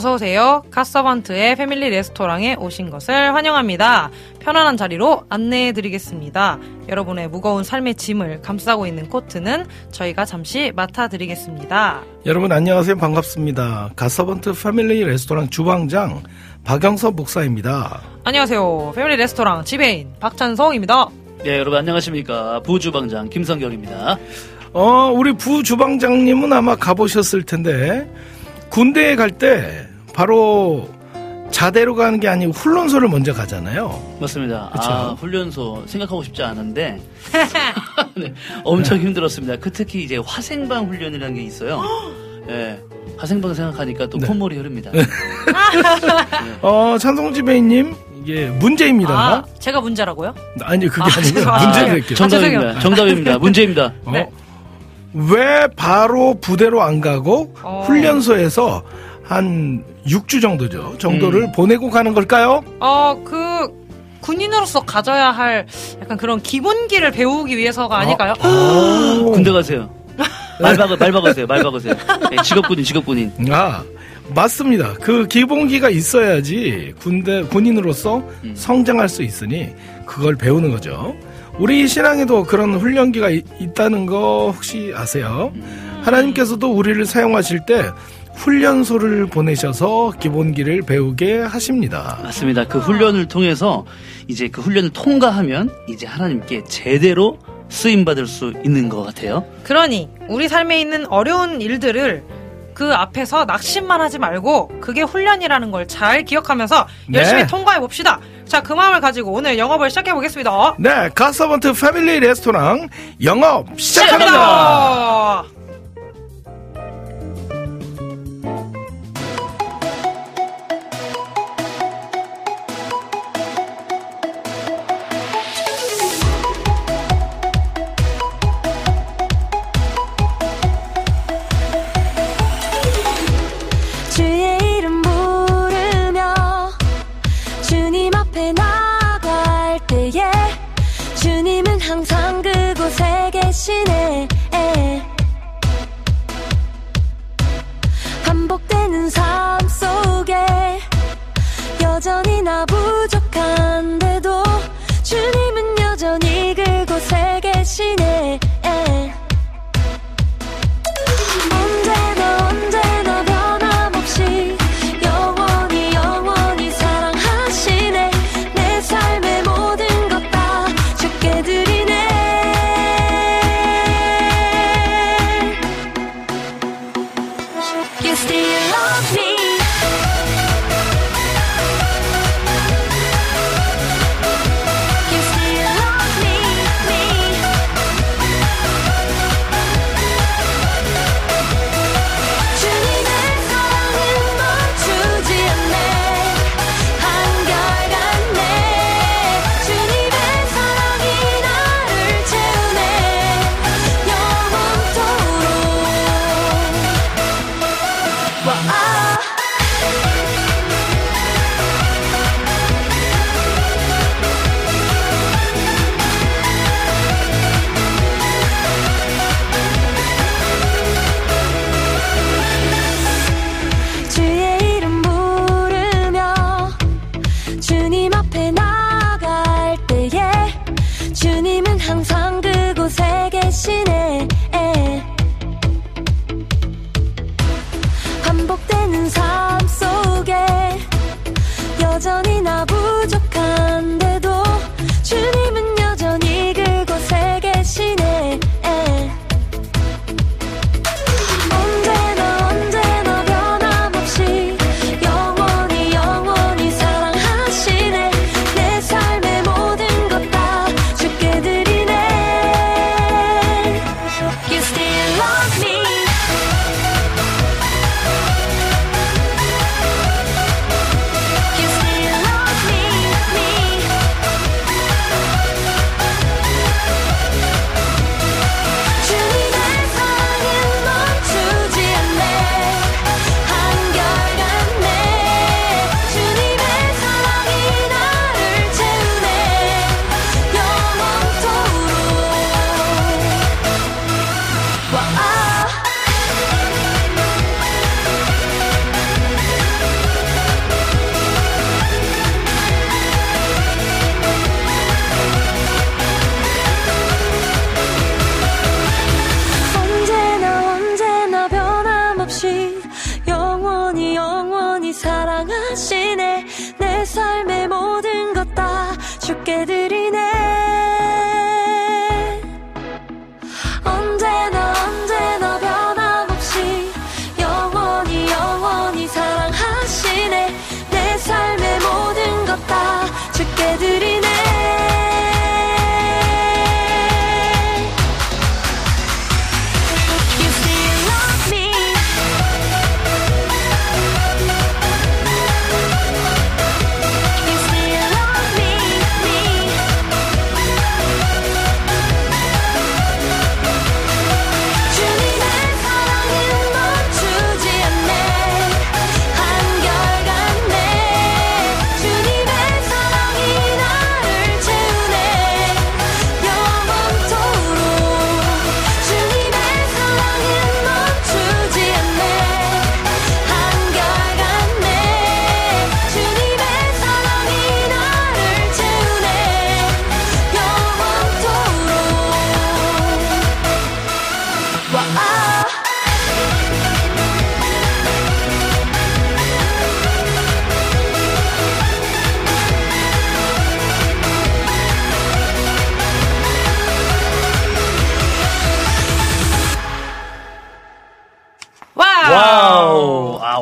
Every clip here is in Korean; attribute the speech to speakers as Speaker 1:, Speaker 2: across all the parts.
Speaker 1: 어서 오세요. 카서번트의 패밀리 레스토랑에 오신 것을 환영합니다. 편안한 자리로 안내해 드리겠습니다. 여러분의 무거운 삶의 짐을 감싸고 있는 코트는 저희가 잠시 맡아 드리겠습니다.
Speaker 2: 여러분 안녕하세요. 반갑습니다. 가서번트 패밀리 레스토랑 주방장 박영섭 목사입니다.
Speaker 1: 안녕하세요. 패밀리 레스토랑 지배인 박찬성입니다.
Speaker 3: 네, 여러분 안녕하십니까. 부주방장 김성경입니다.
Speaker 2: 어, 우리 부주방장님은 아마 가보셨을 텐데 군대에 갈 때 바로 자대로 가는 게 아니고 훈련소를 먼저 가잖아요.
Speaker 3: 맞습니다.
Speaker 2: 그쵸.
Speaker 3: 아, 훈련소 생각하고 싶지 않은데 네, 엄청 힘들었습니다. 그 특히 이제 화생방 훈련이라는 게 있어요. 네, 화생방 생각하니까 또
Speaker 2: 네.
Speaker 3: 콧물이 흐릅니다.
Speaker 2: 어, 찬송지배인님 이게 문제입니다.
Speaker 1: 아, 제가 문제라고요?
Speaker 2: 아니 그게
Speaker 1: 아,
Speaker 2: 아, 니고
Speaker 1: 죄송합니다.
Speaker 2: 문제
Speaker 1: 아,
Speaker 2: 드릴게요.
Speaker 3: 정답입니다.
Speaker 1: 죄송해요.
Speaker 3: 정답입니다. 문제입니다.
Speaker 2: 어,
Speaker 1: 네.
Speaker 2: 왜 바로 부대로 안 가고
Speaker 1: 어.
Speaker 2: 훈련소에서 한 6주 정도죠. 정도를
Speaker 3: 음.
Speaker 2: 보내고 가는 걸까요?
Speaker 1: 어, 그, 군인으로서 가져야 할 약간 그런 기본기를 배우기 위해서가 아닐까요?
Speaker 2: 오.
Speaker 3: 군대 가세요. 말 박으 말 박으세요. 말 박으세요. 네, 직업군인 직업군인.
Speaker 2: 아, 맞습니다. 그 기본기가 있어야지 군대 군인으로서
Speaker 3: 음.
Speaker 2: 성장할 수 있으니 그걸 배우는 거죠. 우리 신앙에도 그런 훈련기가 이- 있다는 거 혹시 아세요? 하나님께서도 우리를 사용하실 때 훈련소를 보내셔서 기본기를 배우게 하십니다.
Speaker 3: 맞습니다. 그 훈련을 통해서 이제 그 훈련을 통과하면 이제 하나님께 제대로 쓰임 받을 수 있는 것 같아요.
Speaker 1: 그러니 우리 삶에 있는 어려운 일들을 그 앞에서 낙심만 하지 말고 그게 훈련이라는 걸 잘 기억하면서
Speaker 2: 네.
Speaker 1: 열심히 통과해 봅시다. 자, 그 마음을 가지고 오늘 영업을 시작해 보겠습니다.
Speaker 2: 네, 가서번트 패밀리 레스토랑 영업 시작합니다.
Speaker 4: 주의 계시네 반복되는 삶 속에 여전히 나부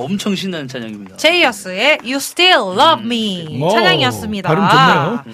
Speaker 3: 엄청 신나는 찬양입니다.
Speaker 1: 제이어스의 You Still Love Me
Speaker 2: 오,
Speaker 1: 찬양이었습니다.
Speaker 2: 발음 좋네요.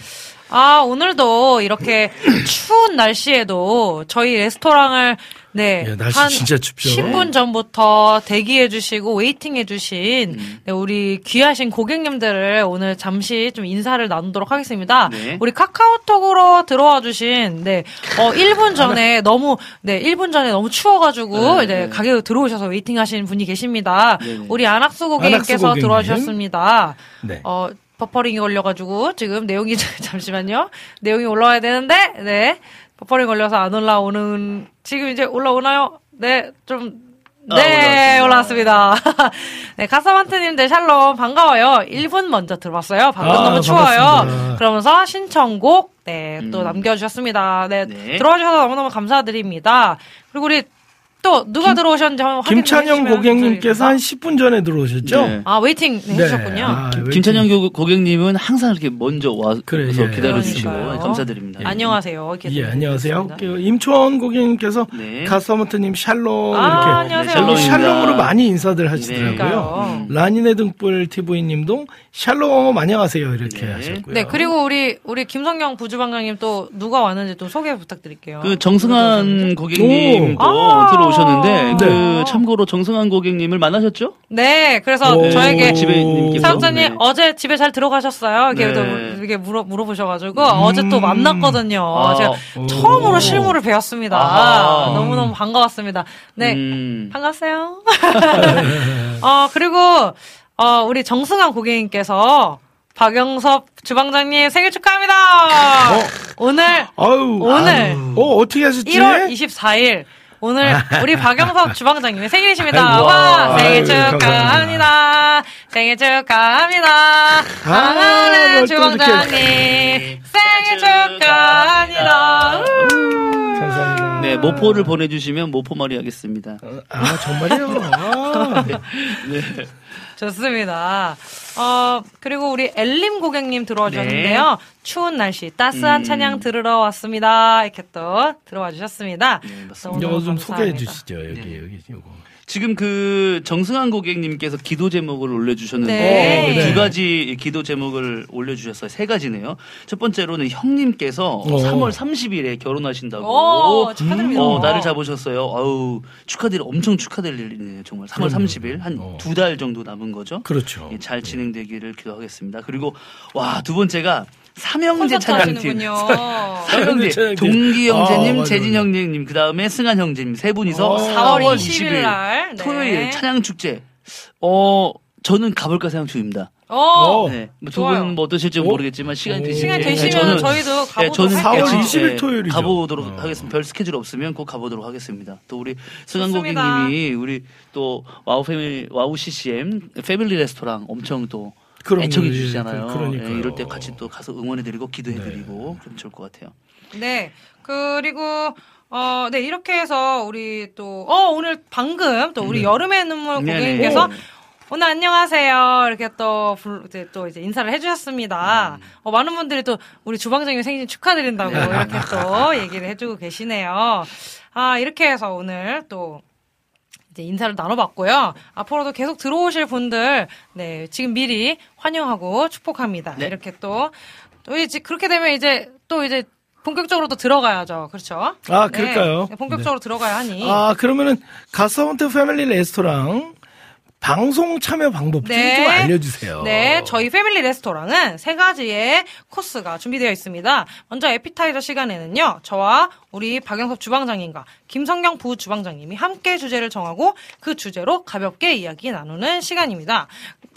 Speaker 1: 아, 오늘도 이렇게 추운 날씨에도 저희 레스토랑을 네,
Speaker 2: 예, 날씨
Speaker 1: 한
Speaker 2: 진짜 춥죠.
Speaker 1: 10분 전부터 대기해 주시고 waiting해 주신
Speaker 3: 음.
Speaker 1: 네, 우리 귀하신 고객님들을 오늘 잠시 좀 인사를 나누도록 하겠습니다.
Speaker 3: 네.
Speaker 1: 우리 카카오톡으로 들어와 주신 네, 어 1분 전에 너무 네, 1분 전에 너무 추워 가지고
Speaker 3: 네,
Speaker 1: 이제
Speaker 3: 네.
Speaker 1: 가게에 들어오셔서 waiting 하시는 분이 계십니다.
Speaker 3: 네, 네.
Speaker 1: 우리 안학수
Speaker 2: 안학수
Speaker 1: 고객님께서
Speaker 2: 고객님.
Speaker 1: 들어와 주셨습니다.
Speaker 2: 네.
Speaker 1: 어, 버퍼링이 걸려가지고 지금 내용이 잠시만요. 내용이 올라와야 되는데 네 버퍼링 걸려서 안 올라오는 지금 이제 올라오나요? 네 좀.
Speaker 3: 아,
Speaker 1: 네,
Speaker 3: 올라왔습니다.
Speaker 1: 올라왔습니다. 네, 가사만트님들 샬롬, 반가워요. 1분 먼저 들어왔어요. 방금
Speaker 2: 아,
Speaker 1: 너무 추워요.
Speaker 2: 반갑습니다.
Speaker 1: 그러면서 신청곡, 네, 또
Speaker 3: 음.
Speaker 1: 남겨주셨습니다. 네,
Speaker 3: 네.
Speaker 1: 들어와 주셔서 너무너무 감사드립니다. 그리고 우리 또 누가 들어오셨는지 한번 확인해
Speaker 2: 김찬영
Speaker 1: 주시면
Speaker 2: 고객님께서 한
Speaker 1: 감사드리겠습니다.
Speaker 2: 10분 전에 들어오셨죠?
Speaker 3: 네.
Speaker 1: 아, waiting 네, 해주셨군요.
Speaker 2: 아,
Speaker 3: 김찬영 고- 고객님은 항상 이렇게 먼저 와서
Speaker 2: 그래, 예.
Speaker 3: 기다려주시고
Speaker 1: 그러니까요.
Speaker 3: 감사드립니다.
Speaker 1: 안녕하세요. 이렇게
Speaker 2: 예, 안녕하세요.
Speaker 1: 드리겠습니다.
Speaker 2: 그 임초원 고객님께서
Speaker 3: 네.
Speaker 2: 갓서번트님 샬롬
Speaker 1: 아,
Speaker 2: 이렇게
Speaker 1: 안녕하세요.
Speaker 3: 네, 샬롬입니다.
Speaker 2: 샬롬으로 많이 인사들 하시더라고요.
Speaker 1: 그러니까요.
Speaker 2: 라니네 등불 TV님도 샬롬 안녕하세요 이렇게
Speaker 3: 네.
Speaker 2: 하셨고요.
Speaker 1: 네, 그리고 우리 우리 김성경 부주방장님 또 누가 왔는지 또 소개 부탁드릴게요.
Speaker 3: 그 정승환 고객님도
Speaker 1: 아.
Speaker 3: 들어오셨 는데 그
Speaker 1: 네.
Speaker 3: 참고로 정승환 고객님을 만나셨죠?
Speaker 1: 네, 그래서
Speaker 2: 오.
Speaker 1: 저에게 사업자님
Speaker 3: 네.
Speaker 1: 어제 집에 잘 들어가셨어요? 이렇게,
Speaker 3: 네.
Speaker 1: 또 이렇게 물어 물어보셔가지고 어제 또 만났거든요.
Speaker 3: 아.
Speaker 1: 제가
Speaker 2: 오.
Speaker 1: 처음으로 실물을 배웠습니다.
Speaker 3: 아하.
Speaker 1: 너무 너무 반가웠습니다. 네,
Speaker 3: 음.
Speaker 1: 반갑어요. 어 그리고 어 우리 정승환 고객님께서 박영섭 주방장님 생일 축하합니다. 오늘
Speaker 2: 아유,
Speaker 1: 오늘
Speaker 2: 아유. 어 어떻게 하셨지?
Speaker 1: 1월 24일 오늘 우리 박영섭 주방장님의 생일이십니다.
Speaker 2: 아이고,
Speaker 1: 와 생일 축하합니다. 생일 축하합니다. 사랑하는
Speaker 2: 뭘또
Speaker 1: 주방장님. 생일 축하합니다.
Speaker 2: 감사합니다.
Speaker 3: 네, 모포를 보내주시면 모포말이 하겠습니다.
Speaker 2: 아 정말요? 아,
Speaker 1: 좋습니다. 어, 그리고 우리 엘림 고객님 들어와 주셨는데요. 추운 날씨, 따스한
Speaker 3: 음.
Speaker 1: 찬양 들으러 왔습니다. 이렇게 또 들어와 주셨습니다.
Speaker 3: 네, 맞습니다.
Speaker 2: 이거 좀
Speaker 1: 감사합니다.
Speaker 2: 소개해 주시죠 여기
Speaker 3: 네.
Speaker 2: 여기 요거.
Speaker 3: 지금 그 정승환 고객님께서 기도 제목을 올려주셨는데
Speaker 1: 네.
Speaker 3: 두
Speaker 2: 네.
Speaker 3: 가지 기도 제목을 올려주셨어요. 세 가지네요. 첫 번째로는 형님께서
Speaker 2: 어.
Speaker 3: 3월 30일에 결혼하신다고
Speaker 1: 오, 축하드립니다.
Speaker 3: 어, 날을 잡으셨어요. 아우 축하드리 엄청 축하드릴 일이네요. 정말 3월
Speaker 2: 그럼요.
Speaker 3: 30일 한
Speaker 2: 어.
Speaker 3: 두달 정도 남은 거죠.
Speaker 2: 그렇죠.
Speaker 3: 예, 잘 진행되기를 기도하겠습니다. 그리고 와 두 번째가 삼형제
Speaker 1: 콘서트
Speaker 3: 찬양팀. 삼형제. 동기
Speaker 2: 아,
Speaker 3: 형제님,
Speaker 2: 맞아,
Speaker 3: 재진. 형제님, 그 다음에 승한 형제님 세 분이서
Speaker 2: 어.
Speaker 3: 4월
Speaker 1: 4월 20일 날, 네.
Speaker 3: 토요일 찬양 축제. 어 저는 가볼까 생각 중입니다.
Speaker 1: 어,
Speaker 2: 어.
Speaker 3: 네, 뭐. 두분 뭐 어떠실지
Speaker 2: 어?
Speaker 3: 모르겠지만 시간이
Speaker 2: 오.
Speaker 3: 되시면
Speaker 1: 시간
Speaker 2: 예,
Speaker 1: 되시면
Speaker 3: 저는
Speaker 1: 저희도 가보도록
Speaker 3: 네, 저는
Speaker 1: 할게요.
Speaker 2: 4월 20일
Speaker 3: 네,
Speaker 2: 토요일이죠.
Speaker 3: 가보도록
Speaker 2: 어.
Speaker 3: 하겠습니다. 별 스케줄 없으면 꼭 가보도록 하겠습니다. 또 우리 승한
Speaker 1: 좋습니다.
Speaker 3: 고객님이 우리 또 와우 패밀리 와우 CCM 패밀리 레스토랑 엄청 또
Speaker 2: 그럼요.
Speaker 3: 애청해
Speaker 2: 예,
Speaker 3: 주시잖아요.
Speaker 2: 그- 그러니까요.
Speaker 3: 예, 이럴 때 같이 또 가서 응원해드리고 기도해드리고 그럼 좋을 것 같아요.
Speaker 1: 네. 그리고 어, 네, 이렇게 해서 우리 또, 어, 오늘 방금 또 우리 여름의 눈물
Speaker 3: 네네.
Speaker 1: 고객님께서 오늘 안녕하세요. 이렇게 또, 불- 이제 또 이제 인사를 해주셨습니다. 어, 많은 분들이 또 우리 주방장님 생신 축하드린다고 이렇게 또 얘기를 해주고 계시네요. 아, 이렇게 해서 오늘 또 이제 인사를 나눠봤고요. 앞으로도 계속 들어오실 분들, 네, 지금 미리 환영하고 축복합니다.
Speaker 3: 네.
Speaker 1: 이렇게 또, 또 이제 그렇게 되면 이제 또 이제 본격적으로 또 들어가야죠. 그렇죠?
Speaker 2: 아,
Speaker 1: 네,
Speaker 2: 그럴까요?
Speaker 1: 네, 본격적으로 들어가야 하니.
Speaker 2: 아, 그러면은 가서원트 패밀리 레스토랑 방송 참여 방법 좀,
Speaker 1: 네.
Speaker 2: 좀 알려주세요.
Speaker 1: 네, 저희 패밀리 레스토랑은 세 가지의 코스가 준비되어 있습니다. 먼저 에피타이저 시간에는요, 저와 우리 박영섭 주방장님과 김성경 부 주방장님이 함께 주제를 정하고 그 주제로 가볍게 이야기 나누는 시간입니다.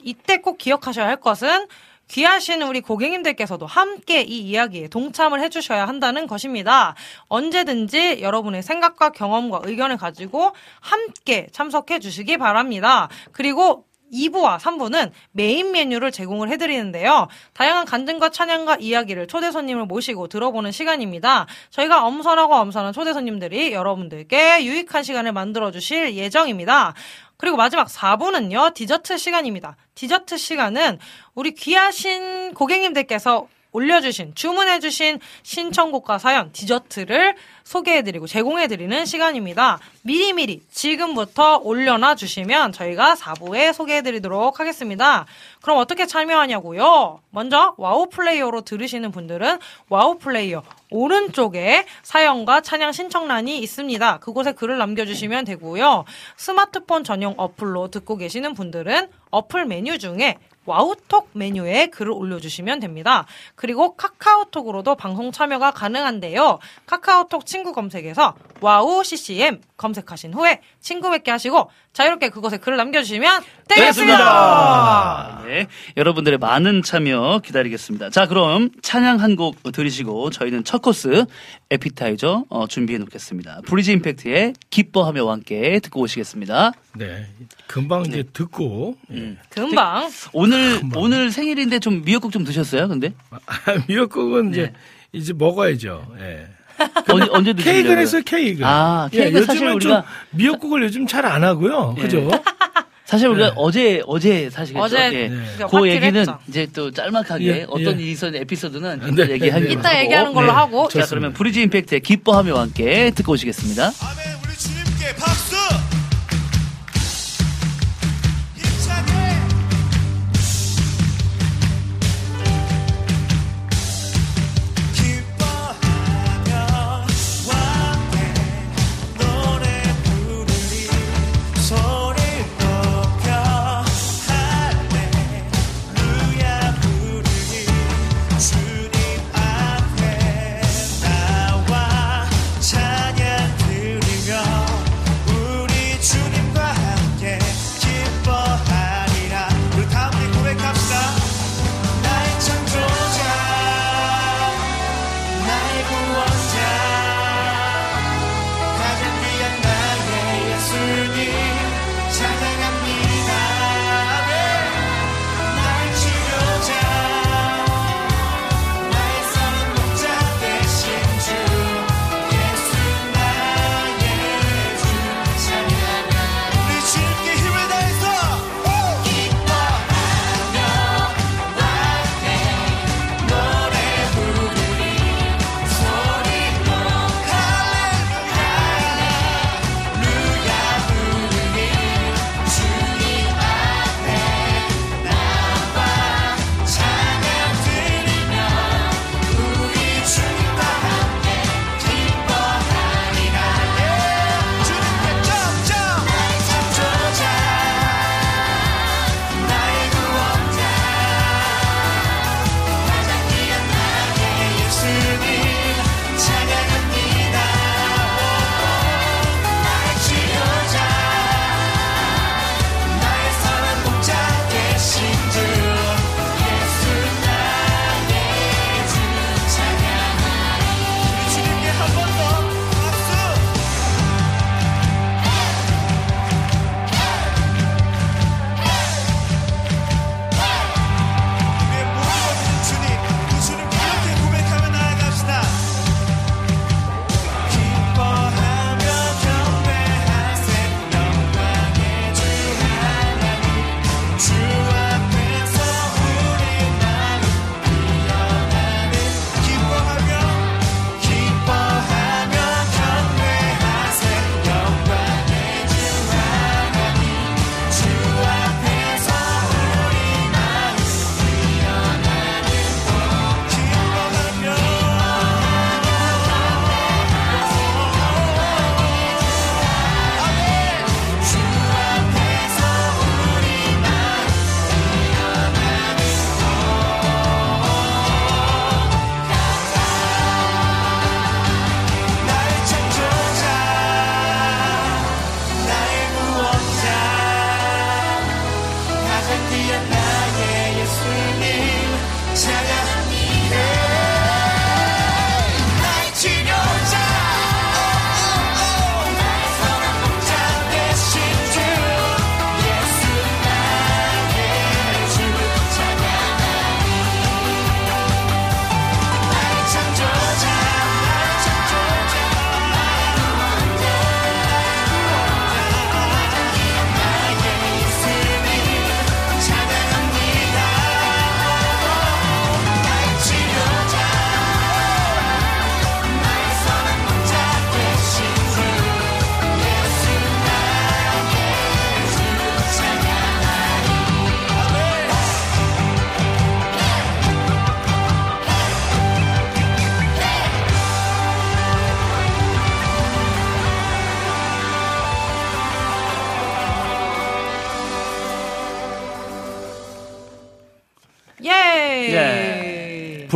Speaker 1: 이때 꼭 기억하셔야 할 것은 귀하신 우리 고객님들께서도 함께 이 이야기에 동참을 해주셔야 한다는 것입니다. 언제든지 여러분의 생각과 경험과 의견을 가지고 함께 참석해 주시기 바랍니다. 그리고 2부와 3부는 메인 메뉴를 제공을 해드리는데요. 다양한 간증과 찬양과 이야기를 초대 손님을 모시고 들어보는 시간입니다. 저희가 엄선하고 엄선한 초대 손님들이 여러분들께 유익한 시간을 만들어주실 예정입니다. 그리고 마지막 4부는요, 디저트 시간입니다. 디저트 시간은 우리 귀하신 고객님들께서 올려주신, 주문해주신 신청곡과 사연, 디저트를 소개해드리고 제공해드리는 시간입니다. 미리미리 지금부터 올려놔 주시면 저희가 4부에 소개해드리도록 하겠습니다. 그럼 어떻게 참여하냐고요? 먼저 와우 플레이어로 들으시는 분들은 와우 플레이어 오른쪽에 사연과 찬양 신청란이 있습니다. 그곳에 글을 남겨주시면 되고요. 스마트폰 전용 어플로 듣고 계시는 분들은 어플 메뉴 중에 와우톡 메뉴에 글을 올려주시면 됩니다. 그리고 카카오톡으로도 방송 참여가 가능한데요. 카카오톡 친구 검색에서 와우 CCM 검색하신 후에 친구 맺기 하시고 자유롭게 그곳에 글을 남겨주시면 되겠습니다.
Speaker 3: 네, 여러분들의 많은 참여 기다리겠습니다. 자, 그럼 찬양 한 곡 들으시고 저희는 첫 코스 에피타이저 어, 준비해 놓겠습니다. 브리지 임팩트의 기뻐하며와 함께 듣고 오시겠습니다.
Speaker 2: 네. 금방 이제 듣고, 예.
Speaker 1: 금방
Speaker 3: 오늘 오늘 생일인데 좀 미역국 좀 드셨어요? 근데
Speaker 2: 미역국은 이제,
Speaker 3: 네.
Speaker 2: 이제 먹어야죠. 예.
Speaker 3: 언제 언제?
Speaker 2: 케이크는 했어요, 케이크.
Speaker 3: 아,
Speaker 2: 예,
Speaker 3: 케이크 사실
Speaker 2: 요즘은
Speaker 3: 우리가- 예.
Speaker 2: 좀 미역국을 요즘 잘 안 하고요. 그죠?
Speaker 3: 사실 우리가
Speaker 2: 네.
Speaker 3: 어제 어제 사실
Speaker 1: 어제
Speaker 3: 예.
Speaker 1: 네.
Speaker 3: 그 얘기는
Speaker 1: 했죠.
Speaker 3: 이제 또 짤막하게
Speaker 2: 예,
Speaker 3: 어떤
Speaker 2: 예.
Speaker 3: 일이 있었는 에피소드는
Speaker 2: 네,
Speaker 3: 이따
Speaker 2: 네,
Speaker 3: 얘기하기로
Speaker 2: 네.
Speaker 1: 이따
Speaker 3: 하고.
Speaker 1: 얘기하는 걸로
Speaker 3: 네.
Speaker 1: 하고
Speaker 3: 자,
Speaker 2: 좋습니다.
Speaker 3: 그러면 브리지 임팩트의 기뻐하며와 함께 듣고 오시겠습니다.
Speaker 5: 아멘 우리 주님께 박수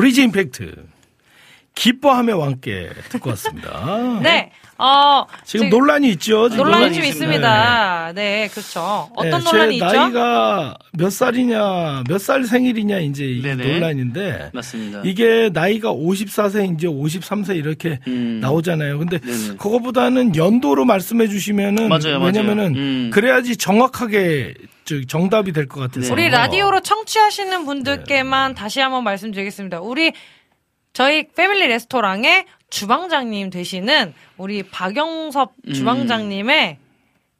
Speaker 2: 브리지 임팩트. 기뻐하며 왕께 듣고 왔습니다.
Speaker 1: 네. 어,
Speaker 2: 지금 논란이 있죠. 지금.
Speaker 1: 논란이
Speaker 3: 논란이
Speaker 1: 좀
Speaker 3: 있습니다.
Speaker 1: 있습니다. 네, 그렇죠. 어떤
Speaker 2: 네,
Speaker 1: 논란이
Speaker 2: 제
Speaker 1: 있죠?
Speaker 2: 나이가 몇 살이냐, 몇 살 생일이냐 이제 이
Speaker 3: 네네.
Speaker 2: 논란인데
Speaker 3: 맞습니다.
Speaker 2: 이게 나이가 54세 이제 53세 이렇게
Speaker 3: 음.
Speaker 2: 나오잖아요. 근데
Speaker 3: 네네.
Speaker 2: 그거보다는 연도로 말씀해 주시면은
Speaker 3: 맞아요, 맞아요.
Speaker 2: 왜냐면은
Speaker 3: 음.
Speaker 2: 그래야지 정확하게 저 정답이 될 것 같아서.
Speaker 3: 네.
Speaker 1: 우리 라디오로 청취하시는 분들께만 다시 한번 말씀드리겠습니다. 우리 저희 패밀리 레스토랑의 주방장님 되시는 우리 박영섭
Speaker 3: 음.
Speaker 1: 주방장님의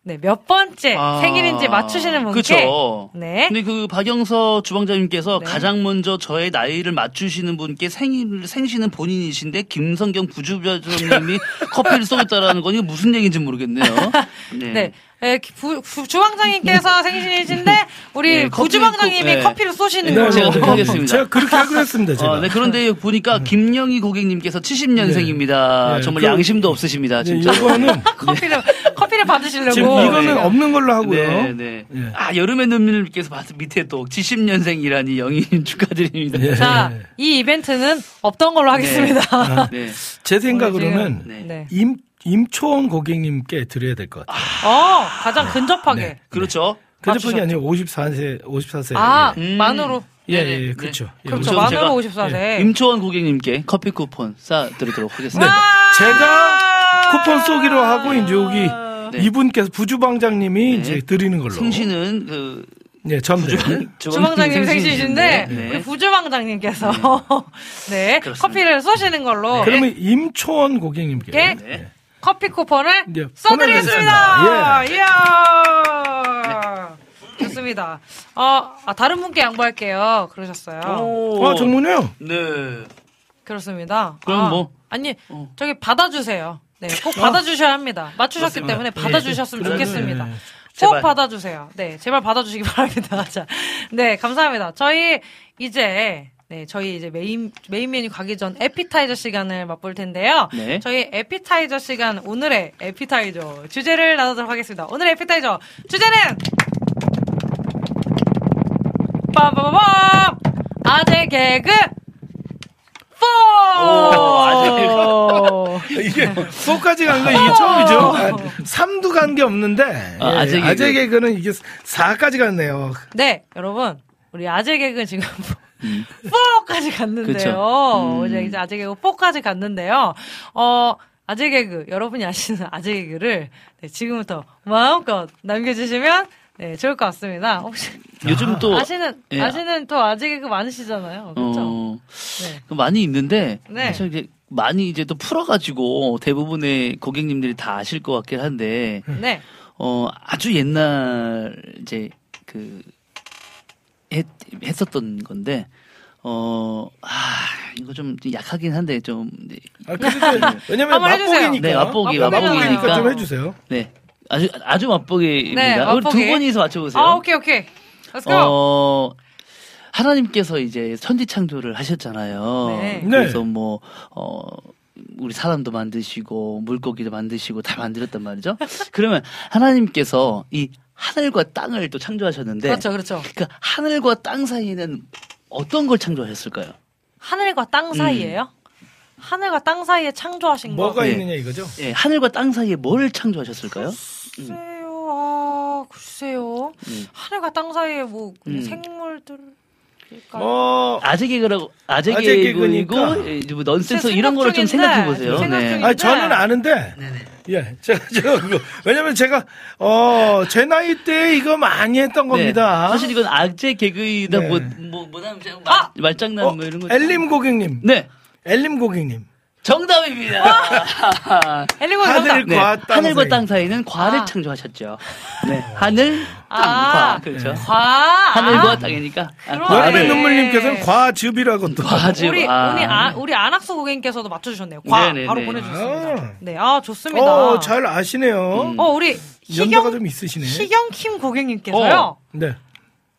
Speaker 1: 네, 몇 번째
Speaker 3: 아.
Speaker 1: 생일인지 맞추시는 분께
Speaker 3: 그쵸.
Speaker 1: 네.
Speaker 3: 근데 그 박영서 주방장님께서
Speaker 1: 네.
Speaker 3: 가장 먼저 저의 나이를 맞추시는 분께 생일 생시는 본인이신데 김성경 부주방장님이 커피를 쏘겠다라는 거니 무슨 얘기인지 모르겠네요. 네.
Speaker 1: 네. 네, 부, 부- 주방장님께서 생신이신데 우리
Speaker 3: 네, 커피
Speaker 1: 부주방장님이
Speaker 3: 네.
Speaker 1: 커피를 쏘시는
Speaker 2: 네,
Speaker 1: 걸로.
Speaker 3: 제가
Speaker 2: 뭐,
Speaker 3: 그렇게 하겠습니다.
Speaker 2: 제가 그렇게 하기로 했습니다. 제가.
Speaker 3: 어, 네, 그런데 보니까 김영희 고객님께서 70년생입니다.
Speaker 2: 네,
Speaker 3: 정말
Speaker 2: 그-
Speaker 3: 양심도 없으십니다,
Speaker 2: 네,
Speaker 3: 진짜.
Speaker 2: 이거는
Speaker 1: 커피를 커피를 받으시려고.
Speaker 2: 지금 이거는
Speaker 3: 네.
Speaker 2: 없는 걸로 하고요.
Speaker 3: 네, 네.
Speaker 2: 예.
Speaker 3: 아, 여름의 눈물님께서 봤을 밑에 또 70년생이라니 영희님 축하드립니다.
Speaker 2: 예.
Speaker 1: 자, 이 이벤트는 없던 걸로 하겠습니다.
Speaker 3: 네.
Speaker 2: 제 생각으로는
Speaker 3: 네.
Speaker 1: 네.
Speaker 2: 임 임초원 고객님께 드려야 될 것 같아요.
Speaker 1: 어, 가장 근접하게.
Speaker 2: 네.
Speaker 3: 그렇죠.
Speaker 2: 근접하기 아니고 54세, 54세.
Speaker 1: 아,
Speaker 3: 음.
Speaker 1: 만으로.
Speaker 2: 예, 예. 예, 그렇죠. 예,
Speaker 1: 그렇죠. 만으로
Speaker 3: 제가-
Speaker 1: 54세.
Speaker 3: 네. 임초원 고객님께 커피 쿠폰 싸드리도록 하겠습니다.
Speaker 1: 와!
Speaker 2: 제가 쿠폰 쏘기로 하고 이제 여기
Speaker 3: 네.
Speaker 2: 이분께서 부주방장님이
Speaker 3: 네.
Speaker 2: 이제 드리는 걸로.
Speaker 3: 생신은 그
Speaker 2: 예, 전
Speaker 1: 주방장님 생신이신데
Speaker 3: 네.
Speaker 1: 우리 부주방장님께서 네,
Speaker 3: 그렇습니다.
Speaker 1: 커피를 쏘시는 걸로
Speaker 2: 그러면 임초원 고객님께
Speaker 1: 예?
Speaker 3: 네.
Speaker 1: 커피 쿠폰을
Speaker 2: 이제
Speaker 1: 써드리겠습니다.
Speaker 2: 보내드리겠습니다.
Speaker 1: 이야. 좋습니다. 어, 아, 다른 분께 양보할게요. 그러셨어요.
Speaker 3: 오.
Speaker 2: 아, 정말요?
Speaker 3: 네.
Speaker 1: 그렇습니다.
Speaker 3: 그럼
Speaker 1: 아,
Speaker 3: 뭐?
Speaker 1: 아니,
Speaker 3: 어.
Speaker 1: 저기 받아주세요. 네, 꼭 받아주셔야 합니다. 맞추셨기
Speaker 3: 맞습니다.
Speaker 1: 때문에 받아주셨으면
Speaker 2: 예,
Speaker 1: 좋겠습니다.
Speaker 2: 네.
Speaker 1: 꼭
Speaker 3: 제발.
Speaker 1: 받아주세요. 네, 제발 받아주시기 바랍니다. 자, 네, 감사합니다. 저희 이제 네, 저희 이제 메인 메인 메뉴 가기 전 에피타이저 시간을 맛볼 텐데요.
Speaker 3: 네.
Speaker 1: 저희 에피타이저 시간 오늘의 에피타이저 주제를 나누도록 하겠습니다. 오늘의 에피타이저 주제는 빠바바밤 아재 개그 4!
Speaker 2: 이게 4까지 간건 이게 처음이죠. 3도 간 게 없는데.
Speaker 3: 아,
Speaker 2: 예,
Speaker 3: 아재 개그.
Speaker 2: 아재 개그는 이게 4까지 갔네요.
Speaker 1: 네, 여러분. 우리 아재 개그는 지금
Speaker 3: 음.
Speaker 1: 4까지 갔는데요.
Speaker 3: 그쵸. 음.
Speaker 1: 이제 아재 개그 4까지 갔는데요. 어, 아재 개그, 여러분이 아시는 아재 개그를 네, 지금부터 마음껏 남겨주시면 네, 좋을 것 같습니다. 혹시
Speaker 3: 요즘 또
Speaker 1: 아시는,
Speaker 3: 예.
Speaker 1: 아시는 또 아재 개그 많으시잖아요. 그렇죠?
Speaker 3: 어,
Speaker 1: 네.
Speaker 3: 그 많이 있는데
Speaker 1: 네.
Speaker 3: 사실 이제 많이 이제 또 풀어가지고 대부분의 고객님들이 다 아실 것 같긴 한데
Speaker 1: 네.
Speaker 3: 어 아주 옛날 이제 그 했, 했었던 건데 어 아, 이거 좀 약하긴 한데 좀 네,
Speaker 2: 아, 그래도 왜냐면. 맛보기니까.
Speaker 3: 네, 맛보기,
Speaker 1: 맛보기니까.
Speaker 2: 좀 해주세요.
Speaker 3: 네. 아주 아주 맛보기입니다.
Speaker 1: 네,
Speaker 3: 우리 두
Speaker 1: 맛보기.
Speaker 3: 분이서 맞춰보세요.
Speaker 1: 아, 오케이, 오케이. Let's go.
Speaker 3: 어, 하나님께서 이제 천지 창조를 하셨잖아요.
Speaker 1: 네.
Speaker 3: 그래서 뭐, 어, 우리 사람도 만드시고, 물고기도 만드시고, 다 만들었단 말이죠. 그러면 하나님께서 이 하늘과 땅을 또 창조하셨는데,
Speaker 1: 그렇죠, 그렇죠.
Speaker 3: 그 하늘과 땅 사이에는 어떤 걸 창조하셨을까요?
Speaker 1: 하늘과 땅 사이에요? 하늘과 땅 사이에 창조하신 거.
Speaker 2: 뭐가
Speaker 3: 네.
Speaker 2: 있느냐 이거죠?
Speaker 3: 예, 하늘과 땅 사이에 뭘 창조하셨을까요?
Speaker 1: 글쎄요, 아, 글쎄요.
Speaker 3: 음.
Speaker 1: 하늘과 땅 사이에 뭐,
Speaker 3: 음.
Speaker 1: 생물들일까요?
Speaker 2: 뭐,
Speaker 3: 아재 개그라고, 아재
Speaker 2: 아재 개그니까.
Speaker 3: 예, 뭐 넌센스 이런 거를 좀
Speaker 1: 생각
Speaker 3: 생각해 보세요. 네.
Speaker 2: 아니, 저는 아는데. 예, 제가, 제가 그거, 왜냐면 제가, 어, 제 나이 때 이거 많이 했던 겁니다.
Speaker 3: 네. 사실 이건 악재 개그이다
Speaker 2: 네.
Speaker 3: 뭐, 뭐, 뭐냐면 말,
Speaker 1: 아!
Speaker 3: 말장난
Speaker 2: 어,
Speaker 3: 뭐 이런 거.
Speaker 2: 엘림 고객님.
Speaker 3: 네.
Speaker 2: 엘림 고객님.
Speaker 3: 정답입니다.
Speaker 1: 엘리고
Speaker 2: 하늘
Speaker 1: 정답.
Speaker 3: 네.
Speaker 2: 과땅
Speaker 3: 하늘과
Speaker 2: 사이.
Speaker 3: 땅 사이는 과를
Speaker 1: 아.
Speaker 3: 창조하셨죠. 네. 하늘, 땅,
Speaker 1: 아.
Speaker 3: 과. 그렇죠.
Speaker 1: 과.
Speaker 3: 하늘과 땅이니까. 아,
Speaker 1: 그러네.
Speaker 3: 과를.
Speaker 2: 여름의 눈물님께서는 과즙이라고 또.
Speaker 3: 과즙.
Speaker 1: 우리,
Speaker 3: 아.
Speaker 1: 우리, 아, 우리 안학수 고객님께서도 맞춰주셨네요. 과.
Speaker 3: 네네네.
Speaker 1: 바로 보내주셨습니다.
Speaker 2: 아.
Speaker 1: 네, 아, 좋습니다.
Speaker 2: 어, 잘 아시네요.
Speaker 3: 음.
Speaker 1: 어, 우리 희경,
Speaker 2: 좀 있으시네.
Speaker 1: 희경 킴 고객님께서요.
Speaker 3: 어.
Speaker 2: 네.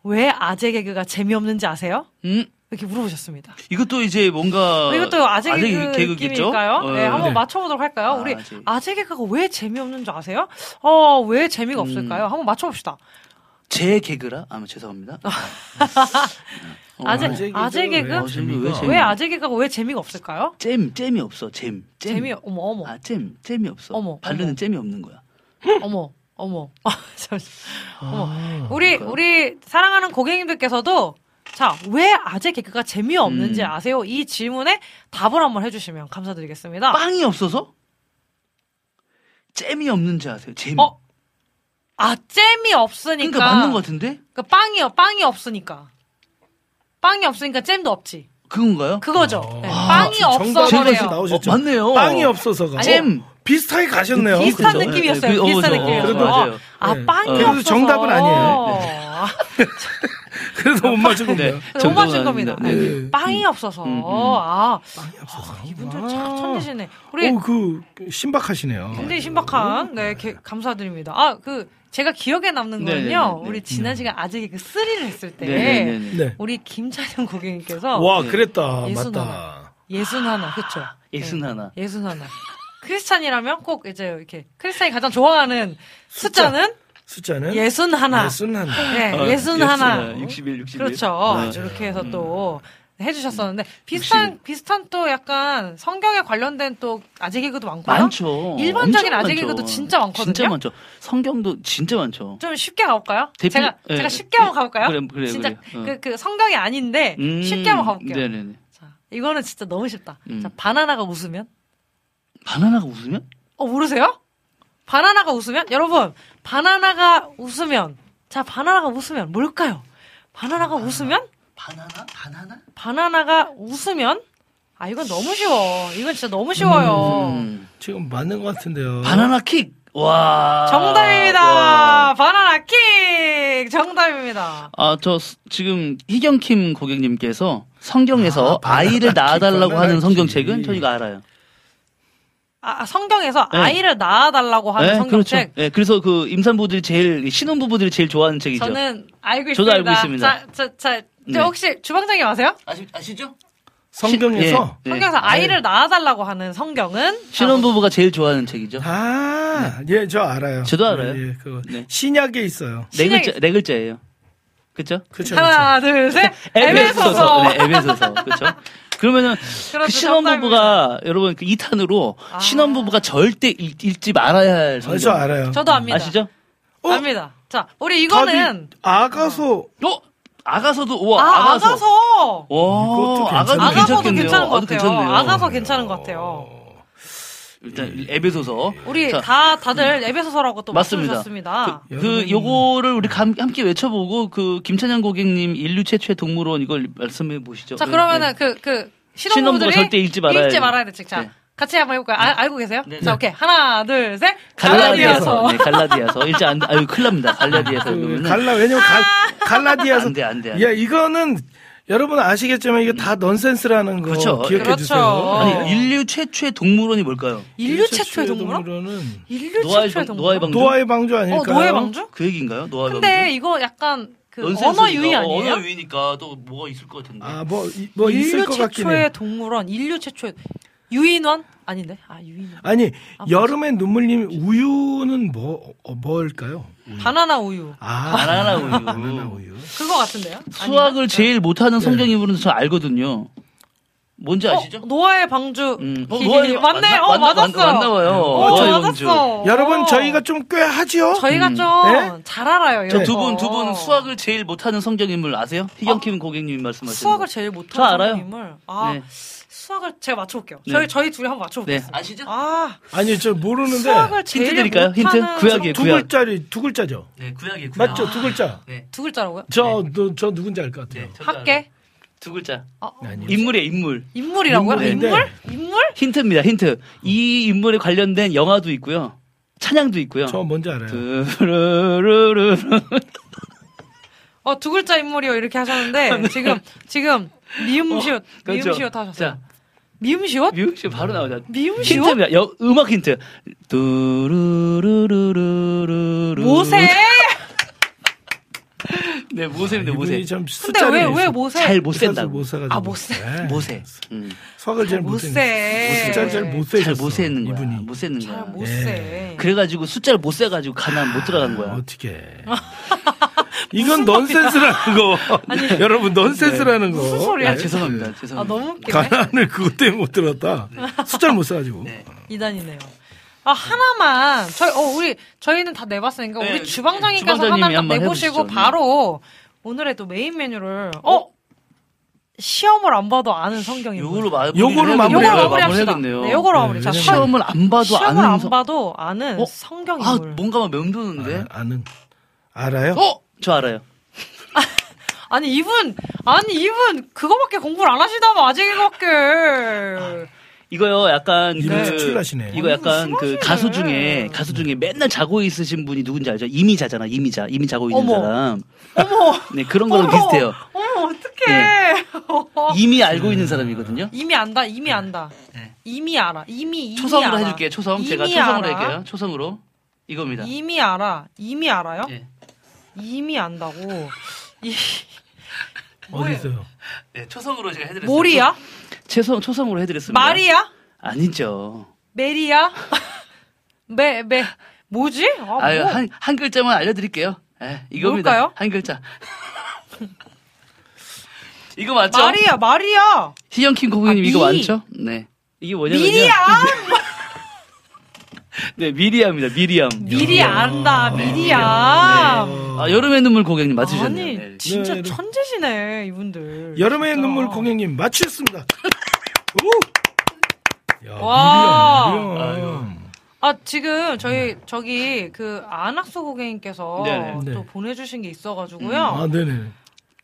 Speaker 1: 왜 아재 개그가 재미없는지 아세요?
Speaker 3: 음.
Speaker 1: 이렇게 물어보셨습니다.
Speaker 3: 이것도 이제 뭔가.
Speaker 1: 어, 이것도 아재 개그
Speaker 3: 개그겠죠?
Speaker 1: 느낌일까요?
Speaker 3: 어,
Speaker 1: 네, 한번
Speaker 2: 네.
Speaker 1: 맞춰보도록 할까요?
Speaker 3: 아,
Speaker 1: 우리
Speaker 3: 아재.
Speaker 1: 아재 개그가 왜 재미없는 줄 아세요? 어, 왜 재미가
Speaker 3: 음.
Speaker 1: 없을까요? 한번 맞춰봅시다.
Speaker 3: 제 개그라? 아, 죄송합니다.
Speaker 1: 아재
Speaker 2: 아재
Speaker 1: 아재
Speaker 2: 개그
Speaker 3: 어, 왜?
Speaker 1: 왜 아재 개그가 왜 재미가 없을까요?
Speaker 3: 잼 잼이 없어 잼. 잼.
Speaker 1: 재미 어머 어머
Speaker 3: 아 잼. 잼이 없어.
Speaker 1: 어머,
Speaker 3: 바르는
Speaker 1: 어머.
Speaker 3: 잼이 없는 거야.
Speaker 1: 어머 어머 아, 잠시 어머
Speaker 2: 아,
Speaker 1: 우리 우리 사랑하는 고객님들께서도 자 왜 아재 개그가 재미없는지
Speaker 3: 음.
Speaker 1: 아세요? 이 질문에 답을 한번 해주시면 감사드리겠습니다.
Speaker 3: 빵이 없어서? 잼이 없는지 아세요? 잼.
Speaker 1: 어? 아 잼이 없으니까
Speaker 3: 그러니까 맞는 것 같은데?
Speaker 1: 그러니까 빵이요 빵이 없으니까 빵이 없으니까 잼도 없지
Speaker 3: 그건가요?
Speaker 1: 그거죠.
Speaker 2: 어.
Speaker 1: 네,
Speaker 3: 아,
Speaker 1: 빵이 없어서
Speaker 2: 나오셨죠?
Speaker 3: 어, 맞네요.
Speaker 2: 빵이 없어서가.
Speaker 1: 아니,
Speaker 3: 잼.
Speaker 2: 비슷하게 가셨네요.
Speaker 1: 비슷한
Speaker 3: 그렇죠.
Speaker 1: 느낌이었어요.
Speaker 3: 네, 그- 어,
Speaker 1: 비슷한
Speaker 3: 그렇죠.
Speaker 1: 느낌이었어요.
Speaker 3: 어. 아,
Speaker 2: 네.
Speaker 1: 빵이
Speaker 3: 어.
Speaker 1: 없어서.
Speaker 2: 정답은 아니에요.
Speaker 1: 아,
Speaker 2: 그래서 못 맞춘
Speaker 3: 네.
Speaker 2: 거예요.
Speaker 1: 못
Speaker 3: 정답은
Speaker 1: 맞춘 겁니다.
Speaker 3: 네.
Speaker 2: 네.
Speaker 1: 빵이 없어서.
Speaker 3: 음, 음.
Speaker 1: 아,
Speaker 2: 빵이 없어서.
Speaker 1: 이분들
Speaker 2: 아.
Speaker 1: 참 천재시네. 우리
Speaker 2: 오, 그 신박하시네요.
Speaker 1: 굉장히 신박한, 네, 개- 감사드립니다. 아, 그, 제가 기억에 남는
Speaker 3: 네,
Speaker 1: 거는요,
Speaker 3: 네, 네, 네.
Speaker 1: 우리 지난 시간 아재 그 3를 했을 때,
Speaker 3: 네네네.
Speaker 2: 네.
Speaker 1: 우리 김찬영 고객님께서
Speaker 2: 와,
Speaker 3: 네.
Speaker 2: 그랬다.
Speaker 1: 예순
Speaker 2: 맞다.
Speaker 1: 예순 하나, 그쵸?
Speaker 3: 예순
Speaker 1: 네,
Speaker 3: 하나.
Speaker 1: 예순 하나. 크리스찬이라면 꼭 이제 이렇게, 크리스찬이 가장 좋아하는 숫자 는
Speaker 2: 숫자는
Speaker 1: 예순 하나.
Speaker 2: 예순 하나.
Speaker 1: 네,
Speaker 3: 어,
Speaker 1: 예순 하나.
Speaker 3: 하나, 61, 61.
Speaker 1: 그렇죠.
Speaker 3: 맞아요.
Speaker 1: 이렇게 해서 또 해주셨었는데 비슷한 비슷한 또 약간 성경에 관련된 또 아재 개그도 많고요.
Speaker 3: 많죠.
Speaker 1: 일반적인 아재
Speaker 3: 많죠.
Speaker 1: 개그도 진짜 많거든요.
Speaker 3: 진짜 많죠. 성경도 진짜 많죠.
Speaker 1: 좀 쉽게 가볼까요?
Speaker 3: 대표-
Speaker 1: 제가
Speaker 3: 예,
Speaker 1: 제가 쉽게 한번 가볼까요?
Speaker 3: 그래, 그래,
Speaker 1: 진짜
Speaker 3: 그래. 어.
Speaker 1: 그, 그 성경이 아닌데
Speaker 3: 음,
Speaker 1: 쉽게 한번 가볼게요.
Speaker 3: 네네네.
Speaker 1: 자, 이거는 진짜 너무 쉽다.
Speaker 3: 음.
Speaker 1: 자, 바나나가 웃으면
Speaker 3: 바나나가 웃으면?
Speaker 1: 어 모르세요? 바나나가 웃으면 여러분 바나나가 웃으면 자 바나나가 웃으면 뭘까요? 바나나가 웃으면
Speaker 3: 바나나? 바나나?
Speaker 1: 바나나가 웃으면 아 이건 너무 쉬워. 이건 진짜 너무 쉬워요.
Speaker 3: 음.
Speaker 2: 지금 맞는 것 같은데요.
Speaker 3: 바나나 킥! 와.
Speaker 1: 정답입니다.
Speaker 3: 와.
Speaker 1: 바나나 킥 정답입니다.
Speaker 3: 아, 저 스- 지금 희경킴 고객님께서 성경에서
Speaker 2: 아,
Speaker 3: 아, 이를
Speaker 2: 바나나
Speaker 3: 낳아달라고
Speaker 2: 킥,
Speaker 3: 하는
Speaker 2: 바나나
Speaker 3: 성경책은
Speaker 2: 킥.
Speaker 3: 저희가 알아요.
Speaker 1: 아 성경에서
Speaker 3: 네.
Speaker 1: 아이를 낳아달라고 하는
Speaker 3: 네,
Speaker 1: 성경책.
Speaker 3: 그렇죠. 네, 그래서 그 임산부들이 제일 신혼 부부들이 제일 좋아하는 책이죠.
Speaker 1: 저는 알고
Speaker 3: 저도
Speaker 1: 있습니다.
Speaker 3: 알고 있습니다.
Speaker 1: 자, 자, 자,
Speaker 3: 네.
Speaker 1: 혹시 주방장님 아세요?
Speaker 3: 아시, 아시죠?
Speaker 2: 성경에서
Speaker 3: 예, 예.
Speaker 1: 성경에서 아이를 낳아달라고 하는 성경은
Speaker 3: 신혼부부가 제일 좋아하는 책이죠.
Speaker 2: 아, 예, 저 알아요.
Speaker 3: 저도 알아요.
Speaker 2: 예, 그거
Speaker 3: 네.
Speaker 2: 신약에 있어요.
Speaker 3: 네
Speaker 1: 신약이-
Speaker 3: 글자, 네 글자예요. 그쵸?
Speaker 2: 그렇죠.
Speaker 1: 하나, 둘, 셋. 에베소서.
Speaker 3: 네, 에베소서. 그렇죠? 그러면은
Speaker 1: 그
Speaker 3: 신혼부부가 여러분 그 2탄으로
Speaker 1: 아.
Speaker 3: 신혼부부가 절대 읽, 읽지 말아야 할 성경.
Speaker 2: 아, 저 알아요.
Speaker 1: 저도 압니다.
Speaker 3: 아시죠?
Speaker 2: 어?
Speaker 1: 압니다. 자, 우리 이거는
Speaker 2: 답이 아가서
Speaker 3: 어? 아가서도 우와
Speaker 1: 아,
Speaker 3: 아가서.
Speaker 1: 아가서.
Speaker 3: 와,
Speaker 2: 이것도
Speaker 3: 아가서
Speaker 2: 괜찮네.
Speaker 1: 아가서도
Speaker 3: 괜찮겠네요.
Speaker 1: 괜찮은 것 같아요.
Speaker 3: 괜찮네요.
Speaker 1: 아가서 괜찮은 것 같아요.
Speaker 3: 일단 에베소서.
Speaker 1: 우리
Speaker 3: 자,
Speaker 1: 다 다들 에베소서라고 또
Speaker 3: 맞습니다.
Speaker 1: 맞춰주셨습니다.
Speaker 3: 그
Speaker 2: 여러분.
Speaker 3: 요거를 우리 감- 함께 외쳐보고 그 김찬양 고객님 인류 최초의 동물원 이걸 말씀해 보시죠.
Speaker 1: 자,
Speaker 3: 네,
Speaker 1: 그러면은
Speaker 3: 네.
Speaker 1: 그, 그, 신혼부부들이
Speaker 3: 절대 읽지 말아야
Speaker 1: 읽지
Speaker 3: 돼.
Speaker 1: 말아야 돼, 책. 자,
Speaker 3: 네.
Speaker 1: 같이 한번 해볼까요? 아, 알고 계세요?
Speaker 3: 네.
Speaker 1: 자, 오케이. 하나, 둘, 셋.
Speaker 3: 갈라디아서.
Speaker 1: 갈라디아서.
Speaker 3: 네, 갈라디아서. 일단 안, 아유, 큰일 납니다. 갈라디아서.
Speaker 2: 그. 갈라 왜냐면 갈, 갈라디아서
Speaker 3: 안 돼, 안 돼, 안 돼.
Speaker 2: 야 이거는 여러분 아시겠지만 이게 다 넌센스라는 거
Speaker 3: 그렇죠.
Speaker 2: 기억해
Speaker 1: 그렇죠.
Speaker 2: 주세요.
Speaker 3: 아니, 인류 최초의 동물원이 뭘까요?
Speaker 1: 인류 최초의 동물원?
Speaker 2: 동물원은
Speaker 1: 인류
Speaker 3: 노아의
Speaker 1: 최초의
Speaker 3: 방-
Speaker 1: 동물원?
Speaker 3: 노아의 방주?
Speaker 2: 노아의 방주
Speaker 1: 어,
Speaker 2: 아닐까요?
Speaker 1: 노아의 방주?
Speaker 3: 그 얘기인가요? 노아의
Speaker 1: 근데
Speaker 3: 방주?
Speaker 1: 이거 약간 그. 언어 유희
Speaker 3: 어,
Speaker 1: 아니에요?
Speaker 3: 언어 유희니까 또 뭐가 있을 것 같은데.
Speaker 2: 아뭐 뭐 있을
Speaker 1: 인류
Speaker 2: 것 같긴 해.
Speaker 1: 최초의 동물원, 인류 최초의 유인원 아닌데? 아 유인원.
Speaker 2: 아니
Speaker 1: 아,
Speaker 2: 여름에 눈물님 우유는 뭐 어, 뭘까요?
Speaker 1: 바나나 우유.
Speaker 2: 아
Speaker 3: 바나나 우유.
Speaker 2: 바나나 우유.
Speaker 1: 그거 같은데요?
Speaker 3: 수학을 제일 못하는 성경인물은 저 알거든요. 뭔지
Speaker 1: 아닌가?
Speaker 3: 아시죠?
Speaker 1: 어, 노아의 방주.
Speaker 3: 음. 어,
Speaker 1: 히-
Speaker 3: 노아의
Speaker 1: 맞네.
Speaker 3: 맞나-
Speaker 1: 어,
Speaker 3: 맞나-
Speaker 1: 맞았어요.
Speaker 3: 맞나 봐요.
Speaker 1: 어,
Speaker 3: 노아의 방주.
Speaker 1: 맞았어.
Speaker 2: 여러분
Speaker 1: 어.
Speaker 2: 저희가 좀 꽤 하죠.
Speaker 1: 저희가
Speaker 3: 음.
Speaker 1: 좀
Speaker 2: 네?
Speaker 1: 잘 알아요.
Speaker 3: 저두
Speaker 1: 거.
Speaker 3: 분, 두 분 수학을 제일 못하는 성경 인물 아세요? 희경킴 고객님이 말씀하신
Speaker 1: 수학을
Speaker 3: 거.
Speaker 1: 제일
Speaker 3: 저
Speaker 1: 못하는
Speaker 3: 알아요.
Speaker 1: 선생님을 아
Speaker 3: 네.
Speaker 1: 수학을 제가 맞춰볼게요.
Speaker 3: 네.
Speaker 1: 저희 저희 둘이 한번
Speaker 3: 네.
Speaker 1: 맞춰보겠습니다.
Speaker 3: 아시죠?
Speaker 1: 아
Speaker 2: 아니 저 모르는데
Speaker 1: 수학을 제일
Speaker 3: 힌트 드릴까요? 힌트? 구약이에요,
Speaker 2: 두
Speaker 3: 구약.
Speaker 2: 글자리 두 글자죠.
Speaker 3: 네, 구약이 구약.
Speaker 2: 맞죠? 두 글자.
Speaker 3: 네.
Speaker 1: 두 글자라고요?
Speaker 2: 저저 누군지 알 것 같아요.
Speaker 3: 네,
Speaker 1: 학계.
Speaker 3: 두 글자.
Speaker 1: 어,
Speaker 2: 아니.
Speaker 3: 인물이에요, 인물.
Speaker 1: 인물이라고요?
Speaker 2: 인물인데.
Speaker 1: 인물? 인물?
Speaker 3: 힌트입니다, 힌트. 이 인물에 관련된 영화도 있고요. 찬양도 있고요.
Speaker 2: 저 뭔지 알아요.
Speaker 3: 뚜루루루루.
Speaker 1: 어 두 글자 인물이요 이렇게 하셨는데 지금 지금 미음시옷
Speaker 3: 그렇죠.
Speaker 1: 미음시옷 하셨어요.
Speaker 3: 자,
Speaker 1: 미음시옷?
Speaker 3: 씨 바로 나오자.
Speaker 1: 미음시옷?
Speaker 3: 힌트입니다. 여, 음악 힌트. 뚜루루루루루루.
Speaker 1: 모세?
Speaker 3: 네, 모세입니다, 모세.
Speaker 2: 참
Speaker 1: 근데 왜 왜 모세?
Speaker 3: 잘못
Speaker 2: 써가지고.
Speaker 1: 아, 못 세.
Speaker 2: 네.
Speaker 3: 모세. 음.
Speaker 2: 수학을
Speaker 1: 잘못못
Speaker 2: 세.
Speaker 1: 세.
Speaker 2: 숫자를 잘못 세셨어.
Speaker 3: 잘못 세는 거야.
Speaker 2: 이분이.
Speaker 3: 못 세는 거야.
Speaker 1: 잘못
Speaker 2: 예.
Speaker 1: 세.
Speaker 3: 그래가지고 숫자를 못 세가지고 가난 못 들어간 거야.
Speaker 2: 어떻게? 이건 넌센스라는 거. 여러분 넌센스라는 거.
Speaker 1: 무슨 소리야?
Speaker 3: 아,
Speaker 2: 네.
Speaker 3: 죄송합니다.
Speaker 1: 아,
Speaker 3: 죄송합니다.
Speaker 1: 너무 웃기네.
Speaker 2: 가난을 그것 때문에 못 들었다. 숫자를 못 써가지고.
Speaker 3: 네.
Speaker 1: 이단이네요. 아, 하나만. 저희, 어, 우리, 저희는 다 내봤으니까,
Speaker 3: 네,
Speaker 1: 우리 주방장님께서 하나 딱 내보시고.
Speaker 3: 네.
Speaker 1: 바로, 오늘의 또 메인 메뉴를, 어? 시험을 안 봐도 아는 성경이
Speaker 3: 요거로
Speaker 1: 뭐예요?
Speaker 3: 마무리
Speaker 2: 요거로.
Speaker 3: 마무리해야겠네요.
Speaker 1: 네, 요거로 마무리. 자,
Speaker 2: 네,
Speaker 1: 서-
Speaker 3: 시험을 안 봐도
Speaker 1: 시험을
Speaker 3: 아는
Speaker 1: 안
Speaker 3: 성-
Speaker 1: 봐도 아는
Speaker 3: 어?
Speaker 1: 성경
Speaker 3: 아. 뭔가 막 맴도는데.
Speaker 2: 아, 아는 알아요?
Speaker 3: 어? 저 알아요.
Speaker 1: 아니, 이분, 아니, 이분, 그거밖에 공부를 안 하시다면 아직 이거밖에.
Speaker 3: 이거요, 약간
Speaker 2: 입이
Speaker 3: 그. 이거 약간 그
Speaker 1: 심하시네.
Speaker 3: 가수 중에 가수 중에 맨날 자고 있으신 분이 누군지 알죠? 이미자잖아, 이미자, 이미 자고 있는
Speaker 1: 어머.
Speaker 3: 사람.
Speaker 1: 어머.
Speaker 3: 네 그런 거랑
Speaker 1: 어머.
Speaker 3: 비슷해요.
Speaker 1: 어머, 어떡해.
Speaker 3: 이미 알고 있는 사람이거든요.
Speaker 1: 이미 안다, 이미 안다.
Speaker 3: 네.
Speaker 1: 이미 알아. 이미, 이미
Speaker 3: 초성으로
Speaker 1: 알아.
Speaker 3: 해줄게요. 초성 제가
Speaker 1: 이미
Speaker 3: 초성으로
Speaker 1: 알아.
Speaker 3: 할게요. 초성으로 이겁니다.
Speaker 1: 이미 알아. 이미 알아요?
Speaker 3: 예.
Speaker 1: 이미 안다고. 이,
Speaker 2: 어디 있어요?
Speaker 3: 네, 초성으로 제가 해드렸어요.
Speaker 1: 모리야?
Speaker 3: 초성 초성으로 해드렸습니다.
Speaker 1: 마리야?
Speaker 3: 아니죠.
Speaker 1: 메리야? 메, 메, 뭐지? 아,
Speaker 3: 아유
Speaker 1: 뭐.
Speaker 3: 한, 한 글자만 알려드릴게요. 예, 이겁니다.
Speaker 1: 뭘까요?
Speaker 3: 한 글자. 이거 맞죠?
Speaker 1: 마리야, 마리야.
Speaker 3: 희영킹 고객님
Speaker 1: 아,
Speaker 3: 이거
Speaker 1: 미.
Speaker 3: 맞죠? 네. 이게 뭐냐면요.
Speaker 1: 미리야!
Speaker 3: 네, 미리암입니다. 미리암.
Speaker 1: 미리 안다, 미리야.
Speaker 3: 아, 여름의 눈물 고객님 맞추셨네요.
Speaker 1: 아니,
Speaker 3: 네.
Speaker 1: 진짜
Speaker 2: 네, 네.
Speaker 1: 천재시네, 이분들.
Speaker 2: 여름의
Speaker 1: 진짜.
Speaker 2: 눈물 공연님 맞추셨습니다. 오! 야,
Speaker 1: 와.
Speaker 2: 미리암, 미리암.
Speaker 1: 아, 지금 저희, 저기, 그, 안학수 고객님께서
Speaker 3: 네네.
Speaker 1: 또
Speaker 2: 네.
Speaker 1: 보내 주신 게 있어 가지고요.
Speaker 2: 아, 네네.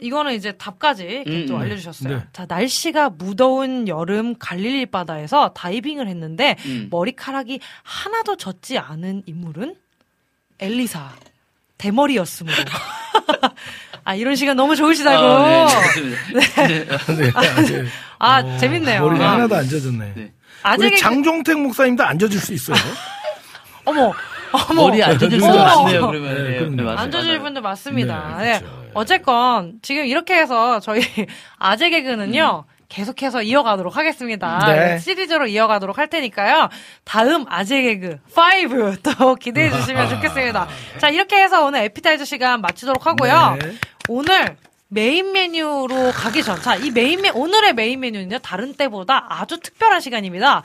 Speaker 1: 이거는 이제 답까지
Speaker 3: 음,
Speaker 1: 또
Speaker 3: 음.
Speaker 1: 알려주셨어요.
Speaker 2: 네.
Speaker 1: 자, 날씨가 무더운 여름 갈릴리 바다에서 다이빙을 했는데
Speaker 3: 음.
Speaker 1: 머리카락이 하나도 젖지 않은 인물은 엘리사 대머리였으므로. 아 이런 시간 너무 좋으시다고.
Speaker 3: 아, 네. 네.
Speaker 2: 네, 아, 네.
Speaker 1: 아,
Speaker 2: 어,
Speaker 1: 재밌네요.
Speaker 2: 머리가
Speaker 1: 아.
Speaker 2: 하나도 안 젖었네.
Speaker 3: 네.
Speaker 1: 아직
Speaker 2: 우리 장종택 목사님도 안 젖을 수 있어요.
Speaker 1: 어머 어 머
Speaker 3: 머리 안 젖을 수도. 많네요, 그러면.
Speaker 2: 네,
Speaker 3: 네,
Speaker 2: 그럼요.
Speaker 3: 네,
Speaker 1: 앉아줄
Speaker 3: 맞아요.
Speaker 1: 분들 맞습니다.
Speaker 2: 네,
Speaker 1: 네,
Speaker 2: 그렇죠.
Speaker 1: 어쨌건 지금 이렇게 해서 저희 아재 개그는요. 계속해서 이어가도록 하겠습니다.
Speaker 2: 네.
Speaker 1: 시리즈로 이어가도록 할 테니까요. 다음 아재 개그 5또 기대해 주시면 좋겠습니다. 자, 이렇게 해서 오늘 에피타이저 시간 마치도록 하고요.
Speaker 2: 네.
Speaker 1: 오늘 메인 메뉴로 가기 전, 자, 이 메인 메, 오늘의 메인 메뉴는요, 다른 때보다 아주 특별한 시간입니다.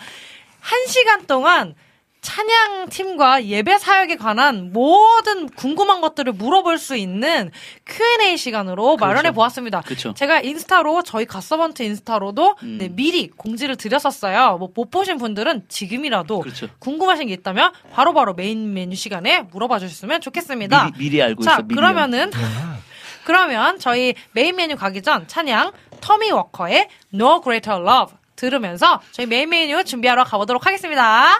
Speaker 1: 한 시간 동안 찬양 팀과 예배 사역에 관한 모든 궁금한 것들을 물어볼 수 있는 Q&A 시간으로 마련해 보았습니다.
Speaker 3: 그쵸.
Speaker 1: 제가 인스타로 저희 갓서번트 인스타로도
Speaker 3: 음.
Speaker 1: 네, 미리 공지를 드렸었어요. 뭐 못 보신 분들은 지금이라도
Speaker 3: 그렇죠.
Speaker 1: 궁금하신 게 있다면 바로바로 메인 메뉴 시간에 물어봐 주셨으면 좋겠습니다.
Speaker 3: 미리, 미리 알고
Speaker 1: 자,
Speaker 3: 있어. 미리
Speaker 1: 그러면은
Speaker 2: 아,
Speaker 1: 그러면 저희 메인 메뉴 가기 전 찬양 토미 워커의 No Greater Love 들으면서 저희 메인 메뉴 준비하러 가보도록 하겠습니다.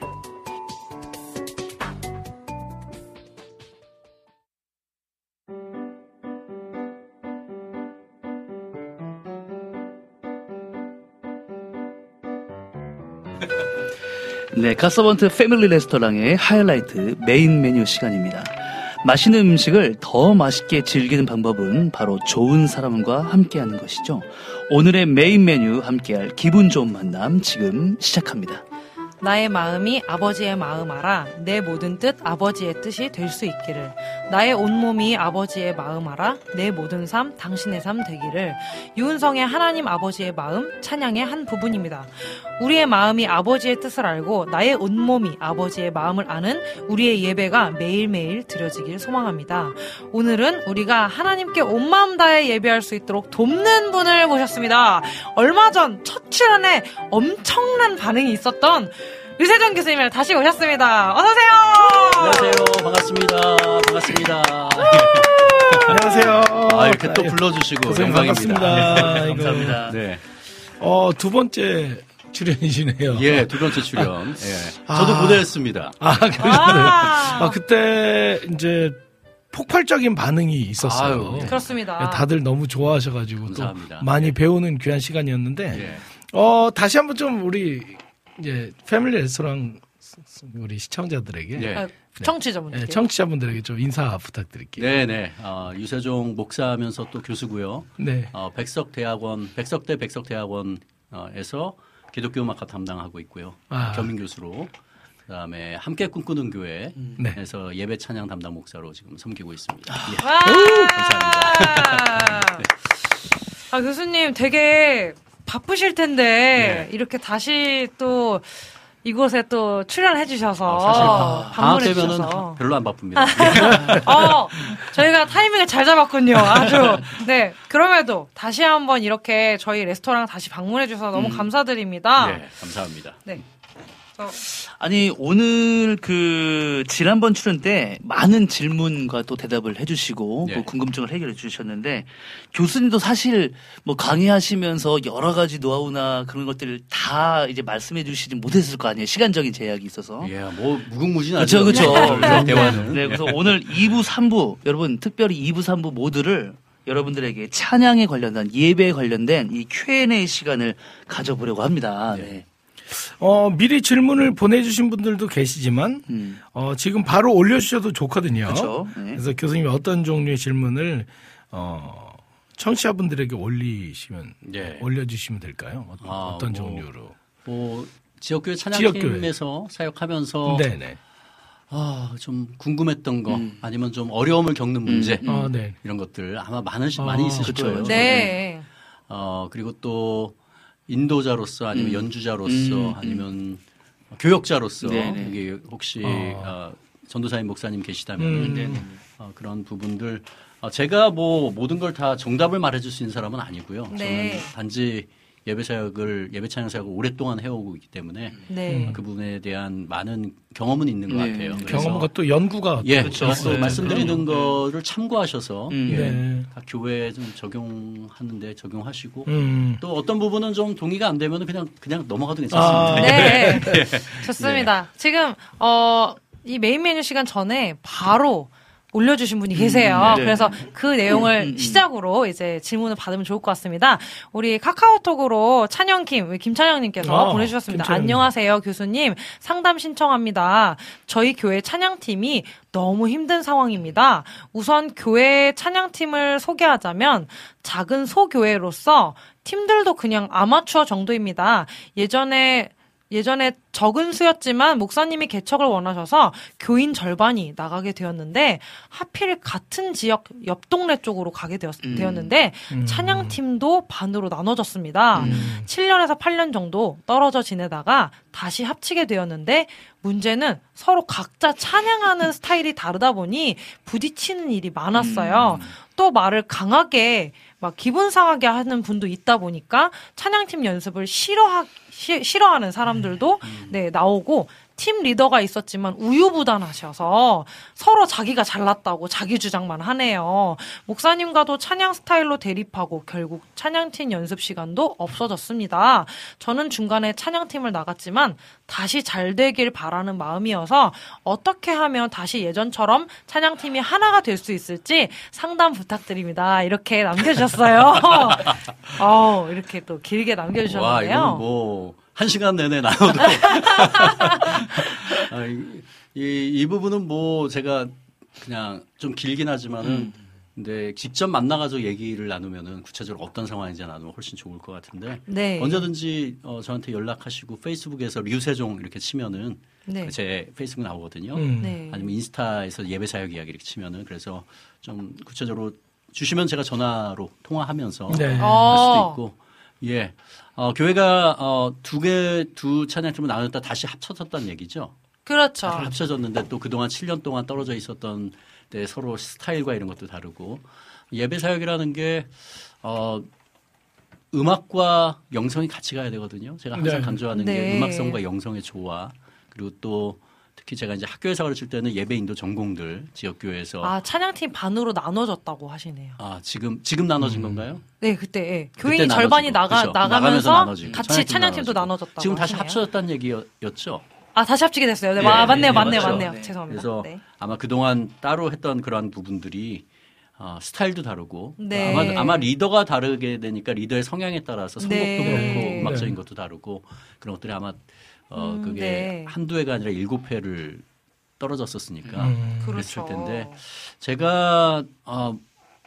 Speaker 3: 네, 갓서번트 패밀리 레스토랑의 하이라이트 메인 메뉴 시간입니다. 맛있는 음식을 더 맛있게 즐기는 방법은 바로 좋은 사람과 함께하는 것이죠. 오늘의 메인 메뉴 함께할 기분 좋은 만남 지금 시작합니다.
Speaker 1: 나의 마음이 아버지의 마음 알아 내 모든 뜻 아버지의 뜻이 될 수 있기를 나의 온몸이 아버지의 마음 알아 내 모든 삶 당신의 삶 되기를 유은성의 하나님 아버지의 마음 찬양의 한 부분입니다. 우리의 마음이 아버지의 뜻을 알고 나의 온몸이 아버지의 마음을 아는 우리의 예배가 매일매일 드려지길 소망합니다. 오늘은 우리가 하나님께 온 마음 다해 예배할 수 있도록 돕는 분을 모셨습니다. 얼마 전 첫 출연에 엄청난 반응이 있었던 유세정 교수님을 다시 오셨습니다. 어서오세요!
Speaker 6: 안녕하세요. 반갑습니다. 반갑습니다.
Speaker 2: 안녕하세요.
Speaker 6: 아, 이렇게 또
Speaker 2: 예.
Speaker 6: 불러주시고
Speaker 2: 교수님
Speaker 6: 영광입니다.
Speaker 2: 반갑습니다. 이거.
Speaker 3: 감사합니다.
Speaker 6: 네.
Speaker 2: 어, 두 번째 출연이시네요.
Speaker 6: 예, 두 번째 출연. 예.
Speaker 2: 아.
Speaker 6: 저도 무대했습니다.
Speaker 2: 아, 그러시네요.
Speaker 1: 아.
Speaker 2: 아, 그때 이제 폭발적인 반응이 있었어요.
Speaker 6: 아유, 예.
Speaker 1: 그렇습니다.
Speaker 2: 예, 다들 너무 좋아하셔가지고
Speaker 6: 감사합니다.
Speaker 2: 또 많이
Speaker 6: 예.
Speaker 2: 배우는 귀한 시간이었는데,
Speaker 6: 예.
Speaker 2: 어, 다시 한번 좀 우리 이제 패밀리 레스토랑 우리 시청자들에게,
Speaker 6: 예.
Speaker 1: 아, 청취자분들.
Speaker 2: 예, 청취자분들에게 좀 인사 부탁드릴게요.
Speaker 6: 네네. 어, 유세종 목사하면서 또 교수고요.
Speaker 2: 네.
Speaker 6: 어, 백석대학원, 백석대 백석대학원에서 기독교 음악과 담당하고 있고요.
Speaker 2: 아.
Speaker 6: 겸임 교수로. 그다음에 함께 꿈꾸는
Speaker 2: 네.
Speaker 6: 교회에서 예배 찬양 담당 목사로 지금 섬기고 있습니다. 예.
Speaker 1: 와!
Speaker 6: 감사합니다.
Speaker 1: 아, 교수님 되게 바쁘실 텐데,
Speaker 6: 네.
Speaker 1: 이렇게 다시 또 이곳에 또 출연해 주셔서,
Speaker 6: 어, 사실 방학
Speaker 1: 방문해
Speaker 6: 되면은
Speaker 1: 주셔서.
Speaker 6: 별로 안 바쁩니다.
Speaker 1: 어, 저희가 타이밍을 잘 잡았군요. 아주. 네. 그럼에도 다시 한번 이렇게 저희 레스토랑 다시 방문해 주셔서 너무 감사드립니다.
Speaker 6: 네, 감사합니다.
Speaker 1: 네. 저,
Speaker 3: 아니 오늘 그 지난번 출연 때 많은 질문과 또 대답을 해주시고
Speaker 6: 네.
Speaker 3: 그 궁금증을 해결해 주셨는데 교수님도 사실 뭐 강의하시면서 여러 가지 노하우나 그런 것들을 다 이제 말씀해 주시지 못했을 거 아니에요 시간적인 제약이 있어서
Speaker 6: 예, 뭐 무궁무진하죠.
Speaker 3: 그쵸, 그쵸.
Speaker 6: 저희 대화는.
Speaker 3: 네 그래서 오늘 2부 3부 여러분 특별히 2부 3부 모두를 여러분들에게 찬양에 관련된 예배에 관련된 이 Q&A 시간을 가져보려고 합니다. 네.
Speaker 2: 어, 미리 질문을 보내주신 분들도 계시지만,
Speaker 3: 음.
Speaker 2: 어, 지금 바로 올려주셔도 좋거든요.
Speaker 3: 네.
Speaker 2: 그래서 교수님이 어떤 종류의 질문을, 어, 청취자분들에게 올리시면,
Speaker 6: 예.
Speaker 2: 올려주시면 될까요? 어,
Speaker 6: 아,
Speaker 2: 어떤
Speaker 6: 뭐,
Speaker 2: 종류로?
Speaker 6: 뭐 지역교회
Speaker 2: 지역교회.
Speaker 6: 찬양팀에서 사역하면서
Speaker 2: 네네.
Speaker 6: 아, 좀 궁금했던 거 아니면 좀 어려움을 겪는 문제
Speaker 2: 아, 네.
Speaker 6: 이런 것들 아마 많은
Speaker 2: 아,
Speaker 6: 많이 있으실
Speaker 3: 그쵸.
Speaker 6: 거예요.
Speaker 1: 네.
Speaker 6: 어 그리고 또 인도자로서 아니면 연주자로서
Speaker 3: 음,
Speaker 6: 아니면 교역자로서
Speaker 3: 네네.
Speaker 6: 이게 혹시
Speaker 2: 어.
Speaker 6: 어, 전도사님 목사님 계시다면
Speaker 2: 음.
Speaker 3: 네.
Speaker 6: 어, 그런 부분들 어, 제가 뭐 모든 걸 다 정답을 말해줄 수 있는 사람은 아니고요.
Speaker 1: 네.
Speaker 6: 저는 단지 예배 사역을 예배 찬양 사역을 오랫동안 해오고 있기 때문에
Speaker 1: 네.
Speaker 6: 그 부분에 대한 많은 경험은 있는 것
Speaker 3: 네.
Speaker 6: 같아요. 그래서
Speaker 2: 경험과 또 연구가.
Speaker 6: 예,
Speaker 3: 그렇죠.
Speaker 6: 그래서
Speaker 3: 네.
Speaker 6: 말씀드리는 거를 참고하셔서
Speaker 3: 음.
Speaker 6: 예,
Speaker 2: 네.
Speaker 6: 각 교회에 좀 적용하는데 적용하시고
Speaker 2: 음.
Speaker 6: 또 어떤 부분은 좀 동의가 안 되면 그냥 그냥 넘어가도
Speaker 2: 아,
Speaker 6: 괜찮습니다.
Speaker 1: 네. 좋습니다. 지금, 어, 이 메인 메뉴 시간 전에 바로 올려주신 분이 계세요.
Speaker 3: 네.
Speaker 1: 그래서 그 내용을
Speaker 3: 음, 음.
Speaker 1: 시작으로 이제 질문을 받으면 좋을 것 같습니다. 우리 카카오톡으로 찬영킴, 김찬영님께서
Speaker 2: 아,
Speaker 1: 보내주셨습니다.
Speaker 2: 김찬영.
Speaker 1: 안녕하세요, 교수님. 상담 신청합니다. 저희 교회 찬양팀이 너무 힘든 상황입니다. 우선 교회 찬양팀을 소개하자면 작은 소교회로서 팀들도 그냥 아마추어 정도입니다. 예전에 예전에 적은 수였지만 목사님이 개척을 원하셔서 교인 절반이 나가게 되었는데 하필 같은 지역 옆 동네 쪽으로 가게 되었,
Speaker 3: 음.
Speaker 1: 되었는데
Speaker 2: 음.
Speaker 1: 찬양팀도 반으로 나눠졌습니다.
Speaker 2: 음.
Speaker 1: 7년에서 8년 정도 떨어져 지내다가 다시 합치게 되었는데 문제는 서로 각자 찬양하는 스타일이 다르다 보니 부딪히는 일이 많았어요. 또 말을 강하게 막 기분 상하게 하는 분도 있다 보니까 찬양팀 연습을 싫어하 시- 싫어하는 사람들도 네 나오고 팀 리더가 있었지만 우유부단하셔서 서로 자기가 잘났다고 자기 주장만 하네요. 목사님과도 찬양 스타일로 대립하고 결국 찬양팀 연습 시간도 없어졌습니다. 저는 중간에 찬양팀을 나갔지만 다시 잘 되길 바라는 마음이어서 어떻게 하면 다시 예전처럼 찬양팀이 하나가 될 수 있을지 상담 부탁드립니다. 이렇게 남겨주셨어요. 어, 이렇게 또 길게
Speaker 6: 와,
Speaker 1: 남겨주셨는데요.
Speaker 6: 이건 뭐, 한 시간 내내 나눠도. 아, 이, 이, 이 부분은 뭐, 제가 그냥 좀 길긴 하지만은,
Speaker 3: 음.
Speaker 6: 근데 직접 만나가지고 얘기를 나누면은 구체적으로 어떤 상황인지 나누면 훨씬 좋을 것 같은데,
Speaker 1: 네.
Speaker 6: 언제든지 어, 저한테 연락하시고 페이스북에서 류세종 이렇게 치면은
Speaker 1: 네.
Speaker 6: 제 페이스북 나오거든요.
Speaker 2: 음.
Speaker 1: 네.
Speaker 6: 아니면 인스타에서 예배 사역 이야기 이렇게 치면은 그래서 좀 구체적으로 주시면 제가 전화로 통화하면서
Speaker 2: 네.
Speaker 6: 할
Speaker 1: 어.
Speaker 6: 수도 있고 예 어, 교회가 어, 두 개 두 찬양팀을 나눴다 다시 합쳐졌다는 얘기죠.
Speaker 1: 그렇죠.
Speaker 6: 다시 합쳐졌는데 또 그동안 7년 동안 떨어져 있었던 때 서로 스타일과 이런 것도 다르고 예배 사역이라는 게 어, 음악과 영성이 같이 가야 되거든요. 제가 항상
Speaker 2: 네.
Speaker 6: 강조하는
Speaker 1: 네.
Speaker 6: 게 음악성과 영성의 조화 그리고 또 특히 제가 이제 학교에서 가르칠 때는 예배 인도 전공들 지역 교회에서 아,
Speaker 1: 아, 찬양팀 반으로 나눠졌다고 하시네요.
Speaker 6: 지금 지금 나눠진 건가요?
Speaker 1: 네, 그때 예. 교인이 절반이 나가
Speaker 6: 그렇죠.
Speaker 1: 나가면서
Speaker 6: 나눠지고,
Speaker 1: 같이
Speaker 6: 찬양팀도.
Speaker 1: 나눠졌다고
Speaker 6: 지금 다시
Speaker 1: 하시네요.
Speaker 6: 합쳐졌다는 얘기였죠.
Speaker 1: 아, 다시 합치게 됐어요. 네,
Speaker 6: 예,
Speaker 1: 마- 맞네요,
Speaker 6: 예,
Speaker 1: 맞네요. 맞네요.
Speaker 3: 네.
Speaker 1: 죄송합니다.
Speaker 6: 그래서
Speaker 1: 네.
Speaker 6: 아마 그 동안 따로 했던 그러한 부분들이 어, 스타일도 다르고
Speaker 1: 네.
Speaker 6: 아마, 아마 리더가 다르게 되니까 리더의 성향에 따라서 성격도
Speaker 1: 네.
Speaker 6: 그렇고 음악적인
Speaker 2: 네.
Speaker 6: 것도 다르고 그런 것들이 아마 어,
Speaker 1: 음,
Speaker 6: 그게
Speaker 1: 네.
Speaker 6: 한두 회가 아니라 일곱 회를 떨어졌었으니까
Speaker 2: 음.
Speaker 6: 그랬을
Speaker 1: 그렇죠.
Speaker 6: 텐데 제가 어,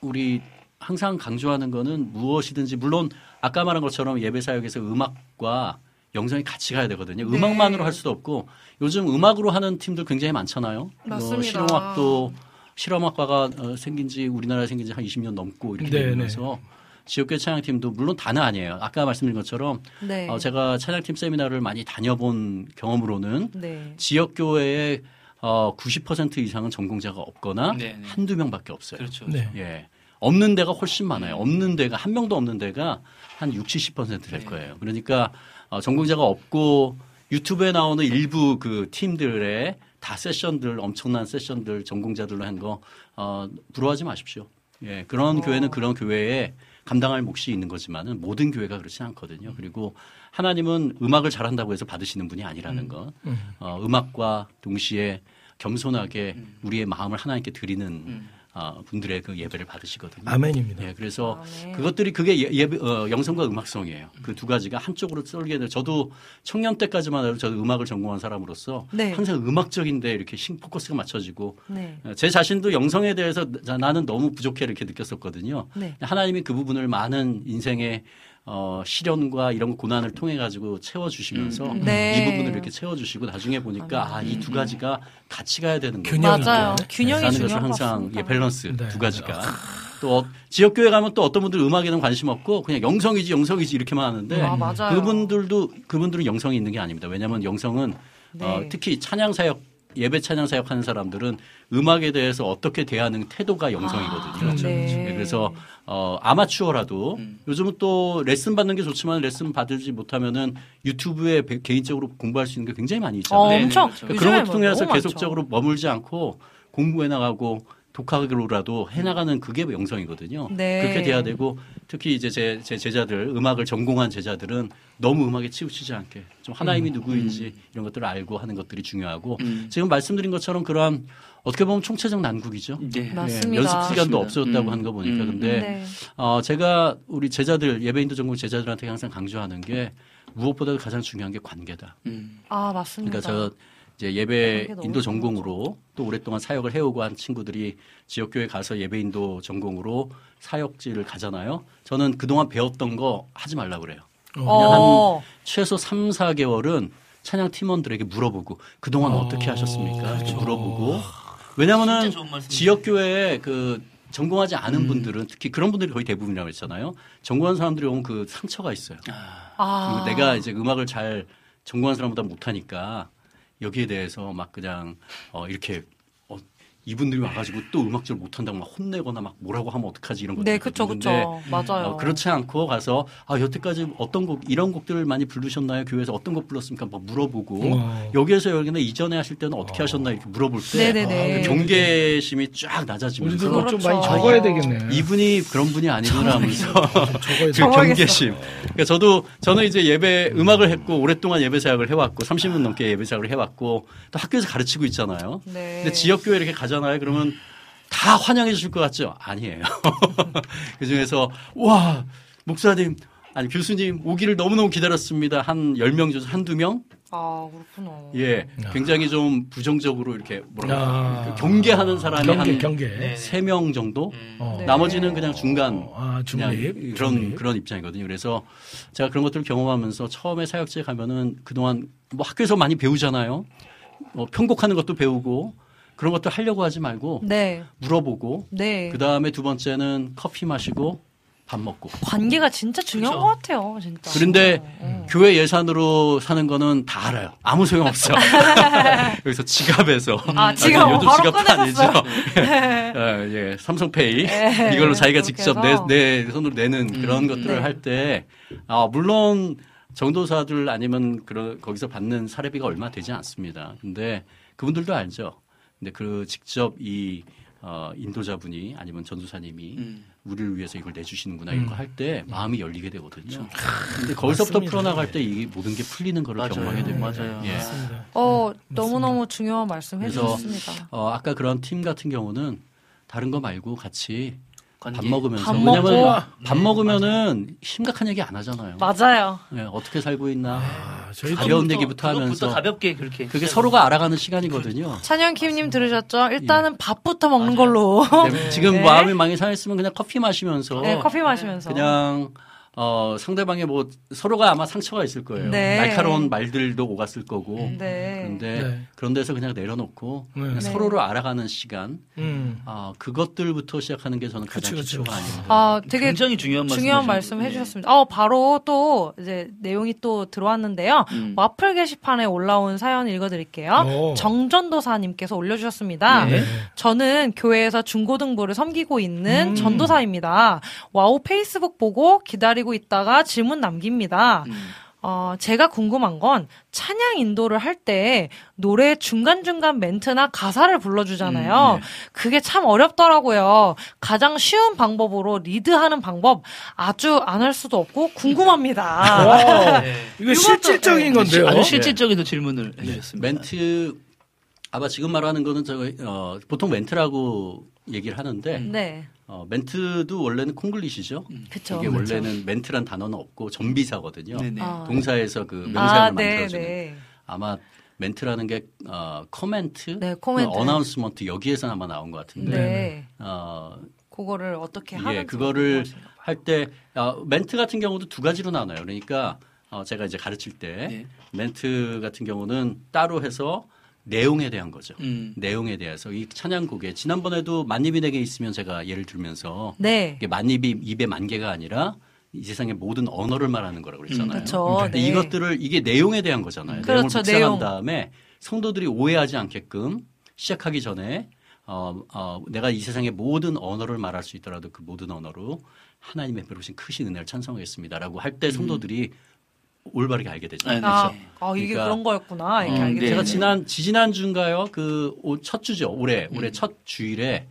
Speaker 6: 우리 항상 강조하는 거는 무엇이든지 물론 아까 말한 것처럼 예배 사역에서 음악과 영성이 같이 가야 되거든요.
Speaker 1: 네.
Speaker 6: 음악만으로 할 수도 없고 요즘 음악으로 하는 팀들 굉장히 많잖아요.
Speaker 1: 맞습니다.
Speaker 6: 뭐 실용음악도 실험학과가 어, 생긴 지 우리나라에 생긴 지 한 20년 넘고 이렇게
Speaker 2: 네네.
Speaker 6: 되면서 지역교회 찬양팀도 물론 다는 아니에요. 아까 말씀드린 것처럼
Speaker 1: 네.
Speaker 6: 어, 제가 찬양팀 세미나를 많이 다녀본 경험으로는
Speaker 1: 네.
Speaker 6: 지역교회의 어, 90% 이상은 전공자가 없거나
Speaker 3: 네네.
Speaker 6: 한두 명밖에 없어요.
Speaker 3: 그렇죠.
Speaker 2: 네.
Speaker 6: 예. 없는 데가 훨씬 많아요. 없는 데가 한 명도 없는 데가 한 60, 70%될
Speaker 3: 네.
Speaker 6: 거예요. 그러니까 어, 전공자가 없고 유튜브에 나오는 일부 그 팀들의 다 세션들 엄청난 세션들 전공자들로 한 거 어, 부러워하지 마십시오. 예. 그런
Speaker 1: 어.
Speaker 6: 교회는 그런 교회에 감당할 몫이 있는 거지만은 모든 교회가 그렇지 않거든요. 그리고 하나님은 음악을 잘한다고 해서 받으시는 분이 아니라는 것.
Speaker 2: 음.
Speaker 6: 어, 음악과 동시에 겸손하게
Speaker 3: 음.
Speaker 6: 우리의 마음을 하나님께 드리는
Speaker 3: 음.
Speaker 6: 어, 분들의 그 예배를 받으시거든요.
Speaker 2: 아멘입니다.
Speaker 6: 예, 그래서
Speaker 1: 아멘.
Speaker 6: 그것들이 그게 예, 예배, 어, 영성과 음악성이에요. 그 두 가지가 한쪽으로 쏠게 돼. 저도 청년 때까지만 해도 저도 음악을 전공한 사람으로서
Speaker 1: 네.
Speaker 6: 항상 음악적인데 이렇게 신 포커스가 맞춰지고
Speaker 1: 네.
Speaker 6: 어, 제 자신도 영성에 대해서 나- 나는 너무 부족해 이렇게 느꼈었거든요.
Speaker 1: 네.
Speaker 6: 하나님이 그 부분을 많은 인생의 어, 시련과 이런 고난을 통해 가지고 채워주시면서
Speaker 3: 음.
Speaker 1: 네.
Speaker 6: 이 부분을 이렇게 채워주시고 나중에 보니까 아 이 두 가지가 같이 가야 되는.
Speaker 2: 균형이
Speaker 1: 맞아요.
Speaker 2: 있죠.
Speaker 1: 균형이
Speaker 6: 라는 것을
Speaker 1: 중요한 것
Speaker 6: 항상. 예, 밸런스
Speaker 2: 네.
Speaker 6: 두 가지가 또 어- 지역 교회 가면 또 어떤 분들 음악에는 관심 없고 그냥 영성이지 영성이지 이렇게만 하는데
Speaker 1: 아.
Speaker 6: 그분들도 그분들은 영성이 있는 게 아닙니다. 왜냐하면 영성은
Speaker 1: 네.
Speaker 6: 어, 특히 찬양 사역 예배 찬양 사역 하는 사람들은 음악에 대해서 어떻게 대하는 태도가 영성이거든요.
Speaker 2: 그렇죠.
Speaker 1: 네.
Speaker 6: 예, 그래서 어, 아마추어라도
Speaker 3: 음.
Speaker 6: 요즘은 또 레슨 받는 게 좋지만 레슨 받지 못하면은 유튜브에 배- 개인적으로 공부할 수 있는 게 굉장히 많이 있잖아요.
Speaker 1: 어,
Speaker 3: 네,
Speaker 1: 엄청
Speaker 3: 그렇죠.
Speaker 6: 그러니까 그런
Speaker 1: 것뭐
Speaker 6: 통해서 계속적으로 머물지 않고 공부해 나가고 독학으로라도 해나가는 그게 영성이거든요.
Speaker 1: 네.
Speaker 6: 그렇게 돼야 되고 특히 이제 제, 제 제자들 음악을 전공한 제자들은 너무 음악에 치우치지 않게 좀 하나님이 누구인지 이런 것들을 알고 하는 것들이 중요하고
Speaker 3: 음.
Speaker 6: 지금 말씀드린 것처럼 그러한 어떻게 보면 총체적 난국이죠.
Speaker 3: 네.
Speaker 1: 맞습니다.
Speaker 6: 예, 연습 시간도
Speaker 3: 맞습니다.
Speaker 6: 없어졌다고
Speaker 3: 음.
Speaker 6: 하는 거 보니까
Speaker 3: 음.
Speaker 6: 근데
Speaker 1: 네.
Speaker 6: 어, 제가 우리 제자들 예배인도 전공 제자들한테 항상 강조하는 게 무엇보다도 가장 중요한 게 관계다.
Speaker 3: 음.
Speaker 1: 아 맞습니다.
Speaker 6: 그러니까 저 이제 예배
Speaker 1: 너무
Speaker 6: 인도 전공으로 또 오랫동안 사역을 해오고 한 친구들이 지역교회 가서 예배 인도 전공으로 사역지를 가잖아요. 저는 그동안 배웠던 거 하지 말라 그래요.
Speaker 1: 어.
Speaker 6: 최소 3, 4개월은 찬양 팀원들에게 물어보고 그동안
Speaker 2: 어.
Speaker 6: 어떻게 하셨습니까?
Speaker 2: 그렇죠.
Speaker 6: 물어보고 왜냐면은. 지역교회에 그 전공하지 않은 분들은 특히 그런 분들이 거의 대부분이라고 했잖아요. 전공한 사람들이 오면 그 상처가 있어요.
Speaker 1: 아.
Speaker 6: 내가 이제 음악을 잘 전공한 사람보다 못하니까 여기에 대해서 막 그냥 어 이렇게 어 이분들이 와가지고 또 음악질 못한다고 막 혼내거나 막 뭐라고 하면 어떡하지 이런 것들
Speaker 1: 네, 그쵸, 그쵸. 맞아요.
Speaker 6: 어, 그렇지 않고 가서 아 여태까지 어떤 곡 이런 곡들을 많이 부르셨나요 교회에서 어떤 곡 불렀습니까 막 물어보고
Speaker 2: 어.
Speaker 6: 여기에서 여기는 이전에 하실 때는 어떻게 하셨나 이렇게 물어볼 때
Speaker 1: 네네네.
Speaker 6: 그 경계심이 쫙 낮아지면서
Speaker 2: 우리도 좀 많이
Speaker 1: 그렇죠.
Speaker 2: 적어야 되겠네.
Speaker 6: 이분이 그런 분이 아니구나 하면서
Speaker 2: 적어야
Speaker 6: 그. 경계심. 그러니까 저도 저는 이제 예배 음악을 했고 오랫동안 예배 사역을 해왔고 30년 넘게 예배 사역을 해왔고 또 학교에서 가르치고 있잖아요.
Speaker 1: 네.
Speaker 6: 근데 지역 교회 이렇게 가 잖아요. 그러면 다 환영해 주실 것 같죠? 아니에요. 그 중에서 와 목사님 아니 교수님 오기를 너무너무 기다렸습니다. 한 10명 중에서 한두 명?
Speaker 1: 아 그렇구나.
Speaker 6: 예. 굉장히 좀 부정적으로 이렇게 뭐라고
Speaker 2: 아.
Speaker 6: 그 경계하는 사람이
Speaker 2: 경계,
Speaker 6: 한
Speaker 2: 경계.
Speaker 3: 네.
Speaker 6: 3명 정도?
Speaker 2: 어.
Speaker 1: 네.
Speaker 6: 나머지는 그냥 중간
Speaker 2: 아,
Speaker 6: 그냥
Speaker 2: 중립.
Speaker 6: 그런
Speaker 2: 중립.
Speaker 6: 그런 입장이거든요. 그래서 제가 그런 것들을 경험하면서 처음에 사역지에 가면은 그동안 뭐 학교에서 많이 배우잖아요. 어, 편곡하는 것도 배우고 그런 것들 하려고 하지 말고
Speaker 1: 네.
Speaker 6: 물어보고
Speaker 1: 네.
Speaker 6: 그 다음에 두 번째는 커피 마시고 밥 먹고.
Speaker 1: 관계가 진짜 중요한
Speaker 3: 그쵸.
Speaker 1: 것 같아요, 진짜.
Speaker 6: 그런데
Speaker 1: 음.
Speaker 6: 교회 예산으로 사는 거는 다 알아요. 아무 소용 없어. 여기서 지갑에서
Speaker 1: 아, 지갑
Speaker 6: 요즘
Speaker 1: 바로
Speaker 6: 지갑도
Speaker 1: 꺼내셨어요.
Speaker 6: 아니죠. 예, 예, 삼성페이
Speaker 1: 네,
Speaker 6: 이걸로 자기가 직접 내. 내 손으로 내는
Speaker 3: 음,
Speaker 6: 그런
Speaker 3: 음.
Speaker 6: 것들을
Speaker 1: 네.
Speaker 6: 할때 아, 물론 정도사들 아니면 그런 거기서 받는 사례비가 얼마 되지 않습니다. 근데 그분들도 알죠. 근데 그 직접 이 어, 인도자분이 아니면 전도사님이
Speaker 3: 음.
Speaker 6: 우리를 위해서 이걸 내주시는구나 이런 거 할 때 마음이 열리게 되거든요.
Speaker 3: 그렇죠.
Speaker 6: 근데 거기서부터
Speaker 2: 맞습니다.
Speaker 6: 풀어나갈 때 이게 모든 게 풀리는 거를
Speaker 3: 맞아요.
Speaker 6: 경험하게 됩니다.
Speaker 3: 맞아요.
Speaker 6: 예.
Speaker 1: 어, 너무너무 중요한 말씀 해주셨습니다.
Speaker 6: 어, 아까 그런 팀 같은 경우는 다른 거 말고 같이
Speaker 3: 관계.
Speaker 6: 밥 먹으면서
Speaker 1: 밥
Speaker 6: 왜냐면
Speaker 1: 먹고.
Speaker 6: 밥 먹으면은 심각한 얘기 안 하잖아요.
Speaker 1: 맞아요.
Speaker 6: 예, 어떻게 살고 있나
Speaker 2: 아, 저희
Speaker 6: 가벼운 얘기부터 하면서
Speaker 3: 가볍게 그렇게
Speaker 6: 그게
Speaker 3: 시작을-
Speaker 6: 서로가 알아가는 시간이거든요.
Speaker 1: 찬영킴님 들으셨죠? 일단은 밥부터 먹는 걸로.
Speaker 6: 네, 지금
Speaker 1: 네.
Speaker 6: 마음이 많이 상했으면 그냥 커피 마시면서
Speaker 1: 네, 커피 마시면서.
Speaker 6: 그냥 어, 상대방의 뭐 서로가 아마 상처가 있을 거예요.
Speaker 1: 네.
Speaker 6: 날카로운 말들도 오갔을 거고.
Speaker 1: 네.
Speaker 6: 그런데
Speaker 2: 네.
Speaker 6: 그런 데서 그냥 내려놓고
Speaker 2: 네.
Speaker 6: 그냥
Speaker 1: 네.
Speaker 6: 서로를 알아가는 시간.
Speaker 2: 음.
Speaker 6: 아, 그것들부터 시작하는 게 저는 가장
Speaker 2: 그치,
Speaker 6: 기초가. 아닌가.
Speaker 1: 아, 되게
Speaker 3: 굉장히 중요한 말씀
Speaker 1: 중요한 말씀
Speaker 3: 네.
Speaker 1: 해주셨습니다. 어, 바로 또 이제 내용이 또 들어왔는데요.
Speaker 3: 음.
Speaker 1: 와플 게시판에 올라온 사연 읽어드릴게요.
Speaker 2: 오.
Speaker 1: 정전도사님께서 올려주셨습니다.
Speaker 3: 네.
Speaker 1: 저는 교회에서 중고등부를 섬기고 있는
Speaker 2: 음.
Speaker 1: 전도사입니다. 와우 페이스북 보고 기다리고 있다가 질문 남깁니다.
Speaker 3: 음.
Speaker 1: 어, 제가 궁금한 건 찬양 인도를 할 때 노래 중간중간 멘트나 가사를 불러주잖아요.
Speaker 3: 음, 네.
Speaker 1: 그게 참 어렵더라고요. 가장 쉬운 방법으로 리드하는 방법 아주 안 할 수도 없고 궁금합니다.
Speaker 2: 와,
Speaker 3: 네.
Speaker 2: 이거 실질적인 건데요.
Speaker 3: 아주 실질적인 또 질문을 해주셨습니다.
Speaker 6: 멘트 아마 지금 말하는 거는 저 어, 보통 멘트라고 얘기를 하는데
Speaker 1: 네,
Speaker 6: 어, 멘트도 원래는 콩글리시죠.
Speaker 1: 그쵸.
Speaker 6: 이게
Speaker 1: 그쵸.
Speaker 6: 원래는 멘트란 단어는 없고 접미사거든요.
Speaker 3: 네네.
Speaker 1: 아.
Speaker 6: 동사에서 그 명사를
Speaker 1: 아, 네,
Speaker 6: 만들어주는
Speaker 1: 네.
Speaker 6: 아마 멘트라는 게 어, 코멘트,
Speaker 1: 네, 코멘트.
Speaker 6: announcement 여기에서 아마 나온 것 같은데
Speaker 1: 네.
Speaker 6: 어,
Speaker 1: 그거를 어떻게
Speaker 6: 예,
Speaker 1: 하는지
Speaker 6: 그거를. 할 때 어, 멘트 같은 경우도 두 가지로 나눠요. 그러니까 어, 제가 이제 가르칠 때
Speaker 3: 네.
Speaker 6: 멘트 같은 경우는 따로 해서 내용에 대한 거죠.
Speaker 3: 음.
Speaker 6: 내용에 대해서 이 찬양곡에 지난번에도 만입이 내게 있으면 제가 예를 들면서
Speaker 1: 네.
Speaker 6: 이게 만입이 입에 만 개가 아니라 이 세상의 모든 언어를 말하는 거라고 그랬잖아요.
Speaker 1: 그렇죠.
Speaker 6: 근데
Speaker 1: 네.
Speaker 6: 이것들을 이게 내용에 대한 거잖아요.
Speaker 1: 그렇죠,
Speaker 6: 내용을 묵상한
Speaker 1: 내용.
Speaker 6: 다음에 성도들이 오해하지 않게끔 시작하기 전에 어, 어, 내가 이 세상의 모든 언어를 말할 수 있더라도 그 모든 언어로 하나님의 베푸신 크신 은혜를 찬송하겠습니다라고 할 때 성도들이 올바르게 알게 되잖아요.
Speaker 3: 아,
Speaker 1: 아,
Speaker 3: 네.
Speaker 1: 아, 이게
Speaker 6: 그러니까-
Speaker 1: 그런 거였구나. 이렇게
Speaker 3: 음,
Speaker 1: 알게
Speaker 3: 네.
Speaker 6: 제가 지난 지지난 주인가요? 그 첫 주죠. 올해 올해
Speaker 3: 음.
Speaker 6: 첫 주일에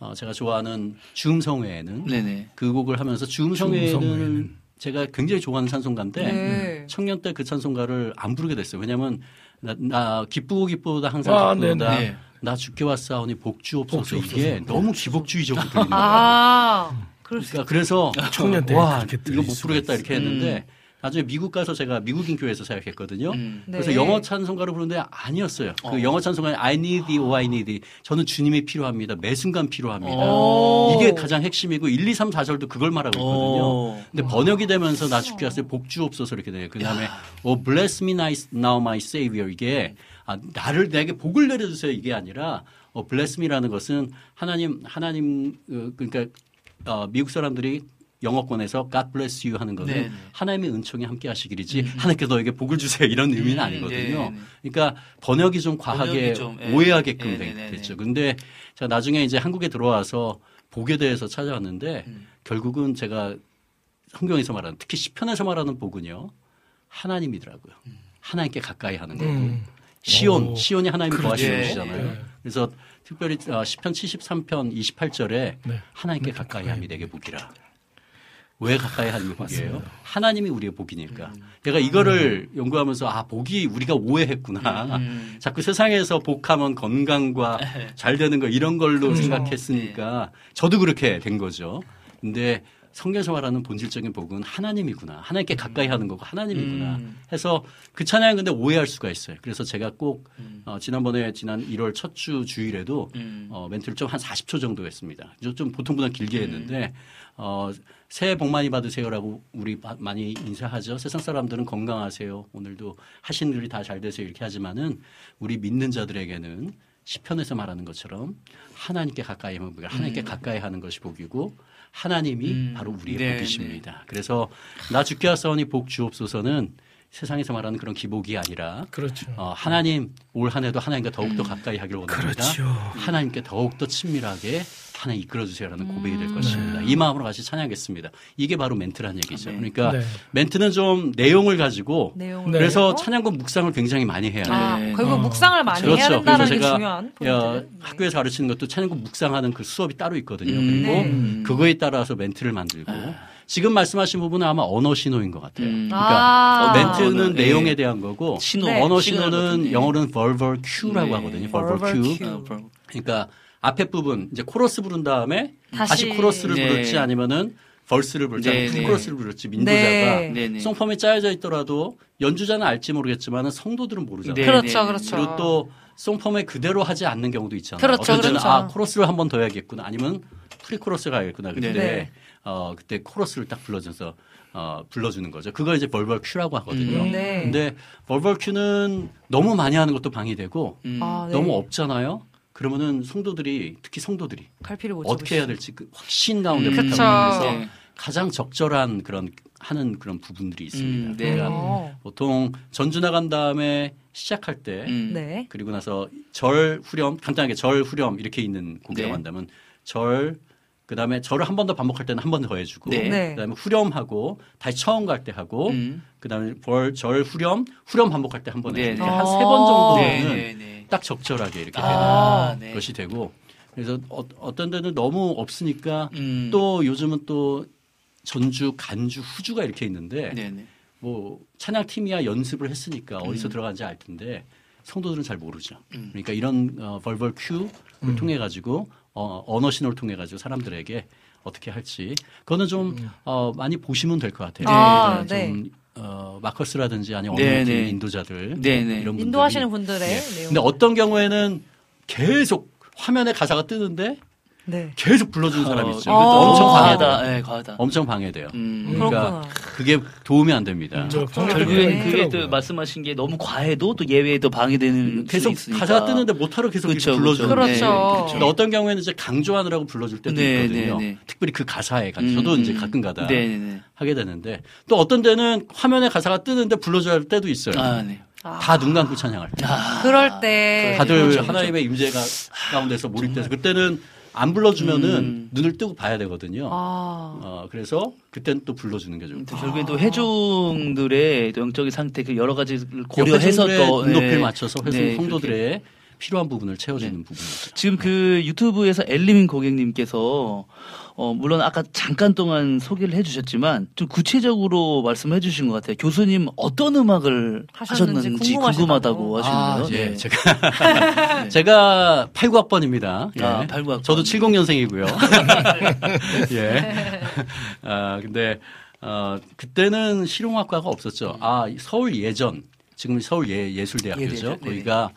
Speaker 6: 어, 제가 좋아하는 주음성회에는
Speaker 3: 네네.
Speaker 6: 그 곡을 하면서 주음성회는
Speaker 2: 주음성회는.
Speaker 6: 제가 굉장히 좋아하는 찬송가인데
Speaker 1: 네.
Speaker 6: 청년 때 그 찬송가를 안 부르게 됐어요. 왜냐하면 나, 나 기쁘고 기쁘다 항상
Speaker 2: 아,
Speaker 6: 기쁘다.
Speaker 3: 네네.
Speaker 6: 나 죽게 왔사오니 복주옵소서. 이게 너무 기복주의적으로 들리는 거예요.
Speaker 1: 아,
Speaker 6: 그러니까 그래서
Speaker 2: 청년 때
Speaker 6: 와 이거 못 부르겠다. 이렇게 했는데 나중에 미국 가서 제가 미국인 교회에서 사역했거든요.
Speaker 3: 음.
Speaker 1: 네.
Speaker 6: 그래서 영어 찬송가를 부르는데 아니었어요.
Speaker 3: 어.
Speaker 6: 그 영어 찬송가는 I need thee, oh I need thee. 저는 주님이 필요합니다. 매 순간 필요합니다.
Speaker 1: 오.
Speaker 6: 이게 가장 핵심이고 1, 2, 3, 4절도 그걸 말하고 있거든요.
Speaker 3: 어.
Speaker 6: 근데 번역이 되면서 나 죽게 왔을 복주옵소서 이렇게 돼요. 그 다음에 oh bless me now my savior 이게 아, 나를 내게 복을 내려주세요 이게 아니라 어, bless me라는 것은 하나님 하나님 어, 그러니까 어, 미국 사람들이 영어권에서 God bless you 하는 거는
Speaker 3: 네, 네.
Speaker 6: 하나님의 은총이 함께 하시기리지 하나님께 너에게 복을 주세요 이런 의미는
Speaker 3: 음,
Speaker 6: 아니거든요.
Speaker 3: 네, 네.
Speaker 6: 그러니까 번역이 좀 과하게
Speaker 3: 번역이 좀, 예.
Speaker 6: 오해하게끔
Speaker 3: 네, 네, 네,
Speaker 6: 됐죠.
Speaker 3: 네.
Speaker 6: 근데 제가 나중에 이제 한국에 들어와서 복에 대해서 찾아왔는데
Speaker 3: 음.
Speaker 6: 결국은 제가 성경에서 말하는 특히 시편에서 말하는 복은요 하나님이더라고요. 하나님께 가까이 하는 거고
Speaker 2: 음.
Speaker 6: 시온
Speaker 2: 오.
Speaker 6: 시온이 하나님이 거하시는
Speaker 3: 예,
Speaker 6: 곳이잖아요.
Speaker 2: 예.
Speaker 6: 그래서 특별히 어, 시편 73편 28절에
Speaker 2: 네.
Speaker 6: 하나님께 가까이 함이 내게 복이라. 왜 가까이 하는 복이에요? 하나님이 우리의 복이니까. 내가 이거를 연구하면서 아 복이 우리가 오해했구나.
Speaker 3: 음.
Speaker 6: 자꾸 세상에서 복하면 건강과 잘 되는 거 이런 걸로
Speaker 1: 그렇죠.
Speaker 6: 생각했으니까 저도 그렇게 된 거죠. 근데 성경에서 말하는 본질적인 복은 하나님이구나. 하나님께 가까이 하는 거고 하나님이구나.
Speaker 3: 음.
Speaker 6: 해서 그 찬양을 근데 오해할 수가 있어요. 그래서 제가 꼭
Speaker 3: 음.
Speaker 6: 어, 지난번에 지난 1월 첫 주 주일에도
Speaker 3: 음.
Speaker 6: 어, 멘트를 좀 한 40초 정도 했습니다. 좀- 좀 보통보다 길게
Speaker 3: 음.
Speaker 6: 했는데 어, 새해 복 많이 받으세요라고 우리 바- 많이 인사하죠. 세상 사람들은 건강하세요. 오늘도 하신 일이 다 잘 되세요 이렇게 하지만은 우리 믿는 자들에게는 시편에서 말하는 것처럼 하나님께 가까이 하면 복이 하나님께 가까이 하는 것이 복이고 하나님이
Speaker 3: 음.
Speaker 6: 바로 우리의
Speaker 3: 네,
Speaker 6: 복이십니다. 그래서 나 죽게 하사오니 복 주옵소서는 세상에서 말하는 그런 기복이 아니라
Speaker 2: 그렇죠.
Speaker 6: 어, 하나님 올 한해도 하나님과 더욱더 가까이 하기를 원합니다.
Speaker 2: 그렇죠.
Speaker 6: 하나님께 더욱더 친밀하게 하나님 이끌어 주세요라는 고백이
Speaker 1: 음.
Speaker 6: 될 것입니다. 이 마음으로 같이 찬양하겠습니다. 이게 바로 멘트란 얘기죠.
Speaker 3: 네.
Speaker 6: 그러니까
Speaker 2: 네.
Speaker 6: 멘트는 좀 내용을 가지고
Speaker 1: 내용을
Speaker 2: 네.
Speaker 6: 그래서. 찬양과 묵상을 굉장히 많이 해야 돼요.
Speaker 1: 아,
Speaker 3: 네.
Speaker 1: 결국
Speaker 2: 어.
Speaker 1: 묵상을 많이 해야
Speaker 6: 그렇죠.
Speaker 1: 된다는
Speaker 6: 그래서
Speaker 1: 게
Speaker 6: 제가
Speaker 1: 중요한
Speaker 6: 야,
Speaker 1: 포인트.
Speaker 6: 학교에서 가르치는 것도 찬양과 묵상하는 그 수업이 따로 있거든요.
Speaker 3: 음.
Speaker 6: 그리고
Speaker 3: 네.
Speaker 6: 그거에 따라서 멘트를 만들고 지금 말씀하신 부분은 아마 언어 신호인 것 같아요.
Speaker 3: 음.
Speaker 6: 그러니까
Speaker 1: 아.
Speaker 6: 멘트는
Speaker 3: 언어, 네.
Speaker 6: 내용에 대한 거고
Speaker 3: 신호,
Speaker 1: 네.
Speaker 6: 언어 신호는
Speaker 3: 네.
Speaker 6: 영어로는 verbal cue라고
Speaker 3: 네.
Speaker 6: 하거든요. verbal cue.
Speaker 3: 그럼.
Speaker 6: 그러니까 앞에 부분 이제 코러스 부른 다음에 다시,
Speaker 1: 다시.
Speaker 6: 코러스를
Speaker 3: 네.
Speaker 6: 부를지 아니면은 verse를 부를지
Speaker 3: 네,
Speaker 6: 아니면
Speaker 3: 네.
Speaker 6: 코러스를 부를지 인도자가
Speaker 1: 네.
Speaker 3: 네, 네.
Speaker 6: song form에 짜여져 있더라도 연주자는 알지 모르겠지만 성도들은 모르잖아요.
Speaker 3: 네,
Speaker 1: 그렇죠,
Speaker 3: 네.
Speaker 1: 그렇죠.
Speaker 6: 그리고 또 song form에 그대로 하지 않는 경우도 있잖아요.
Speaker 1: 그렇죠,
Speaker 6: 어떤 때는
Speaker 1: 그렇죠.
Speaker 6: 아 코러스를 한 번 더 해야겠구나 아니면 pre-chorus 가야겠구나 그때
Speaker 1: 네.
Speaker 6: 어 그때 코러스를 딱 불러줘서 어 불러주는 거죠. 그걸 이제 verbal cue라고 하거든요.
Speaker 3: 음.
Speaker 1: 네.
Speaker 6: 근데 verbal cue는 너무 많이 하는 것도 방해되고
Speaker 3: 음.
Speaker 1: 아, 네.
Speaker 6: 너무 없잖아요. 그러면은 성도들이 특히 성도들이
Speaker 1: 갈피를 못
Speaker 6: 어떻게 해야. 될지 그 확신 가운데
Speaker 3: 음.
Speaker 6: 그래서
Speaker 3: 네.
Speaker 6: 가장 적절한 그런 하는 그런 부분들이 있습니다.
Speaker 3: 음, 네.
Speaker 6: 그러니까
Speaker 1: 어.
Speaker 6: 보통 전주 나간 다음에 시작할 때
Speaker 3: 음.
Speaker 1: 네.
Speaker 6: 그리고 나서 절 후렴 간단하게 절 후렴 이렇게 있는 곡이라고
Speaker 3: 네.
Speaker 6: 한다면 절 그 다음에 절을 한번 더 반복할 때는 한 번 더 해주고
Speaker 3: 네.
Speaker 1: 네.
Speaker 6: 그 다음에 후렴하고 다시 처음 갈 때 하고
Speaker 3: 음.
Speaker 6: 그 다음에 벌, 절 후렴 후렴 반복할 때 한번
Speaker 3: 네,
Speaker 6: 해주고
Speaker 3: 네.
Speaker 6: 한세
Speaker 1: 어.
Speaker 6: 번 정도는
Speaker 3: 네, 네, 네.
Speaker 6: 딱 적절하게 이렇게
Speaker 3: 아,
Speaker 6: 되는
Speaker 3: 네.
Speaker 6: 것이 되고 그래서 어, 어떤 데는 너무 없으니까
Speaker 3: 음.
Speaker 6: 또 요즘은 또 전주, 간주, 후주가 이렇게 있는데
Speaker 3: 네, 네.
Speaker 6: 뭐 찬양 팀이야 연습을 했으니까 어디서
Speaker 3: 음.
Speaker 6: 들어간지 알 텐데 성도들은 잘 모르죠.
Speaker 3: 음.
Speaker 6: 그러니까 이런 어, 벌벌 큐를
Speaker 2: 음.
Speaker 6: 통해 가지고 어, 언어 신호를 통해 가지고 사람들에게 어떻게 할지 그거는 좀 어, 많이 보시면 될 것 같아요.
Speaker 1: 아,
Speaker 6: 그러니까
Speaker 1: 네.
Speaker 6: 좀 어, 마커스라든지 아니면
Speaker 3: 네,
Speaker 6: 언어
Speaker 3: 네.
Speaker 6: 인도자들
Speaker 3: 네, 네.
Speaker 6: 이런 분들이
Speaker 1: 인도하시는 분들의
Speaker 6: 네.
Speaker 1: 내용.
Speaker 6: 근데 어떤 경우에는 계속 화면에 가사가 뜨는데
Speaker 1: 네.
Speaker 6: 계속 불러주는 사람이 있죠.
Speaker 1: 어.
Speaker 6: 엄청. 방해돼요.
Speaker 3: 네, 과하다.
Speaker 6: 엄청 방해돼요.
Speaker 3: 음.
Speaker 6: 그러니까
Speaker 1: 그렇구나.
Speaker 6: 그게 도움이 안 됩니다.
Speaker 2: 저
Speaker 3: 결국엔
Speaker 1: 네.
Speaker 3: 그게 또. 말씀하신 게 너무 과해도 또 예외에도 방해되는
Speaker 6: 음, 계속. 가사가 뜨는데 못하러 계속 이렇게 불러주는
Speaker 1: 그쵸.
Speaker 6: 거예요.
Speaker 1: 그렇죠.
Speaker 6: 근데 어떤 경우에는 이제 강조하느라고 불러줄 때도
Speaker 3: 네,
Speaker 6: 있거든요.
Speaker 3: 네, 네.
Speaker 6: 특별히 그 가사에 관
Speaker 3: 음,
Speaker 6: 저도 이제
Speaker 3: 음.
Speaker 6: 가끔 가다
Speaker 3: 네, 네, 네.
Speaker 6: 하게 되는데 또 어떤 데는 화면에 가사가 뜨는데 불러줘야 할 때도 있어요.
Speaker 3: 아, 네.
Speaker 6: 다눈 감고 찬양할 때.
Speaker 3: 아.
Speaker 1: 그럴 때
Speaker 6: 다들
Speaker 3: 그렇죠, 그렇죠.
Speaker 6: 하나님의 임재가 가운데서 몰입돼서 그때는 안 불러주면은
Speaker 3: 음.
Speaker 6: 눈을 뜨고 봐야 되거든요.
Speaker 1: 아.
Speaker 6: 어, 그래서 그때는 또 불러주는 게 좋고.
Speaker 3: 또 결국엔 또 회중들의 또 영적인 상태 그 여러 가지를
Speaker 6: 옆에
Speaker 3: 고려해서 또
Speaker 6: 눈높이를
Speaker 3: 네.
Speaker 6: 맞춰서
Speaker 3: 네,
Speaker 6: 성도들의 필요한 부분을 채워주는
Speaker 3: 네.
Speaker 6: 부분이죠.
Speaker 3: 지금 그 유튜브에서 엘리민 고객님께서 어 물론 아까 잠깐 동안 소개를 해주셨지만 좀 구체적으로 말씀해 주신 것 같아요. 교수님 어떤 음악을
Speaker 1: 하셨는지
Speaker 3: 하셨는지.
Speaker 1: 궁금하다고
Speaker 6: 아,
Speaker 3: 하시는데요.
Speaker 6: 예,
Speaker 3: 네.
Speaker 6: 제가 제가 89학번입니다. 예.
Speaker 3: 아, 89학번.
Speaker 6: 저도 70년생이고요. 예. 아, 근데 어 그때는 실용학과가 없었죠. 아, 서울 예전 지금 서울 예, 예술대학교죠.
Speaker 3: 네네.
Speaker 6: 거기가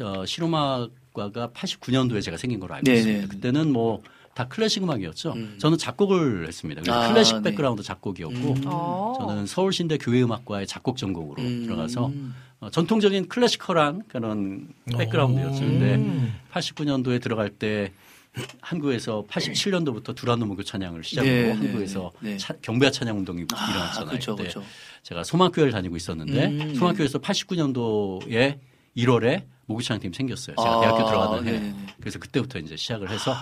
Speaker 6: 어, 실용학과가 89년도에 제가 생긴 걸로 알고
Speaker 3: 네네.
Speaker 6: 있습니다. 그때는 뭐 다 클래식 음악이었죠.
Speaker 3: 음.
Speaker 6: 저는 작곡을 했습니다. 그래서
Speaker 3: 아,
Speaker 6: 클래식
Speaker 3: 네.
Speaker 6: 백그라운드 작곡이었고
Speaker 3: 음.
Speaker 1: 어.
Speaker 6: 저는 서울신대 교회음악과의 작곡 전공으로
Speaker 3: 음.
Speaker 6: 들어가서 어, 전통적인 classical한 그런 백그라운드였죠. 근데
Speaker 2: 음.
Speaker 6: 89년도에 들어갈 때 한국에서 87년도부터 두란노 무교 찬양을 시작으로
Speaker 3: 네, 네,
Speaker 6: 한국에서
Speaker 3: 네, 네.
Speaker 6: 차- 경배화 찬양 운동이
Speaker 3: 아,
Speaker 6: 일어났잖아요.
Speaker 3: 그렇죠,
Speaker 6: 그때
Speaker 3: 그렇죠.
Speaker 6: 제가 소망교회를 다니고 있었는데
Speaker 3: 음,
Speaker 6: 소망교회에서 89년도에 1월에 모교 찬양팀 생겼어요. 제가
Speaker 3: 아,
Speaker 6: 대학교 들어가던 해. 그래서 그때부터 이제 시작을 해서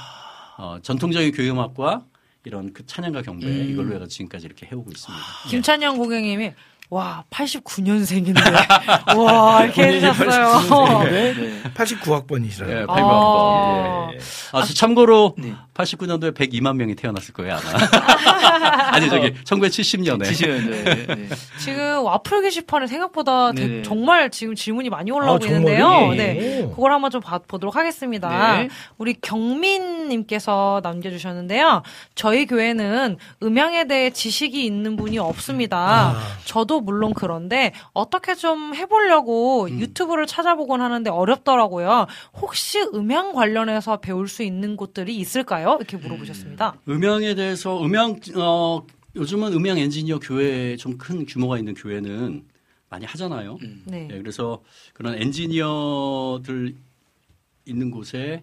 Speaker 6: 어, 전통적인 교회음악과 이런 그 찬양과 경배
Speaker 3: 음.
Speaker 6: 이걸로 해서 지금까지 이렇게 해오고 있습니다.
Speaker 1: 김찬영 고객님이 와 89년생인데 와 이렇게 해주셨어요.
Speaker 3: 네.
Speaker 2: 89학번이시라요.
Speaker 6: 예,
Speaker 1: 아.
Speaker 6: 89학번. 예. 아, 참고로
Speaker 3: 네.
Speaker 6: 89년도에 102만 명이 태어났을 거예요, 아마. 아니, 저기, 1970년에.
Speaker 3: 지시면 네. 네.
Speaker 1: 지금 와플 게시판에 생각보다 되-
Speaker 3: 네네.
Speaker 1: 정말 지금 질문이 많이 올라오고
Speaker 2: 아,
Speaker 1: 있는데요.
Speaker 2: 정말요?
Speaker 1: 네.
Speaker 2: 오.
Speaker 1: 그걸 한번 좀 봐- 보도록 하겠습니다.
Speaker 3: 네.
Speaker 1: 우리 경민님께서 남겨주셨는데요. 저희 교회는 음향에 대해 지식이 있는 분이 없습니다. 저도 물론 그런데 어떻게 좀 해보려고 유튜브를 찾아보곤 하는데 어렵더라고요. 혹시 음향 관련해서 배울 수 있는 곳들이 있을까요? 이렇게 물어보셨습니다.
Speaker 6: 음향에 대해서, 음향, 어, 요즘은 음향 엔지니어 교회, 좀 큰 규모가 있는 교회는 많이 하잖아요.
Speaker 3: 음.
Speaker 1: 네.
Speaker 6: 예, 그래서 그런 엔지니어들 있는 곳에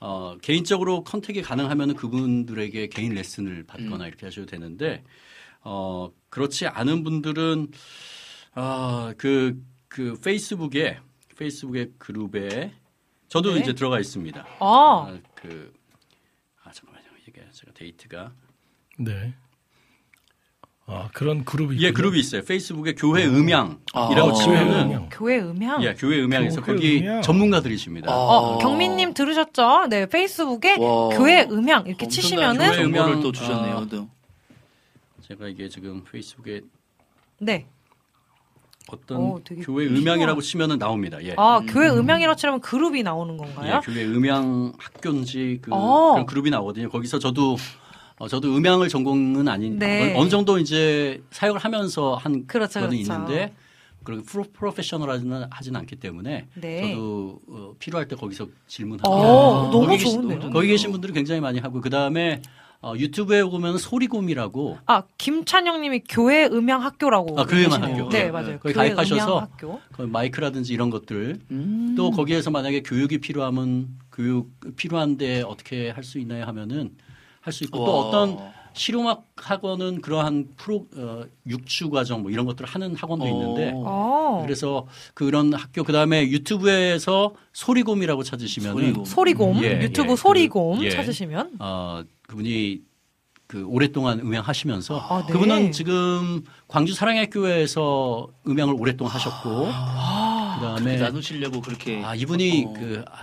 Speaker 6: 어, 개인적으로 컨택이 가능하면 그분들에게 개인 레슨을 받거나 이렇게 하셔도 되는데 어, 그렇지 않은 분들은 아, 그, 그 페이스북에 페이스북의 그룹에 저도
Speaker 1: 네.
Speaker 6: 이제 들어가 있습니다.
Speaker 1: 아,
Speaker 6: 아, 그, 아, 잠깐만요. 이게 제가 데이트가.
Speaker 2: 네. 아, 그런 그룹이
Speaker 6: 예,
Speaker 2: 있군요.
Speaker 6: 그룹이 있어요. 페이스북에 교회 음향이라고
Speaker 3: 아,
Speaker 6: 치면은
Speaker 2: 교회 음향.
Speaker 1: 교회 음향.
Speaker 6: 예, 교회 음향에서
Speaker 2: 교회
Speaker 6: 거기
Speaker 2: 음향.
Speaker 6: 전문가들이십니다.
Speaker 3: 아.
Speaker 1: 어, 경민님 들으셨죠? 네, 페이스북에
Speaker 3: 와.
Speaker 1: 교회 음향 이렇게 치시면은
Speaker 3: 교회 정보를
Speaker 6: 음향,
Speaker 3: 또 주셨네요.
Speaker 6: 아,
Speaker 3: 또.
Speaker 6: 제가 이게 지금 페이스북에
Speaker 1: 네.
Speaker 6: 어떤
Speaker 1: 오, 되게
Speaker 6: 교회. 음향이라고 치면은 나옵니다. 예.
Speaker 1: 아, 교회 음향이라고 치면 그룹이 나오는 건가요?
Speaker 6: 예, 교회 음향 학교인지 그,
Speaker 1: 어.
Speaker 6: 그런 그룹이 나오거든요. 거기서 저도 어, 저도 음향을 전공은 아닌
Speaker 1: 네.
Speaker 6: 어느 정도 이제 사역을 하면서 한
Speaker 1: 그렇죠,
Speaker 6: 거는
Speaker 1: 그렇죠.
Speaker 6: 있는데 그렇게 프로, 프로페셔널하지는 하진 않기 때문에
Speaker 1: 네.
Speaker 6: 저도 어, 필요할 때 거기서 질문하고
Speaker 1: 어, 너무 좋은데요?
Speaker 6: 거기 계신 분들이 굉장히 많이 하고 그 다음에 어, 유튜브에 보면 소리곰이라고
Speaker 1: 아, 김찬영님이 교회 음향 학교라고.
Speaker 6: 아, 교회 음향
Speaker 1: 계시네요.
Speaker 6: 학교.
Speaker 1: 네,
Speaker 6: 네.
Speaker 1: 맞아요.
Speaker 6: 거기
Speaker 1: 교회
Speaker 6: 가입하셔서
Speaker 1: 음향 학교.
Speaker 6: 그 마이크라든지 이런 것들
Speaker 3: 음.
Speaker 6: 또 거기에서 만약에 교육이 필요하면 교육 필요한데 어떻게 할 수 있나요 하면은 할 수 있고 또
Speaker 3: 와.
Speaker 6: 어떤 실용학 학원은 그러한 프로 어, 육추 과정 뭐 이런 것들을 하는 학원도 있는데
Speaker 3: 어.
Speaker 1: 어.
Speaker 6: 그래서 그런 학교 그다음에 유튜브에서 소리곰이라고 찾으시면은
Speaker 3: 소리곰.
Speaker 1: 소리곰
Speaker 6: 예,
Speaker 1: 유튜브
Speaker 6: 예,
Speaker 1: 소리곰
Speaker 6: 그, 예.
Speaker 1: 찾으시면
Speaker 6: 어 그분이 그 오랫동안 음향하시면서
Speaker 1: 아, 네.
Speaker 6: 그분은 지금 광주 사랑의 교회에서 음향을 오랫동안 하셨고
Speaker 1: 아,
Speaker 6: 그다음에
Speaker 3: 나누시려고 그렇게.
Speaker 6: 아 이분이
Speaker 3: 어.
Speaker 6: 그 아,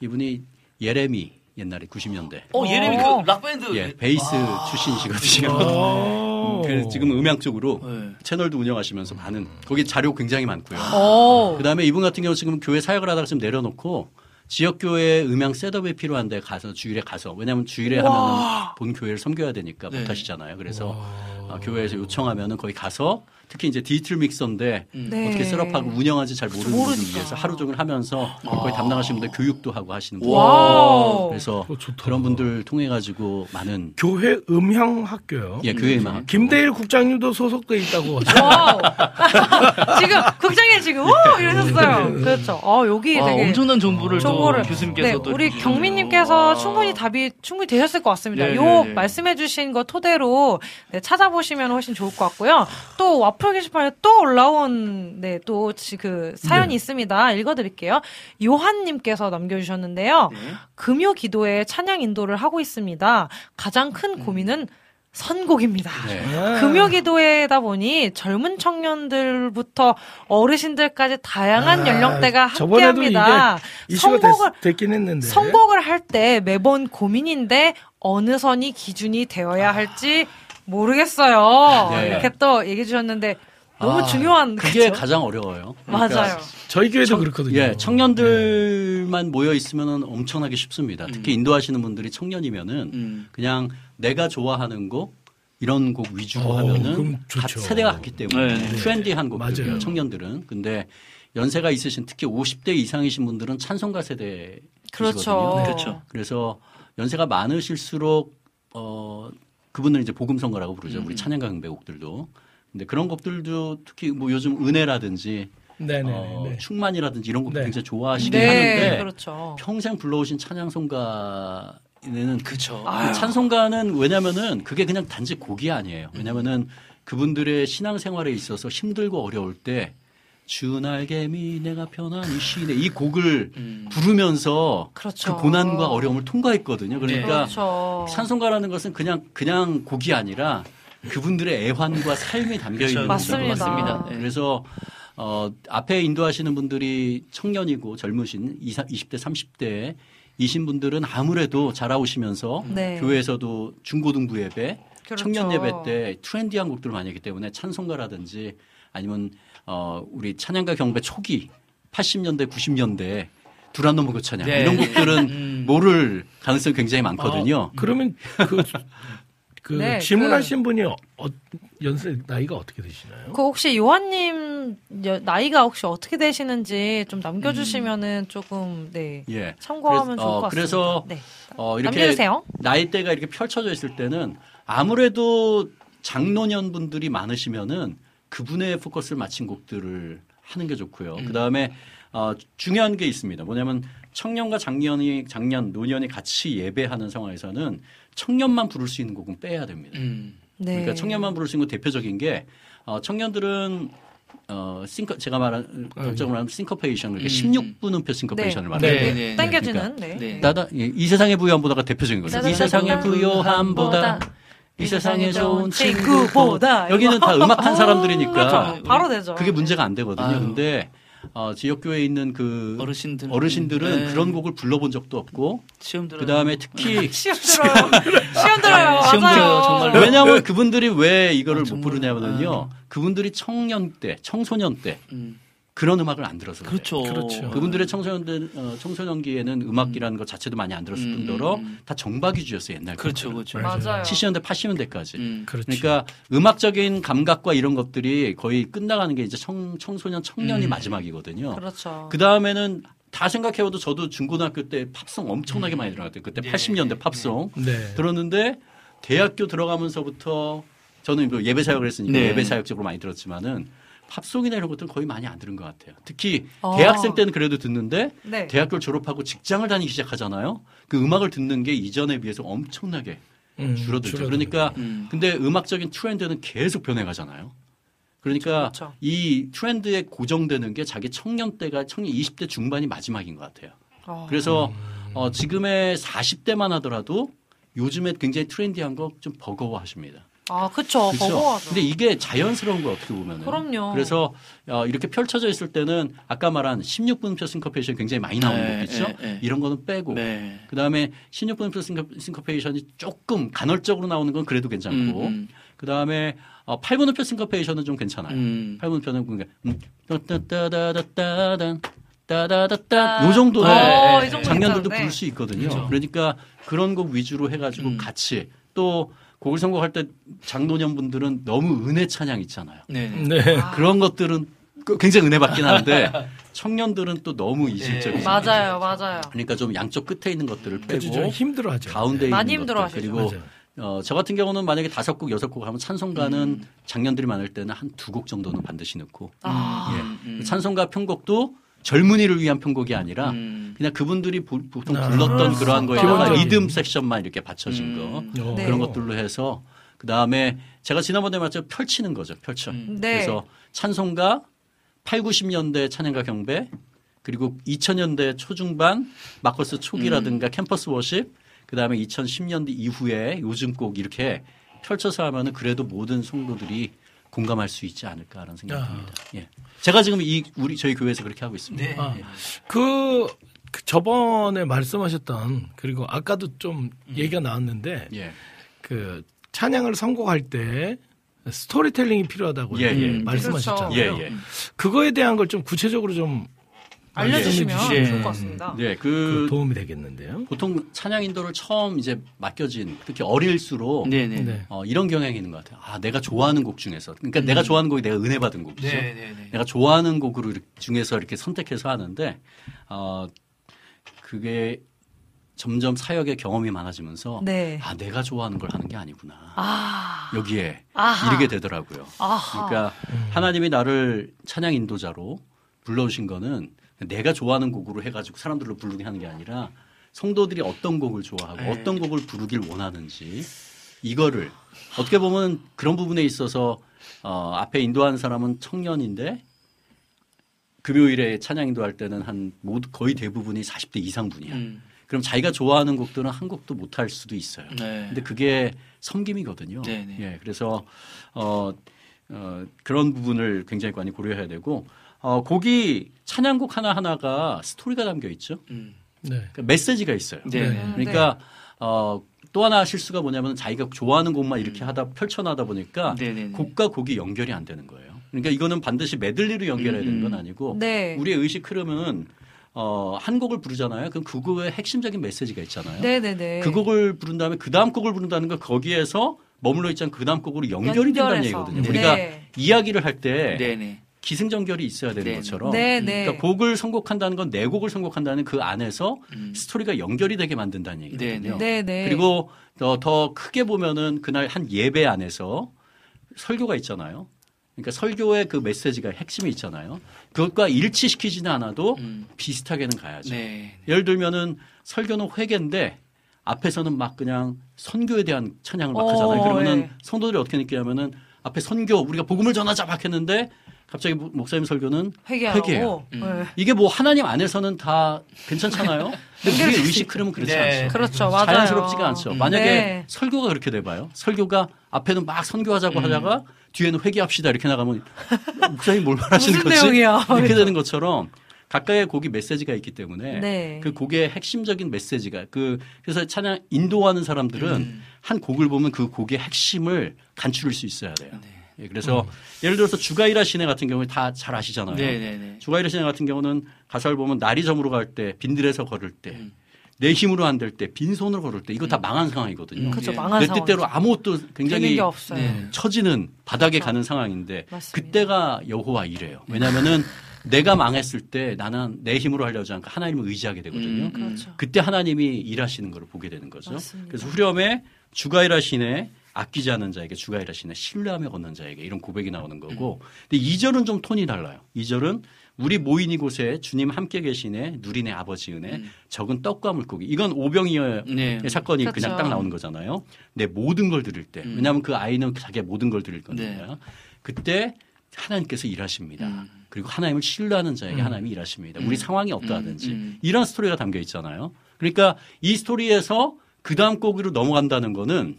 Speaker 6: 이분이 예레미 옛날에 90년대
Speaker 3: 어, 예레미
Speaker 1: 어.
Speaker 3: 그 락밴드.
Speaker 6: 예 베이스 출신이시거든요.
Speaker 2: 어.
Speaker 6: 그래서 지금 음향 쪽으로
Speaker 3: 네.
Speaker 6: 채널도 운영하시면서 많은 거기 자료 굉장히 많고요.
Speaker 1: 어.
Speaker 6: 그다음에 이분 같은 경우 지금 교회 사역을 하다가 지금 내려놓고 지역 교회 음향 setup이 필요한데 가서 주일에 가서 왜냐하면 주일에 하면은 본 교회를 섬겨야 되니까
Speaker 3: 네.
Speaker 6: 못 하시잖아요. 그래서 아, 교회에서 요청하면은 거기 가서 특히 이제 디지털 믹서인데
Speaker 1: 네.
Speaker 6: 어떻게 setup하고 운영하지 잘 모르는 분들. 위해서 하루 종일 하면서 거기 담당하시는 분들 교육도 하고 하시는 분들
Speaker 1: wow.
Speaker 6: 그래서
Speaker 2: 어.
Speaker 6: 그런 분들 통해 가지고 많은
Speaker 2: 교회 음향 학교요.
Speaker 6: 예 교회 음악
Speaker 2: 김대일 국장님도 소속돼 있다고.
Speaker 1: 지금 극장에 지금 오 이러셨어요. 그렇죠. 어 여기
Speaker 3: 와,
Speaker 1: 되게
Speaker 3: 엄청난 정보를,
Speaker 1: 정보를
Speaker 3: 또 교수님께서
Speaker 1: 네,
Speaker 3: 또
Speaker 1: 우리. 경민님께서 충분히 답이 충분히 되셨을 것 같습니다.
Speaker 3: 네,
Speaker 1: 요
Speaker 3: 네, 네.
Speaker 1: 말씀해주신 거 토대로 네, 찾아보시면 훨씬 좋을 것 같고요. 또 와플 게시판에 또 올라온 네 또 그 사연이
Speaker 2: 네.
Speaker 1: 있습니다. 읽어드릴게요. 요한님께서 남겨주셨는데요.
Speaker 3: 네.
Speaker 1: 금요 기도에 찬양 인도를 하고 있습니다. 가장 큰 고민은 선곡입니다.
Speaker 6: 네.
Speaker 2: 아.
Speaker 1: 금요 기도회다 보니 젊은 청년들부터 어르신들까지 다양한
Speaker 2: 아,
Speaker 1: 연령대가 함께 합니다.
Speaker 2: 이게 이슈가
Speaker 1: 선곡을
Speaker 2: 됐, 긴 했는데.
Speaker 1: 선곡을 할 때 매번 고민인데 어느 선이 기준이 되어야 할지 모르겠어요.
Speaker 6: 네.
Speaker 1: 이렇게 또 얘기해 주셨는데 너무
Speaker 6: 아,
Speaker 1: 중요한
Speaker 6: 그게
Speaker 1: 그죠?
Speaker 6: 가장 어려워요. 그러니까
Speaker 1: 맞아요.
Speaker 2: 저희 교회도
Speaker 6: 청-
Speaker 2: 그렇거든요.
Speaker 6: 예, 청년들만 모여 있으면 엄청나게 쉽습니다. 특히 인도하시는 분들이 청년이면은
Speaker 3: 음.
Speaker 6: 그냥 내가 좋아하는 곡 이런 곡 위주로
Speaker 2: 어,
Speaker 6: 하면은
Speaker 2: 좋죠.
Speaker 6: 세대가 같기 때문에
Speaker 3: 네, 네.
Speaker 6: 트렌디한 곡들
Speaker 2: 맞아요.
Speaker 6: 청년들은 근데 연세가 있으신 특히 50대 이상이신 분들은 찬송가 세대
Speaker 1: 그렇죠.
Speaker 3: 그렇죠.
Speaker 6: 그래서 연세가 많으실수록 어 그분을 이제 복음성가라고 부르죠.
Speaker 3: 음.
Speaker 6: 우리 찬양가 흥배곡들도. 근데 그런 곡들도 특히 뭐 요즘 은혜라든지
Speaker 2: 네네.
Speaker 6: 어,
Speaker 2: 네.
Speaker 6: 충만이라든지 이런 곡
Speaker 2: 네.
Speaker 6: 굉장히 좋아하시긴
Speaker 1: 네,
Speaker 6: 하는데
Speaker 1: 그렇죠.
Speaker 6: 평생 불러오신 찬양송가에는
Speaker 3: 그쵸.
Speaker 6: 그 찬송가는 왜냐면은 그게 그냥 단지 곡이 아니에요. 왜냐면은 그분들의 신앙생활에 있어서 힘들고 어려울 때 주날개미 내가 편안히 쉬네 이 곡을
Speaker 3: 음.
Speaker 6: 부르면서
Speaker 1: 그렇죠.
Speaker 6: 그 고난과 어려움을 통과했거든요. 그러니까
Speaker 1: 그렇죠.
Speaker 6: 찬송가라는 것은 그냥 그냥 곡이 아니라 그분들의 애환과 삶이 담겨 있는
Speaker 3: 그렇죠.
Speaker 6: 거죠.
Speaker 1: 맞습니다.
Speaker 3: 맞습니다. 네.
Speaker 6: 그래서 어, 앞에 인도하시는 분들이 청년이고 젊으신 20, 20대, 30대 이신 분들은 아무래도 자라오시면서
Speaker 1: 네.
Speaker 6: 교회에서도 중고등부 예배,
Speaker 1: 그렇죠.
Speaker 6: 청년 예배 때 트렌디한 곡들을 많이 했기 때문에 찬송가라든지 아니면 어, 우리 찬양가 경배 초기 80년대, 90년대 두란 넘은 그 찬양
Speaker 3: 네.
Speaker 6: 이런 곡들은
Speaker 3: 음.
Speaker 6: 모를 가능성이 굉장히 많거든요.
Speaker 2: 그러면 그, 그
Speaker 1: 네,
Speaker 2: 질문하신 분이 어, 연세 나이가 어떻게 되시나요?
Speaker 1: 그 혹시 요한님 여- 나이가 혹시 어떻게 되시는지 좀 남겨주시면은 조금 네
Speaker 6: 예.
Speaker 1: 참고하면
Speaker 6: 그래서-
Speaker 1: 좋을
Speaker 6: 어,
Speaker 1: 것 같습니다.
Speaker 6: 그래서
Speaker 1: 네.
Speaker 6: 어, 이렇게
Speaker 1: 남겨주세요.
Speaker 6: 나이대가 이렇게 펼쳐져 있을 때는 아무래도 장노년 분들이 많으시면은 그분의 포커스를 맞춘 곡들을 하는 게 좋고요. 그 다음에 어, 중요한 게 있습니다. 뭐냐면 청년과 장년이 장년 노년이 같이 예배하는 상황에서는 청년만 부를 수 있는 곡은 빼야 됩니다.
Speaker 3: 음.
Speaker 1: 네.
Speaker 6: 그러니까 청년만 부를 수 있는 대표적인 게 어, 청년들은 어, synco 제가 말한 법적으로 말하면 syncopation 그러니까
Speaker 3: 음.
Speaker 6: 16분 음표 syncopation을
Speaker 1: 네.
Speaker 6: 말하는
Speaker 3: 네,
Speaker 6: 거예요.
Speaker 3: 네.
Speaker 1: 당겨지는 네.
Speaker 3: 네.
Speaker 6: 따다 예, 이 세상의 부유함보다가 대표적인 거죠. 이. 세상의 부유함보다 이 세상의 좋은 친구보다. 여기는 다 음악한
Speaker 1: 어,
Speaker 6: 사람들이니까
Speaker 1: 그렇죠. 바로 되죠.
Speaker 6: 그게 문제가 안 되거든요.
Speaker 3: 아유.
Speaker 6: 근데 어, 지역교회에 있는 그
Speaker 3: 어르신들
Speaker 6: 어르신들은
Speaker 3: 네.
Speaker 6: 그런 곡을 불러본 적도 없고
Speaker 3: 시험 들어.
Speaker 6: 그 다음에 특히
Speaker 1: 시험 들어요. 시험 들어요.
Speaker 3: 시험. 들어요, 정말로.
Speaker 6: 왜냐하면 그분들이 왜 이거를
Speaker 3: 아,
Speaker 6: 못
Speaker 3: 정말.
Speaker 6: 부르냐면요. 그분들이 청년 때, 청소년 때
Speaker 3: 음.
Speaker 6: 그런 음악을 안 들어서.
Speaker 3: 그렇죠.
Speaker 2: 그렇죠.
Speaker 6: 그분들의 청소년들 어, 청소년기에는 음악이라는 것 자체도 많이 안 들었을
Speaker 3: 음,
Speaker 6: 뿐더러
Speaker 3: 음, 음.
Speaker 6: 다 정박 위주였어요 옛날.
Speaker 3: 그렇죠. 그렇죠.
Speaker 1: 맞아요.
Speaker 6: 70년대, 80년대까지.
Speaker 3: 음.
Speaker 2: 그렇죠.
Speaker 6: 그러니까 음악적인 감각과 이런 것들이 거의 끝나가는 게 이제 청, 청소년, 청년이
Speaker 3: 음.
Speaker 6: 마지막이거든요.
Speaker 1: 그렇죠.
Speaker 6: 그 다음에는 다 생각해봐도 저도 중고등학교 때 팝송 엄청나게 많이 들어갔대요. 그때
Speaker 3: 네.
Speaker 6: 80년대 팝송
Speaker 2: 네.
Speaker 6: 들었는데 대학교 들어가면서부터 저는 뭐 예배 사역을 했으니까
Speaker 3: 네.
Speaker 6: 예배 사역적으로 많이 들었지만은 팝송이나 이런 것들은 거의 많이 안 들은 것 같아요. 특히
Speaker 1: 어.
Speaker 6: 대학생 때는 그래도 듣는데
Speaker 1: 네.
Speaker 6: 대학교를 졸업하고 직장을 다니기 시작하잖아요. 그 음악을 듣는 게 이전에 비해서 엄청나게
Speaker 2: 음,
Speaker 6: 줄어들죠. 그러니까
Speaker 3: 음.
Speaker 6: 근데 음악적인 트렌드는 계속 변해가잖아요. 그러니까
Speaker 1: 그렇죠.
Speaker 6: 이 트렌드에 고정되는 게 자기 청년 때가 청년 20대 중반이 마지막인 것 같아요.
Speaker 1: 어.
Speaker 6: 그래서
Speaker 2: 음.
Speaker 6: 어, 지금의 40대만 하더라도 요즘에 굉장히 trendy한 거 좀 버거워하십니다.
Speaker 1: 아, 그쵸.
Speaker 6: 그렇죠?
Speaker 1: 버거워하죠.
Speaker 6: 근데 이게 자연스러운 거 어떻게 보면은.
Speaker 1: 그럼요.
Speaker 6: 그래서 어, 이렇게 펼쳐져 있을 때는 아까 말한 16분표 syncopation 굉장히 많이 나오는
Speaker 3: 네,
Speaker 6: 곡 있죠.
Speaker 3: 네, 네.
Speaker 6: 이런 거는 빼고
Speaker 3: 네.
Speaker 6: 그 다음에 16분표 synco, syncopation이 조금 간헐적으로 나오는 건 그래도 괜찮고
Speaker 3: 음,
Speaker 6: 그 다음에 어, 8분음표 싱커페이션은 좀 괜찮아요.
Speaker 3: 음.
Speaker 6: 8분음표는 그러니까 음, 따따따다따단 따다다따
Speaker 1: 아,
Speaker 6: 요 정도는
Speaker 1: 정도
Speaker 6: 장년들도. 부를 수 있거든요.
Speaker 3: 그렇죠.
Speaker 6: 그러니까 그런 곡 위주로 해가지고
Speaker 3: 음.
Speaker 6: 같이 또 곡을 선곡할 때 장노년 분들은 너무 은혜 찬양 있잖아요.
Speaker 3: 네.
Speaker 2: 네.
Speaker 6: 그런 것들은 그 굉장히 은혜 받긴 하는데 청년들은 또 너무 이질적이죠.
Speaker 3: 네.
Speaker 1: 맞아요, 맞아요.
Speaker 6: 그러니까 좀 양쪽 끝에 있는 것들을 빼고
Speaker 2: 힘들어하죠.
Speaker 6: 가운데
Speaker 1: 많이
Speaker 6: 있는 것들
Speaker 1: 힘들어하시죠.
Speaker 6: 그리고
Speaker 2: 맞아요.
Speaker 6: 어, 저 같은 경우는 만약에 다섯 곡 여섯 곡 하면 찬송가는
Speaker 3: 음.
Speaker 6: 장년들이 많을 때는 한 두 곡 정도는 반드시 넣고
Speaker 1: 아,
Speaker 6: 예.
Speaker 3: 음.
Speaker 6: 찬송가 편곡도 젊은이를 위한 편곡이 아니라
Speaker 3: 음.
Speaker 6: 그냥 그분들이 보, 통
Speaker 2: 아,
Speaker 6: 불렀던 그러한 거에다가. 리듬 섹션만 이렇게 받쳐진 거
Speaker 3: 음.
Speaker 2: 어.
Speaker 1: 네.
Speaker 6: 그런 것들로 해서 그 다음에 제가 지난번에 말했죠 펼치는 거죠 펼쳐.
Speaker 3: 음.
Speaker 1: 네.
Speaker 6: 그래서 찬송가 8, 90년대 찬양가 경배 그리고 2000년대 초중반 마커스 초기라든가 캠퍼스 워십 그다음에 2010년대 이후에 요즘 꼭 이렇게 펼쳐서 하면은 그래도 모든 성도들이 공감할 수 있지 않을까라는 생각이
Speaker 2: 아.
Speaker 6: 듭니다. 예. 제가 지금 이 우리 저희 교회에서 그렇게 하고 있습니다.
Speaker 3: 네.
Speaker 2: 아,
Speaker 6: 예.
Speaker 2: 그, 그 저번에 말씀하셨던 그리고 아까도 좀 얘기가 나왔는데
Speaker 6: 예.
Speaker 2: 그 찬양을 선곡할 때 스토리텔링이 필요하다고
Speaker 6: 예, 예.
Speaker 2: 말씀하셨잖아요.
Speaker 6: 예, 예.
Speaker 2: 그거에 대한 걸 좀 구체적으로 좀
Speaker 1: 알려주시면
Speaker 2: 말씀해
Speaker 3: 예.
Speaker 1: 좋을 것 같습니다.
Speaker 6: 네, 그그
Speaker 2: 도움이 되겠는데요.
Speaker 6: 보통 찬양 인도를 처음 이제 맡겨진 특히 어릴수록
Speaker 3: 네네.
Speaker 2: 네.
Speaker 6: 어, 이런 경향이 있는 것 같아요. 아, 내가 좋아하는 곡 중에서. 그러니까 내가 좋아하는 곡이 내가 은혜 받은 곡이죠.
Speaker 3: 네네네.
Speaker 6: 내가 좋아하는 곡으로 이렇게- 중에서 이렇게 선택해서 하는데, 어, 그게 점점 사역의 경험이 많아지면서,
Speaker 1: 네.
Speaker 6: 아, 내가 좋아하는 걸 하는 게 아니구나.
Speaker 1: 아,
Speaker 6: 여기에
Speaker 1: 아하.
Speaker 6: 이르게 되더라고요.
Speaker 1: 아하.
Speaker 6: 그러니까 하나님이 나를 찬양 인도자로 불러오신 거는 내가 좋아하는 곡으로 해가지고 사람들로 부르게 하는 게 아니라 성도들이 어떤 곡을 좋아하고
Speaker 3: 네.
Speaker 6: 어떤 곡을 부르길 원하는지 이거를 어떻게 보면 그런 부분에 있어서 어, 앞에 인도하는 사람은 청년인데 금요일에 찬양 인도할 때는 한 모두 거의 대부분이 40대 이상 분이야.
Speaker 3: 음.
Speaker 6: 그럼 자기가 좋아하는 곡들은 한 곡도 못 할 수도 있어요.
Speaker 3: 네.
Speaker 6: 근데 그게 섬김이거든요.
Speaker 3: 네 네.
Speaker 6: 예, 그래서 어, 어, 그런 부분을 굉장히 많이 고려해야 되고 어, 곡이 찬양곡 하나 하나가 스토리가 담겨 있죠.
Speaker 3: 음.
Speaker 2: 네.
Speaker 6: 그러니까 메시지가 있어요.
Speaker 3: 네네.
Speaker 6: 그러니까 어, 또 하나 실수가 뭐냐면 자기가 좋아하는 곡만 이렇게 하다 펼쳐나다 보니까
Speaker 3: 음. 네네네.
Speaker 6: 곡과 곡이 연결이 안 되는 거예요. 그러니까 이거는 반드시 메들리로 연결해야 되는 건
Speaker 3: 음.
Speaker 6: 아니고
Speaker 1: 네.
Speaker 6: 우리의 의식 흐름은 어, 한 곡을 부르잖아요. 그럼 그 곡의 핵심적인 메시지가 있잖아요.
Speaker 1: 네네네.
Speaker 6: 그 곡을 부른 다음에 그 다음 곡을 부른다는 건 거기에서 머물러 있지 않고 그 다음 곡으로 연결이 된다는
Speaker 1: 연결해서.
Speaker 6: 얘기거든요.
Speaker 1: 네.
Speaker 6: 우리가
Speaker 1: 네.
Speaker 6: 이야기를 할때
Speaker 3: 네네.
Speaker 6: 기승전결이 있어야 되는
Speaker 3: 네네.
Speaker 6: 것처럼
Speaker 1: 네 네.
Speaker 6: 그러니까 곡을 선곡한다는 건 내 곡을 선곡한다는 그 안에서
Speaker 3: 음.
Speaker 6: 스토리가 연결이 되게 만든다는 얘기거든요.
Speaker 1: 네네.
Speaker 6: 그리고 더, 더 크게 보면은 그날 한 예배 안에서 설교가 있잖아요. 그러니까 설교의 그 메시지가 핵심이 있잖아요. 그것과 일치시키지는 않아도
Speaker 3: 음.
Speaker 6: 비슷하게는 가야죠.
Speaker 3: 네.
Speaker 6: 예를 들면은 설교는 회개인데 앞에서는 막 그냥 선교에 대한 찬양을 막
Speaker 1: 어,
Speaker 6: 하잖아요. 그러면은
Speaker 1: 예.
Speaker 6: 성도들이 어떻게 느끼냐면은 앞에 선교 우리가 복음을 전하자 막 했는데 갑자기 목- 목사님 설교는
Speaker 1: 회개하고.
Speaker 6: 회개해요.
Speaker 3: 음.
Speaker 1: 네.
Speaker 6: 이게 뭐 하나님 안에서는 다 괜찮잖아요. 근데 우리의 의식 흐름은 그렇지
Speaker 3: 네.
Speaker 6: 않죠.
Speaker 1: 그렇죠. 맞아요.
Speaker 6: 자연스럽지가 않죠.
Speaker 3: 음.
Speaker 6: 만약에
Speaker 1: 네.
Speaker 6: 설교가 그렇게 돼 봐요. 설교가 앞에는 막 선교하자고
Speaker 3: 음.
Speaker 6: 하다가 뒤에는 회개합시다 이렇게 나가면 목사님 뭘 말하시는
Speaker 1: 무슨
Speaker 6: 거지?
Speaker 1: 내용이야?
Speaker 6: 이렇게 되는 것처럼 각각의 곡이 메시지가 있기 때문에
Speaker 1: 네.
Speaker 6: 그 곡의 핵심적인 메시지가 그 그래서 찬양 인도하는 사람들은
Speaker 3: 음.
Speaker 6: 한 곡을 보면 그 곡의 핵심을 간추릴 수 있어야 돼요.
Speaker 3: 네.
Speaker 6: 예, 그래서 예를 들어서 주가이라 시내 같은 경우에 다 잘 아시잖아요.
Speaker 3: 네네네.
Speaker 6: 주가이라 시내 같은 경우는 가사를 보면 날이 저물어 갈 때 빈들에서 걸을 때내
Speaker 3: 음.
Speaker 6: 힘으로 안 될 때 빈손으로 걸을 때 이거 다 망한 상황이거든요.
Speaker 1: 그렇죠.
Speaker 3: 예.
Speaker 1: 망한
Speaker 6: 내
Speaker 1: 상황.
Speaker 6: 뜻대로 아무것도 굉장히
Speaker 1: 없어요.
Speaker 3: 네.
Speaker 6: 처지는 바닥에
Speaker 1: 그렇죠.
Speaker 6: 가는 상황인데
Speaker 1: 맞습니다.
Speaker 6: 그때가 여호와 이래요. 왜냐하면은 내가 망했을 때 나는 내 힘으로 하려지 않고 하나님을 의지하게 되거든요.
Speaker 3: 음,
Speaker 1: 그렇죠.
Speaker 6: 그때 하나님이 일하시는 걸 보게 되는 거죠.
Speaker 1: 맞습니다.
Speaker 6: 그래서 후렴에 주가 일하시네 아끼지 않는 자에게 주가 일하시네 신뢰하며 걷는 자에게 이런 고백이 나오는 거고 근데 2절은 좀 톤이 달라요. 2절은 우리 모인 이곳에 주님 함께 계시네 누리네 아버지 은혜
Speaker 3: 음.
Speaker 6: 적은 떡과 물고기 이건 오병이어의
Speaker 3: 네.
Speaker 6: 사건이 그
Speaker 1: 그렇죠.
Speaker 6: 냥딱 나오는 거잖아요. 내 모든 걸 드릴 때
Speaker 3: 음.
Speaker 6: 왜냐하면 그 아이는 자기의 모든 걸 드릴 거니까
Speaker 3: 네.
Speaker 6: 그때 하나님께서 일하십니다.
Speaker 3: 음.
Speaker 6: 그리고 하나님을 신뢰하는 자에게 하나님이 일하십니다. 우리 상황이 어떠하든지
Speaker 3: 음, 음.
Speaker 6: 이런 스토리가 담겨 있잖아요. 그러니까 이 스토리에서 그 다음 곡으로 넘어간다는 거는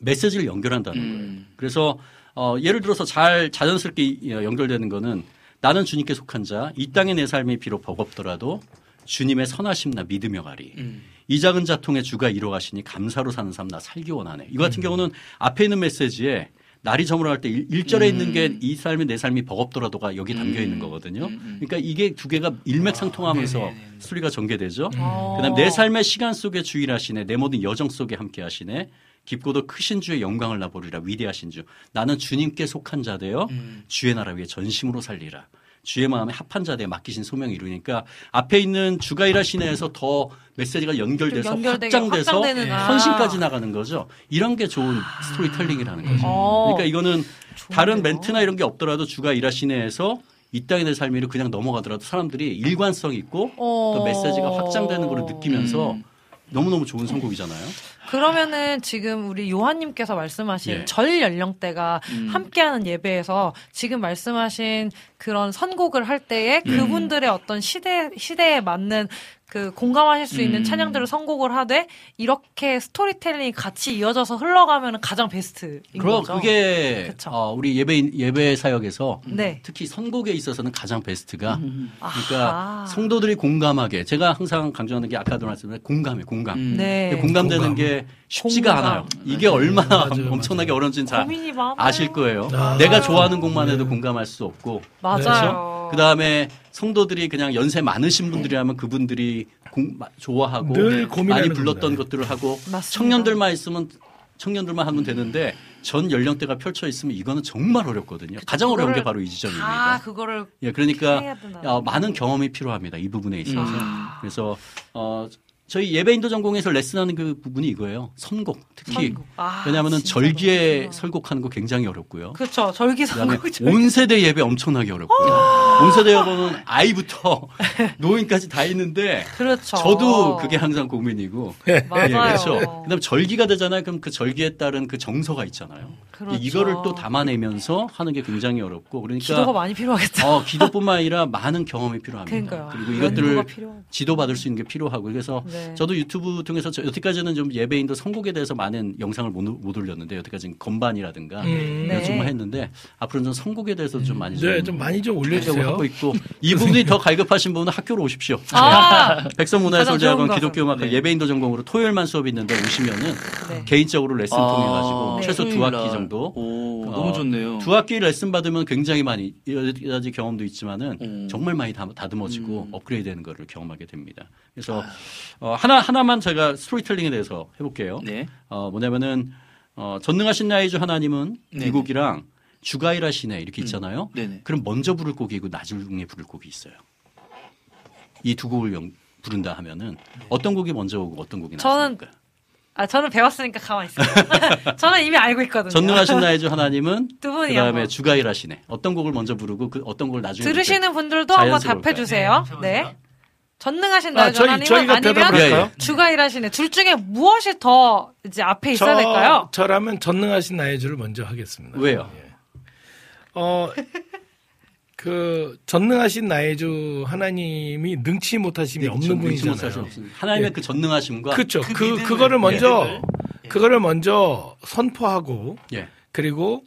Speaker 6: 메시지를 연결한다는
Speaker 3: 음.
Speaker 6: 거예요. 그래서 어, 예를 들어서 잘 자연스럽게 이- 어, 연결되는 거는 나는 주님께 속한 자, 이 땅의 내 삶이 비록 버겁더라도 주님의 선하심 나 믿으며 가리.
Speaker 3: 음.
Speaker 6: 이 작은 자통의 주가 이루가시니 감사로 사는 삶 나 살기 원하네. 이거 같은 경우는 앞에 있는 메시지에 날이 저물어 갈때 1절에 있는 게 이 삶이 내 삶이 버겁더라도가 여기 담겨 있는 거거든요. 그러니까 이게 두 개가 일맥상통하면서
Speaker 3: 네네네.
Speaker 6: 스토리가 전개되죠.
Speaker 1: 어.
Speaker 6: 그다음 내 삶의 시간 속에 주일하시네. 내 모든 여정 속에 함께 하시네. 깊고도 크신 주의 영광을 나보리라 위대하신 주. 나는 주님께 속한 자 되어
Speaker 3: 음.
Speaker 6: 주의 나라 위에 전심으로 살리라. 주의 마음에 합한 자 되어 맡기신 소명을 이루니까 앞에 있는 주가 일하시네에서 더 메시지가 연결돼서 확장돼서
Speaker 1: 아.
Speaker 6: 헌신까지 나가는 거죠. 이런 게 좋은 스토리텔링이라는 거죠.
Speaker 1: 어.
Speaker 6: 그러니까 이거는 다른
Speaker 1: 좋은데요?
Speaker 6: 멘트나 이런 게 없더라도 주가 일하시네에서 이 땅의 내 삶이를 그냥 넘어가더라도 사람들이 일관성 있고
Speaker 1: 어.
Speaker 6: 또 메시지가 확장되는 걸 느끼면서
Speaker 3: 음.
Speaker 6: 너무너무 좋은 선곡이잖아요.
Speaker 1: 그러면은 지금 우리 요한님께서 말씀하신
Speaker 6: 예.
Speaker 1: 전 연령대가
Speaker 3: 음.
Speaker 1: 함께하는 예배에서 지금 말씀하신 그런 선곡을 할 때에
Speaker 6: 예.
Speaker 1: 그분들의 어떤 시대 시대에 맞는 그 공감하실 수 있는
Speaker 3: 음.
Speaker 1: 찬양들을 선곡을 하되 이렇게 스토리텔링이 같이 이어져서 흘러가면 가장 베스트인
Speaker 6: 그럼
Speaker 1: 거죠.
Speaker 6: 그게. 어, 우리 예배 예배 사역에서
Speaker 1: 네.
Speaker 6: 특히 선곡에 있어서는 가장 베스트가
Speaker 3: 음.
Speaker 6: 그러니까
Speaker 1: 아하.
Speaker 6: 성도들이 공감하게 제가 항상 강조하는 게 아까도 말씀드린 공감해 공감.
Speaker 3: 음.
Speaker 1: 네.
Speaker 6: 공감되는
Speaker 2: 공감.
Speaker 6: 게 쉽지가
Speaker 1: 공감.
Speaker 6: 않아요. 이게 얼마나
Speaker 2: 맞아요,
Speaker 6: 엄청나게
Speaker 2: 맞아요.
Speaker 6: 어려운지는 잘. 아실 거예요.
Speaker 2: 아.
Speaker 6: 내가 좋아하는 곡만 해도 공감할 수 없고.
Speaker 1: 맞아요.
Speaker 6: 그 다음에 성도들이 그냥 연세 많으신 분들이라면 그분들이 공- 마- 좋아하고 많이 불렀던
Speaker 2: 겁니다.
Speaker 6: 것들을 하고
Speaker 1: 맞습니다.
Speaker 6: 청년들만 있으면 청년들만 하면 되는데 전 연령대가 펼쳐 있으면 이거는 정말 어렵거든요. 가장 어려운 게 바로
Speaker 1: 이다
Speaker 6: 지점입니다.
Speaker 1: 그거를
Speaker 6: 예, 그러니까. 어, 많은 경험이 필요합니다. 이 부분에 있어서.
Speaker 3: 음.
Speaker 6: 그래서 어, 저희 예배인도 전공에서 레슨하는 그 부분이 이거예요. 선곡 특히.
Speaker 1: 선곡. 아,
Speaker 6: 왜냐하면
Speaker 1: 진짜
Speaker 6: 절기에
Speaker 1: 너무
Speaker 6: 설곡하는 거 굉장히 어렵고요.
Speaker 1: 그렇죠. 절기 선곡.
Speaker 6: 온 세대 예배 엄청나게 어렵고요. 온 세대 예배는 아이부터 노인까지 다 있는데
Speaker 1: 그렇죠.
Speaker 6: 저도 그게 항상 고민이고.
Speaker 1: 맞아요.
Speaker 6: 예, 그렇죠. 그다음 절기가 되잖아요. 그럼 그 절기에 따른 그 정서가 있잖아요.
Speaker 1: 그렇죠.
Speaker 6: 이거를 또 담아내면서 하는 게 굉장히 어렵고 그러니까
Speaker 1: 기도가 많이 필요하겠다.
Speaker 6: 어, 기도뿐만 아니라 많은 경험이 필요합니다.
Speaker 1: 그러니까요.
Speaker 6: 그리고 이것들을. 지도받을 수 있는 게 필요하고 그래서
Speaker 1: 네.
Speaker 6: 저도 유튜브 통해서 저- 여태까지는 좀 예배인도 선곡에 대해서 많은 영상을 못, 못 올렸는데 여태까지는 건반이라든가
Speaker 2: 음.
Speaker 1: 네.
Speaker 6: 좀 했는데 앞으로는 좀 선곡에 대해서 좀 많이
Speaker 2: 네, 좀 많이 좀 올려주세요.
Speaker 6: 하고 있고 이 부분이 더 갈급하신 분은 학교로 오십시오.
Speaker 1: 아,
Speaker 6: 백성문화예술대학원
Speaker 1: 가장 좋은
Speaker 6: 기독교음악과
Speaker 3: 네.
Speaker 6: 예배인도 전공으로 토요일만 수업이 있는데 오시면은
Speaker 1: 네.
Speaker 6: 개인적으로 레슨
Speaker 3: 아,
Speaker 6: 통해 가지고
Speaker 1: 네.
Speaker 6: 최소 두 학기
Speaker 3: 날.
Speaker 6: 정도
Speaker 3: 오,
Speaker 6: 어,
Speaker 3: 너무 좋네요.
Speaker 6: 두 학기 레슨 받으면 굉장히 많이 여러 가지 경험도 있지만은
Speaker 3: 음.
Speaker 6: 정말 많이 다- 다듬어지고
Speaker 3: 음.
Speaker 6: 업그레이드되는 거를 경험하게 됩니다. 그래서 어, 하나 하나만 제가 스토리텔링에 대해서 해볼게요.
Speaker 3: 네.
Speaker 6: 어, 뭐냐면은 어, 전능하신 나의 주 하나님은
Speaker 3: 네네.
Speaker 6: 이 곡이랑 주가일하시네 이렇게 있잖아요.
Speaker 3: 네네.
Speaker 6: 그럼 먼저 부를 곡이고 나중에 부를 곡이 있어요. 이 두 곡을 영- 부른다 하면은 어떤 곡이 먼저 오고 어떤 곡이
Speaker 1: 저는
Speaker 6: 나중일까요?
Speaker 1: 아, 저는 배웠으니까 가만히 있어요. 저는 이미 알고 있거든요.
Speaker 6: 전능하신 나의 주 하나님은
Speaker 1: 두 분이요.
Speaker 6: 그다음에
Speaker 1: 뭐.
Speaker 6: 주가일하시네. 어떤 곡을 먼저 부르고 그 어떤 곡을 나중에
Speaker 1: 들으시는 분들도 한번? 답해 주세요. 네. 전능하신
Speaker 2: 아,
Speaker 1: 나의
Speaker 2: 저희- 저희가
Speaker 1: 아니면
Speaker 2: 대답할까요?
Speaker 1: 주가 일하시네. 둘 중에 무엇이 더 이제 앞에 있어야 될까요?
Speaker 2: 저라면 전능하신 나의 주를 먼저 하겠습니다.
Speaker 6: 왜요?
Speaker 2: 예. 어, 그 전능하신 나의 주 하나님이 능치 못하심이
Speaker 6: 네,
Speaker 2: 없는 분이잖아요.
Speaker 6: 하나님의
Speaker 2: 예.
Speaker 6: 그 전능하심과
Speaker 2: 그렇죠.
Speaker 3: 그
Speaker 2: 그 그거를 먼저
Speaker 3: 믿음을.
Speaker 2: 그거를 먼저 선포하고
Speaker 6: 예.
Speaker 2: 그리고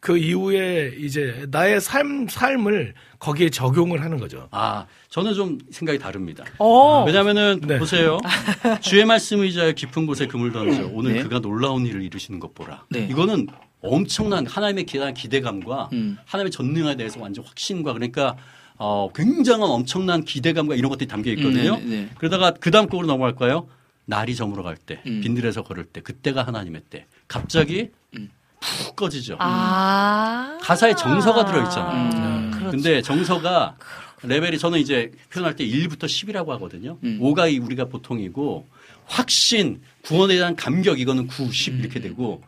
Speaker 2: 그 이후에 이제 나의 삶 삶을 거기에 적용을 하는 거죠.
Speaker 6: 아, 저는 좀 생각이 다릅니다.
Speaker 1: 오.
Speaker 6: 왜냐면은
Speaker 2: 네.
Speaker 6: 보세요. 주의 말씀 의자에 깊은 곳에 금을 던져 오늘
Speaker 3: 네.
Speaker 6: 그가 놀라운 일을 이루시는 것 보라.
Speaker 3: 네.
Speaker 6: 이거는 엄청난 하나님의 기대감과
Speaker 3: 음.
Speaker 6: 하나님의 전능에 대해서 완전 확신과 그러니까 어, 굉장한 엄청난 기대감과 이런 것들이 담겨 있거든요.
Speaker 3: 음, 네, 네.
Speaker 6: 그러다가 그 다음 곡으로 넘어갈까요? 날이 저물어 갈 때,
Speaker 3: 음.
Speaker 6: 빈들에서 걸을 때, 그때가 하나님의 때. 갑자기
Speaker 3: 음.
Speaker 6: 푹 꺼지죠.
Speaker 1: 아.
Speaker 6: 가사에 정서가 들어있잖아요.
Speaker 3: 음.
Speaker 1: 그렇죠.
Speaker 6: 근데 정서가 레벨이 저는 이제 표현할 때 1부터 10이라고 하거든요.
Speaker 3: 음.
Speaker 6: 5가 이 우리가 보통이고 확신, 구원에 대한 감격 이거는 9, 10
Speaker 3: 음.
Speaker 6: 이렇게 되고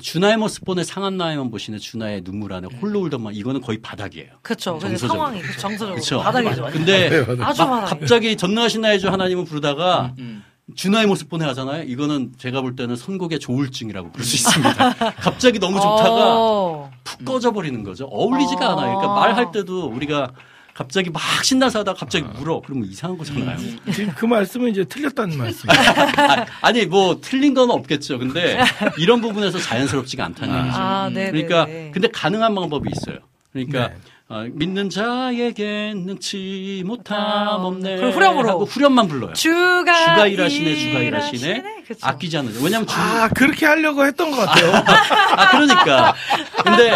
Speaker 6: 주나의 모습 보내 상한 나에만 보시네 주나의 눈물 안에 홀로 울던만 이거는 거의 바닥이에요.
Speaker 1: 그렇죠. 상황이 그 정서적으로
Speaker 6: 그렇죠.
Speaker 1: 바닥이죠.
Speaker 6: 근데
Speaker 1: 아주
Speaker 6: 막. 갑자기 전능하신 나의 주 하나님을 부르다가
Speaker 3: 음.
Speaker 6: 주나의 모습 보내 하잖아요. 이거는 제가 볼 때는 선곡의 조울증이라고 부를 수 있습니다. 갑자기 너무 좋다가
Speaker 1: 어.
Speaker 6: 푹 꺼져 버리는 거죠. 어울리지가
Speaker 1: 아.
Speaker 6: 않아요. 그러니까 말할 때도 우리가 갑자기 막 신나서 하다가 갑자기 울어. 그러면 이상한 거잖아요.
Speaker 2: 지금 그 말씀은 이제 틀렸다는 말씀이에요.
Speaker 6: 아, 아니 뭐 틀린 건 없겠죠. 근데 이런 부분에서 자연스럽지가 않다는 얘기죠.
Speaker 1: 아, 네,
Speaker 6: 그러니까
Speaker 1: 네, 네.
Speaker 6: 근데 가능한 방법이 있어요. 그러니까
Speaker 2: 네.
Speaker 6: 어, 믿는 자에게 능치 못함 없네.
Speaker 1: 그럼 후렴으로.
Speaker 6: 하고 후렴만 불러요.
Speaker 1: 주가
Speaker 6: 주가 일하시네, 주가 일하시네.
Speaker 1: 그쵸.
Speaker 6: 아끼지 않는. 왜냐하면 주,
Speaker 2: 아 그렇게 하려고 했던 것 같아요.
Speaker 6: 아, 그러니까. 근데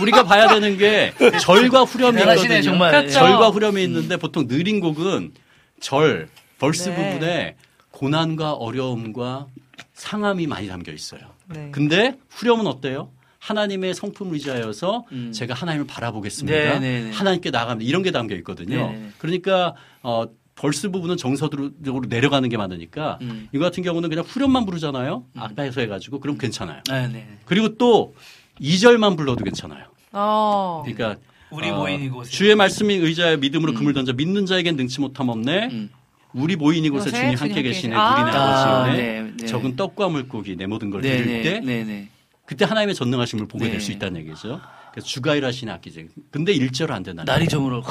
Speaker 6: 우리, 가 봐야 되는 게 절과 후렴이 있거든요.
Speaker 3: 정말.
Speaker 1: 그렇죠.
Speaker 6: 절과 후렴이 있는데 보통 느린 곡은 절, 벌스
Speaker 1: 네.
Speaker 6: 부분에 고난과 어려움과 상함이 많이 담겨 있어요.
Speaker 1: 네.
Speaker 6: 근데 후렴은 어때요? 하나님의 성품을 의지하여서
Speaker 3: 음.
Speaker 6: 제가 하나님을 바라보겠습니다.
Speaker 3: 네, 네, 네.
Speaker 6: 하나님께 나갑니다. 이런 게 담겨 있거든요.
Speaker 3: 네, 네.
Speaker 6: 그러니까 어, 벌스 부분은 정서적으로 내려가는 게 많으니까
Speaker 3: 음.
Speaker 6: 이거 같은 경우는 그냥 후렴만 부르잖아요. 앞에서 해가지고 그럼 괜찮아요.
Speaker 3: 네, 네.
Speaker 6: 그리고 또 2절만 불러도 괜찮아요.
Speaker 1: 어.
Speaker 6: 그러니까
Speaker 3: 우리
Speaker 6: 어,
Speaker 3: 모인 이곳에
Speaker 6: 주의 말씀이 의자에 믿음으로
Speaker 3: 음.
Speaker 6: 금을 던져 믿는 자에겐 능치 못함 없네.
Speaker 3: 음.
Speaker 6: 우리 모인 이곳에 주님 함께 계시네.
Speaker 1: 계시네. 아.
Speaker 6: 누리네
Speaker 3: 아.
Speaker 6: 네,
Speaker 3: 네.
Speaker 6: 적은 떡과 물고기 내 모든 걸
Speaker 3: 네,
Speaker 6: 드릴
Speaker 3: 네,
Speaker 6: 때
Speaker 3: 네, 네.
Speaker 6: 그때 하나님의 전능하심을 보게
Speaker 3: 네.
Speaker 6: 될수 있다는 얘기죠. 그래서 주가일 하시는 악기죠. 근데 일절 안 된다.
Speaker 3: 날이 저물어.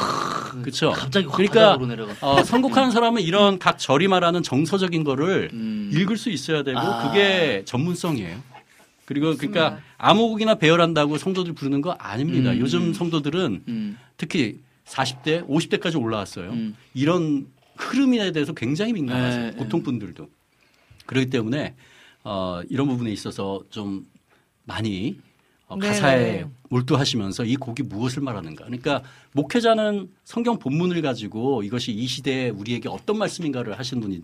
Speaker 6: 그렇죠.
Speaker 3: 갑자기 확
Speaker 6: 그러니까. 어, 선곡하는 사람은 이런 각 절이 말하는 정서적인 거를
Speaker 3: 음.
Speaker 6: 읽을 수 있어야 되고
Speaker 3: 아.
Speaker 6: 그게 전문성이에요. 그리고 그러니까
Speaker 1: 맞습니다.
Speaker 6: 암호곡이나 배열한다고 성도들 부르는 거 아닙니다.
Speaker 3: 음.
Speaker 6: 요즘 성도들은
Speaker 3: 음.
Speaker 6: 특히 40대, 50대까지 올라왔어요.
Speaker 3: 음.
Speaker 6: 이런 흐름에 대해서 굉장히 민감하세요.
Speaker 3: 네,
Speaker 6: 고통분들도. 그렇기 때문에 어, 이런 부분에 있어서 좀 많이 어,
Speaker 1: 네.
Speaker 6: 가사에 몰두하시면서 이 곡이 무엇을 말하는가. 그러니까 목회자는 성경 본문을 가지고 이것이 이 시대에 우리에게 어떤 말씀인가를 하시는 분이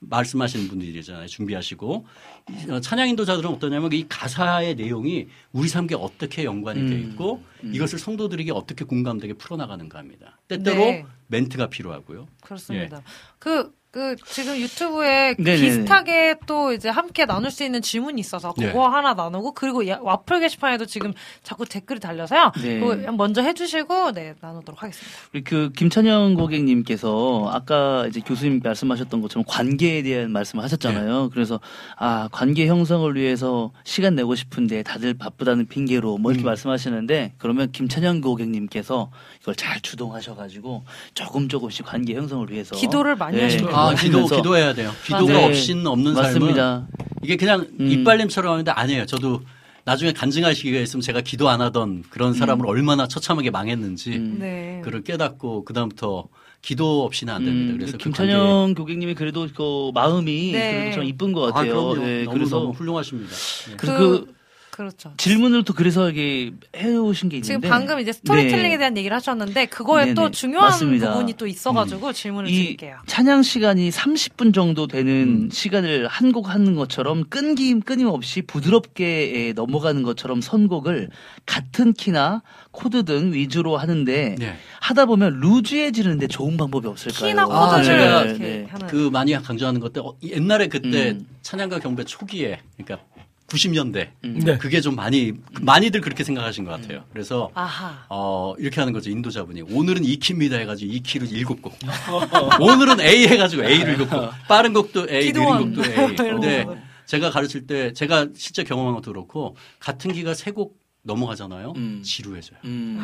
Speaker 6: 말씀하시는 분들이잖아요. 준비하시고 이, 어, 찬양 인도자들은 어떠냐면 이 가사의 내용이 우리 삶에 어떻게 연관이 돼
Speaker 3: 음.
Speaker 6: 있고 이것을 성도들에게 어떻게 공감되게 풀어나가는가 합니다. 때때로
Speaker 1: 네.
Speaker 6: 멘트가 필요하고요.
Speaker 1: 그렇습니다. 그, 그, 지금 유튜브에
Speaker 3: 네네네.
Speaker 1: 비슷하게 또 이제 함께 나눌 수 있는 질문이 있어서 그거
Speaker 6: 네.
Speaker 1: 하나 나누고 그리고 야- 와플 게시판에도 지금 자꾸 댓글이 달려서요.
Speaker 3: 네.
Speaker 1: 그거 먼저 해주시고 네, 나누도록 하겠습니다.
Speaker 3: 우리 그 김찬영 고객님께서 아까 이제 교수님 말씀하셨던 것처럼 관계에 대한 말씀을 하셨잖아요. 그래서 아 관계 형성을 위해서 시간 내고 싶은데 다들 바쁘다는 핑계로 뭐 이렇게 말씀하시는데 그러면 김찬영 고객님께서 이걸 잘 주동하셔가지고 조금 조금씩 관계 형성을 위해서
Speaker 1: 기도를 많이 하시는
Speaker 6: 아, 기도, 기도해야 돼요. 기도가
Speaker 3: 네.
Speaker 6: 없이는 없는 삶은
Speaker 3: 맞습니다.
Speaker 6: 이게 그냥
Speaker 3: 음.
Speaker 6: 이빨림처럼 하는데 아니에요. 저도 나중에 간증할 시기가 있으면 제가 기도 안 하던 그런 사람을 얼마나 처참하게 망했는지
Speaker 3: 음.
Speaker 1: 네.
Speaker 6: 그를 깨닫고 그다음부터 기도 없이는 안 됩니다.
Speaker 3: 음,
Speaker 6: 그래서 그
Speaker 3: 김찬영 고객님이 그래도 그 마음이
Speaker 1: 네.
Speaker 3: 그래도 참 이쁜 것
Speaker 6: 아,
Speaker 3: 같아요.
Speaker 6: 그럼요.
Speaker 3: 예,
Speaker 6: 너무
Speaker 3: 그래서
Speaker 6: 너무 훌륭하십니다. 예.
Speaker 3: 그래서
Speaker 1: 그-
Speaker 3: 그
Speaker 1: 그렇죠.
Speaker 3: 질문을 또 그래서 이게 해오신 게 있는데
Speaker 1: 지금 방금 이제 스토리텔링에
Speaker 3: 네.
Speaker 1: 대한 얘기를 하셨는데 그거에
Speaker 3: 네네.
Speaker 1: 또 중요한
Speaker 3: 맞습니다.
Speaker 1: 부분이 또 있어가지고 질문을
Speaker 3: 이
Speaker 1: 드릴게요.
Speaker 3: 찬양 시간이 30분 정도 되는
Speaker 6: 음.
Speaker 3: 시간을 한 곡 하는 것처럼 끊김 끊임없이 부드럽게 에, 넘어가는 것처럼 선곡을 같은 키나 코드 등 위주로 하는데
Speaker 6: 네.
Speaker 3: 하다 보면 루즈해지는데 좋은 방법이 없을까요?
Speaker 1: 키나
Speaker 6: 아,
Speaker 1: 코드를 이렇게
Speaker 3: 네.
Speaker 1: 하는.
Speaker 6: 그 많이 강조하는 어, 옛날에 그때
Speaker 3: 음.
Speaker 6: 찬양과 경배 초기에 그러니까 90년대
Speaker 2: 네.
Speaker 6: 그게 좀 많이 많이들 그렇게 생각하신 것 같아요. 그래서
Speaker 1: 아하.
Speaker 6: 어, 이렇게 하는 거죠. 인도자분이. 오늘은 E 키입니다 해가지고 이 키를 일곱 곡. 오늘은 A 해가지고 A를 일곱 곡. 빠른 곡도 A,
Speaker 1: 기도원.
Speaker 6: 느린 곡도 A. 근데
Speaker 1: 거.
Speaker 6: 제가 가르칠 때 제가 실제 경험한 것도 그렇고 같은 키가 세 곡 넘어가잖아요.
Speaker 3: 음.
Speaker 6: 지루해져요.
Speaker 3: 음.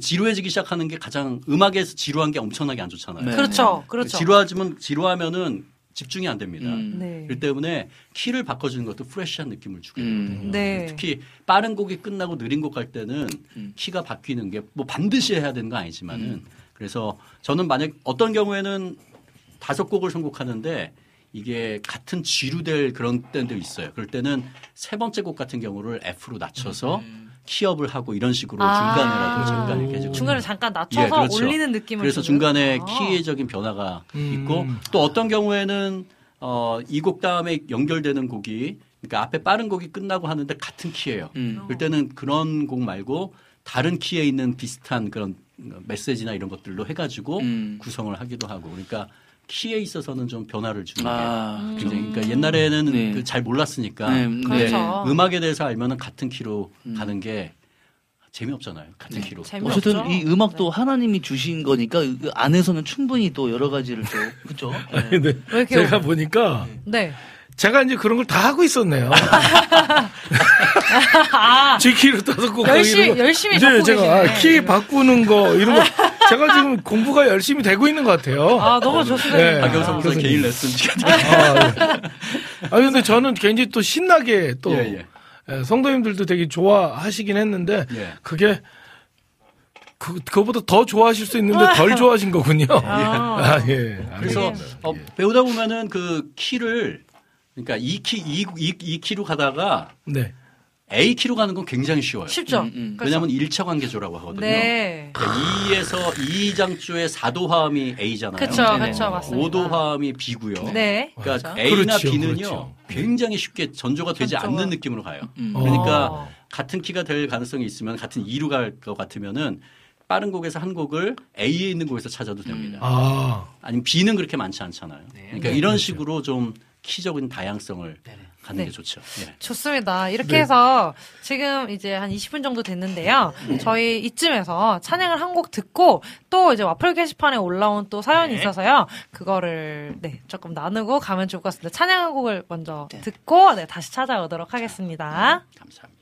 Speaker 6: 지루해지기 시작하는 게 가장 음악에서 지루한 게 엄청나게 안 좋잖아요.
Speaker 3: 네.
Speaker 1: 그렇죠. 그렇죠.
Speaker 6: 지루하지면 지루하면은 집중이 안 됩니다.
Speaker 3: 음.
Speaker 1: 네.
Speaker 6: 그렇기 때문에 키를 바꿔주는 것도 프레시한 느낌을 주게
Speaker 3: 음.
Speaker 6: 되거든요.
Speaker 1: 네.
Speaker 6: 특히 빠른 곡이 끝나고 느린 곡 할 때는
Speaker 3: 음.
Speaker 6: 키가 바뀌는 게 뭐 반드시 해야 되는 건 아니지만은
Speaker 3: 음.
Speaker 6: 그래서 저는 만약 어떤 경우에는 다섯 곡을 선곡하는데 이게 같은 지루될 그런 때도 있어요. 그럴 때는 세 번째 곡 같은 경우를 F로 낮춰서
Speaker 3: 음.
Speaker 6: 키업을 하고 이런 식으로
Speaker 1: 아.
Speaker 6: 중간에라도 잠깐 이렇게 해주고
Speaker 1: 중간에 잠깐 낮춰서
Speaker 6: 예, 그렇죠.
Speaker 1: 올리는 느낌을
Speaker 6: 그래서? 중간에
Speaker 1: 아.
Speaker 6: 키의적인 변화가
Speaker 2: 음.
Speaker 6: 있고 또 어떤 경우에는 어, 이 곡 다음에 연결되는 곡이 그러니까 앞에 빠른 곡이 끝나고 하는데 같은 키예요.
Speaker 3: 음.
Speaker 6: 그럴 때는 그런 곡 말고 다른 키에 있는 비슷한 그런 메시지나 이런 것들로 해가지고
Speaker 3: 음.
Speaker 6: 구성을 하기도 하고 그러니까 키에 있어서는 좀 변화를 주는
Speaker 3: 아,
Speaker 6: 게 굉장히 그러니까 옛날에는
Speaker 3: 네.
Speaker 6: 그 잘 몰랐으니까
Speaker 3: 네,
Speaker 6: 근데
Speaker 1: 그렇죠.
Speaker 6: 음악에 대해서 알면은 같은 키로
Speaker 3: 음.
Speaker 6: 가는 게 재미없잖아요. 같은 키로.
Speaker 1: 재미없죠.
Speaker 3: 어쨌든 이 음악도
Speaker 1: 네.
Speaker 3: 하나님이 주신 거니까 그 안에서는 충분히 또 여러 가지를 또 그렇죠.
Speaker 2: 제가 보니까
Speaker 1: 네.
Speaker 2: 제가 이제 그런 걸 다 하고 있었네요.
Speaker 1: 아,
Speaker 2: 지키로 따서 꼭
Speaker 1: 열심히-
Speaker 2: 거.
Speaker 1: 열심히
Speaker 2: 이제 제가
Speaker 1: 계시네.
Speaker 2: 아, 키 바꾸는 거 이런 거 제가 지금 공부가 열심히 되고 있는 것 같아요.
Speaker 1: 아 너무 좋습니다.
Speaker 2: 네.
Speaker 6: 박영선
Speaker 2: 아, 교수님.
Speaker 6: 개인 레슨 시간.
Speaker 2: 아, 네. 아 근데 저는 굉장히 또 신나게 또
Speaker 6: 예, 예.
Speaker 2: 예, 성도님들도 되게 좋아하시긴 했는데
Speaker 6: 예.
Speaker 2: 그게 그 그거보다 더 좋아하실 수 있는데 덜 좋아하신 거군요.
Speaker 1: 아.
Speaker 2: 아, 예.
Speaker 6: 그래서. 어, 배우다 보면은 그 키를 그러니까 이 키, 이, 이, 이 키로 가다가
Speaker 2: 네.
Speaker 6: A 키로 가는 건 굉장히 쉬워요.
Speaker 1: 쉽죠.
Speaker 3: 음, 음.
Speaker 6: 왜냐하면 1차 관계조라고 하거든요.
Speaker 1: 네.
Speaker 6: 그러니까 2에서 2장조의 4도 화음이 A잖아요.
Speaker 3: 네네.
Speaker 1: 그쵸, 맞습니다.
Speaker 6: 5도 화음이 B고요.
Speaker 1: 네.
Speaker 6: 그러니까
Speaker 1: 그렇죠.
Speaker 6: A나
Speaker 2: 그렇죠,
Speaker 6: B는요
Speaker 2: 그렇죠.
Speaker 6: 굉장히 쉽게 전조가 되지
Speaker 1: 전조가-
Speaker 6: 않는 느낌으로 가요.
Speaker 3: 음.
Speaker 6: 그러니까
Speaker 1: 어.
Speaker 6: 같은 키가 될 가능성이 있으면 같은 2로 갈 것 같으면은 빠른 곡에서 한 곡을 A에 있는 곡에서 찾아도 됩니다.
Speaker 2: 아.
Speaker 6: 아니면 B는 그렇게 많지 않잖아요. 그러니까
Speaker 1: 네.
Speaker 6: 이런 식으로 좀 키적인 다양성을 갖는
Speaker 1: 네.
Speaker 6: 게 좋죠. 예.
Speaker 1: 좋습니다. 이렇게 해서 지금 이제 한 20분 정도 됐는데요. 저희 이쯤에서 찬양을 한 곡 듣고 또 이제 와플 게시판에 올라온 또 사연이 있어서요. 그거를 네, 조금 나누고 가면 좋을 것 같습니다. 찬양 한 곡을 먼저 듣고 네, 다시 찾아오도록 하겠습니다.
Speaker 4: 감사합니다.